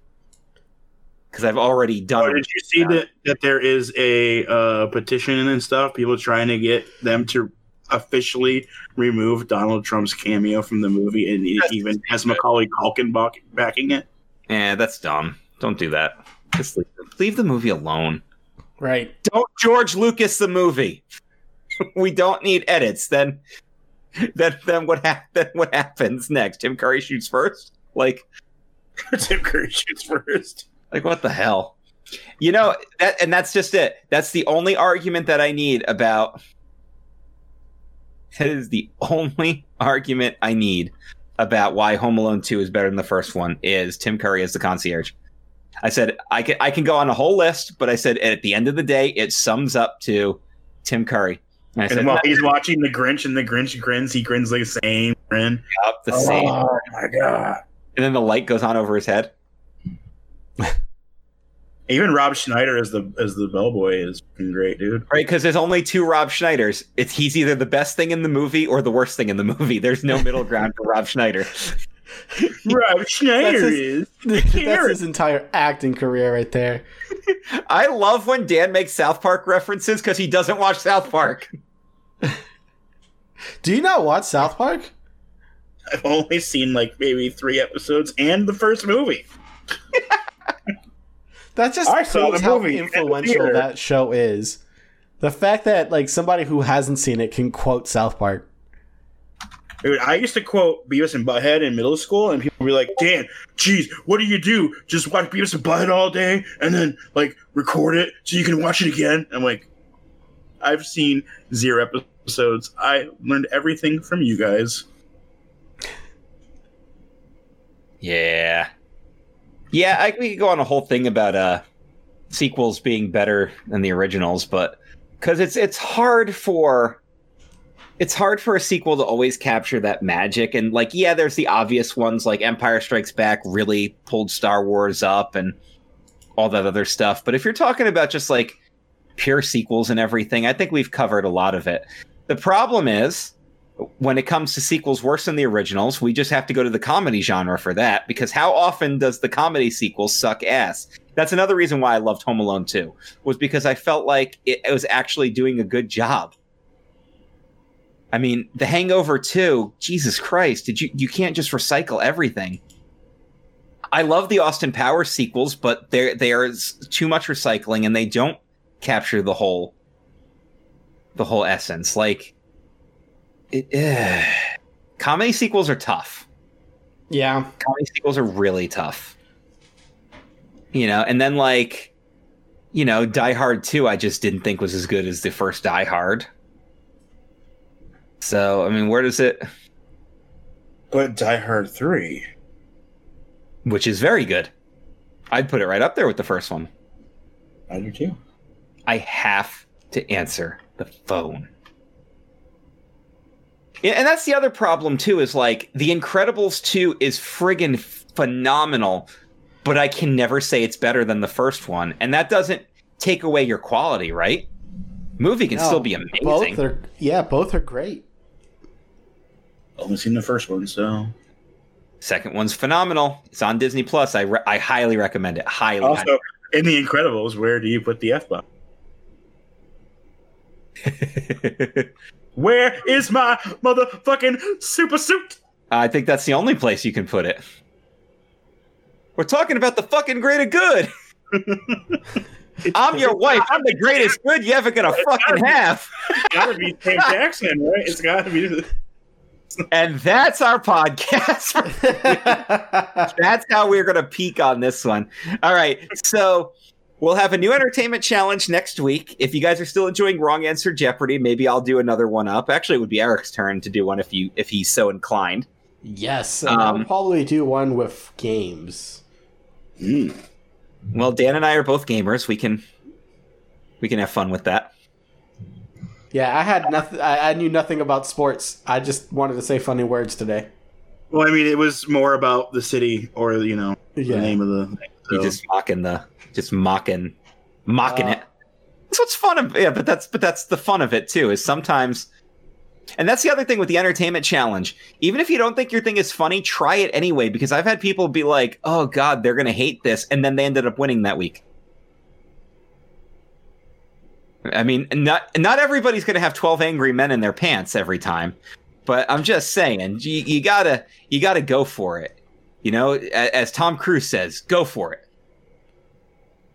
because I've already
Oh,
done
did you see that that there is a uh, petition and stuff? People trying to get them to officially remove Donald Trump's cameo from the movie, and
That's
even has Macaulay Culkin back- backing it.
Yeah, that's dumb. Don't do that. Just leave, leave the movie alone.
Right.
Don't George Lucas the movie. we don't need edits. Then, then, then what? hap then what happens next? Tim Curry shoots first. Like,
Tim Curry shoots first.
like what the hell? You know that, and that's just it. That's the only argument that I need about. That is the only argument I need about why Home Alone Two is better than the first one. Is Tim Curry as the concierge? I said I can I can go on a whole list, but I said at the end of the day, it sums up to Tim Curry. And I
And
said,
while he's watching the Grinch and the Grinch grins, he grins like the same grin.
up the oh same.
Oh my god!
And then the light goes on over his head.
Even Rob Schneider as the as the bellboy is great, dude.
Right, because there's only two Rob Schneiders. It's he's either the best thing in the movie or the worst thing in the movie. There's no middle ground for Rob Schneider.
Rob Schneider
That's
is.
That's his entire acting career right there.
I love when Dan makes South Park references because he doesn't watch South Park.
Do you not watch South Park?
I've only seen like maybe three episodes and the first movie.
That just
I saw
proves
the
how
movie in
influential
theater.
that show is. The fact that like somebody who hasn't seen it can quote South Park.
Dude, I used to quote Beavis and Butthead in middle school, and people would be like, "Dan, geez, what do you do? Just watch Beavis and Butthead all day, and then like record it so you can watch it again?" I'm like, "I've seen zero episodes. I learned everything from you guys."
Yeah. Yeah, I, we could go on a whole thing about uh sequels being better than the originals, but because it's it's hard for it's hard for a sequel to always capture that magic. And like yeah there's the obvious ones like empire strikes back really pulled star wars up and all that other stuff. But if you're talking about just like pure sequels and everything i think we've covered a lot of it. The problem is when it comes to sequels worse than the originals we just have to go to the comedy genre for that because how often does the comedy sequel suck ass that's another reason why i loved home alone 2 was because i felt like it, it was actually doing a good job I mean, The Hangover 2, Jesus Christ, did you you can't just recycle everything. I love the Austin Powers sequels, but there there's too much recycling and they don't capture the whole the whole essence. Like it eh. comedy sequels are tough.
Yeah.
Comedy sequels are really tough. You know, and then like you know, Die Hard 2 I just didn't think was as good as the first Die Hard. So, I mean, where does it
But Die Hard Three,
which is very good. I'd put it right up there with the first one.
I do too.
I have to answer the phone. Yeah, and that's the other problem too is like The Incredibles 2 is friggin' phenomenal, but I can never say it's better than the first one, and that doesn't take away your quality, right? Movie can
No,
still be amazing.
Both are yeah, both are great.
Only seen the first one, so
Second one's phenomenal. It's on Disney Plus. I re- I highly recommend it. Highly.
also in The Incredibles, where do you put the f bomb?
highly.
Where is my motherfucking super suit?
I think that's the only place you can put it. We're talking about the fucking greater good. I'm your wife. I'm the greatest good you ever gonna fucking have.
It's gotta be Sam Jackson, right? It's gotta be.
And that's our podcast. that's how we're gonna peak on this one. All right. So we'll have a new entertainment challenge next week. If you guys are still enjoying Wrong Answer Jeopardy, maybe I'll do another one up. Actually, it would be Eric's turn to do one if you if he's so inclined.
yes, and I'll
Um,
probably do one with games.
Mm.
Well, Dan and I are both gamers. We can we can have fun with that.
Yeah, I had nothing. I, I knew nothing about sports. I just wanted to say funny words today.
Well, I mean, it was more about the city or you know the
Yeah.
name of the. So.
just mocking the just mocking mocking
Uh,
it. That's what's fun of yeah, but that's but that's the fun of it too, is sometimes and that's the other thing with the entertainment challenge. Even if you don't think your thing is funny, try it anyway, because I've had people be like, Oh god, they're gonna hate this, and then they ended up winning that week. I mean, not not everybody's gonna have twelve angry men in their pants every time. But I'm just saying, you, you gotta you gotta go for it. You know, as Tom Cruise says, go for it.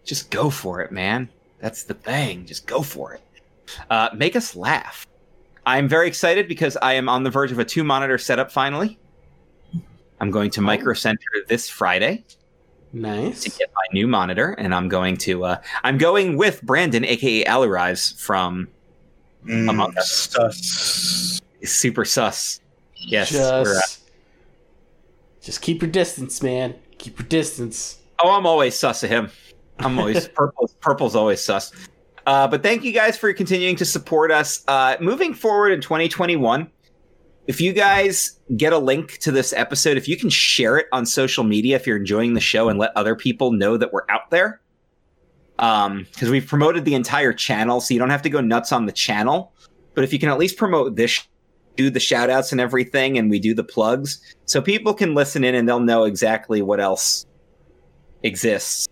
Just go for it, man. That's the thing. Just go for it. Uh, make us laugh. I'm very excited because I am on the verge of a two monitor setup finally. I'm going to Micro Center this Friday
Nice.
to get my new monitor, and I'm going to uh, I'm going with Brandon, aka Alarise from
Mm,
Among Us.
sus.
Super Sus. Yes,
just,
we're, uh,
just keep your distance, man. Keep your distance.
Oh, I'm always sus of him. I'm always purple. Purple's always sus. Uh, but thank you guys for continuing to support us. Uh, moving forward in 2021, if you guys get a link to this episode, if you can share it on social media, if you're enjoying the show and let other people know that we're out there, um, because we've promoted the entire channel, so you don't have to go nuts on the channel. But if you can at least promote this, do the shout outs and everything, and we do the plugs, so people can listen in and they'll know exactly what else exists.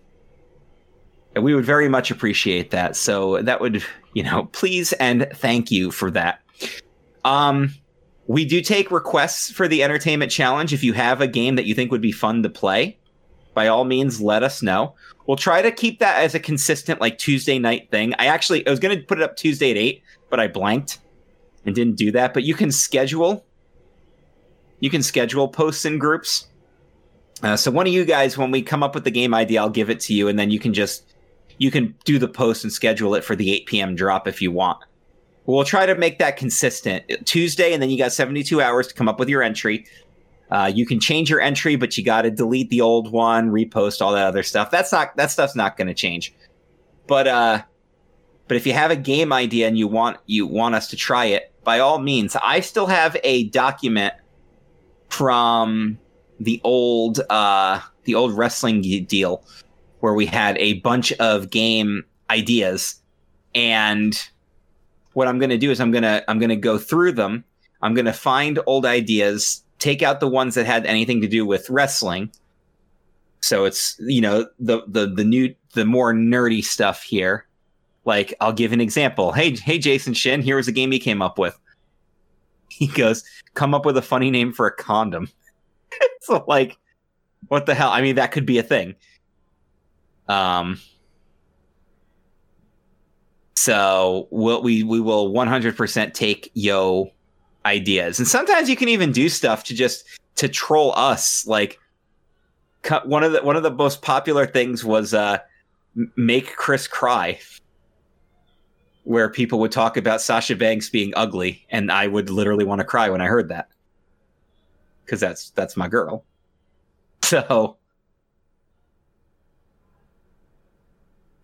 And we would very much appreciate that. So that would, you know, please and thank you for that. Um, we do take requests for the entertainment challenge. If you have a game that you think would be fun to play, by all means, let us know. We'll try to keep that as a consistent, like Tuesday night thing. I actually I was going to put it up Tuesday at eight, but I blanked and didn't do that. But you can schedule, you can schedule posts in groups. Uh, so one of you guys, when we come up with the game idea, I'll give it to you, and then you can just you can do the post and schedule it for the 8 p.m. drop if you want. We'll try to make that consistent. Tuesday, and then you got 72 hours to come up with your entry. Uh, you can change your entry, but you got to delete the old one, repost all that other stuff. That's not that stuff's not going to change. But uh, but if you have a game idea and you want you want us to try it, by all means. I still have a document from the old uh, the old wrestling deal where we had a bunch of game ideas and what I'm going to do is I'm to I'm to go through them. I'm to find old ideas, take out the ones that had anything to do with wrestling. So it's, you know, the the the new the more nerdy stuff here. Like I'll give an example. Hey, hey Jason Shin, here was a game he came up with. He goes, "Come up with a funny name for a condom." so like what the hell? I mean, that could be a thing. Um so we'll, we we will 100% take yo ideas, and sometimes you can even do stuff to just to troll us. Like one of the one of the most popular things was uh, make Chris cry, where people would talk about Sasha Banks being ugly, and I would literally want to cry when I heard that because that's that's my girl. So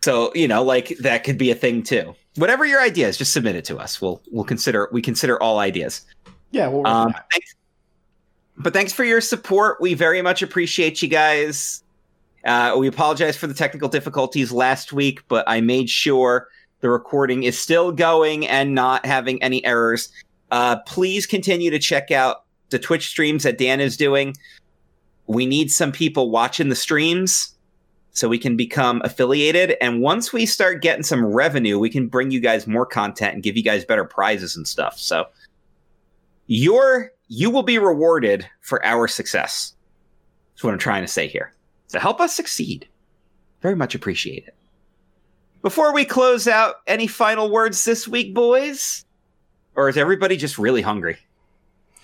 So you know, like that could be a thing too. Whatever your idea is, just submit it to us. We'll we'll consider we consider all ideas.
Yeah, we'll
um, thanks, but thanks for your support. We very much appreciate you guys. Uh, we apologize for the technical difficulties last week, but I made sure the recording is still going and not having any errors. Uh, please continue to check out the Twitch streams that Dan is doing. We need some people watching the streams so we can become affiliated. And once we start getting some revenue, we can bring you guys more content and give you guys better prizes and stuff. So you're you will be rewarded for our success. That's what I'm trying to say here. So help us succeed. Very much appreciate it. Before we close out, any final words this week, boys? Or is everybody just really hungry?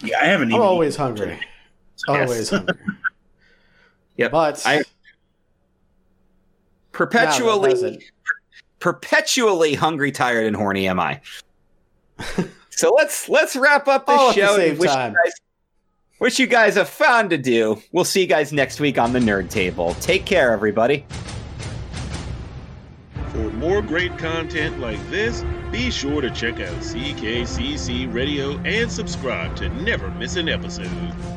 Yeah, I haven't.
I'm always hungry.
Yes.
Always hungry.
Yep.
But
I perpetually perpetually hungry, tired, and horny am I. so let's let's wrap up this
All at the
show.
same
wish,
time.
You guys, wish you guys have fun to do. We'll see you guys next week on the Nerd Table. Take care, everybody.
For more great content like this, be sure to check out CKCC Radio and subscribe to never miss an episode.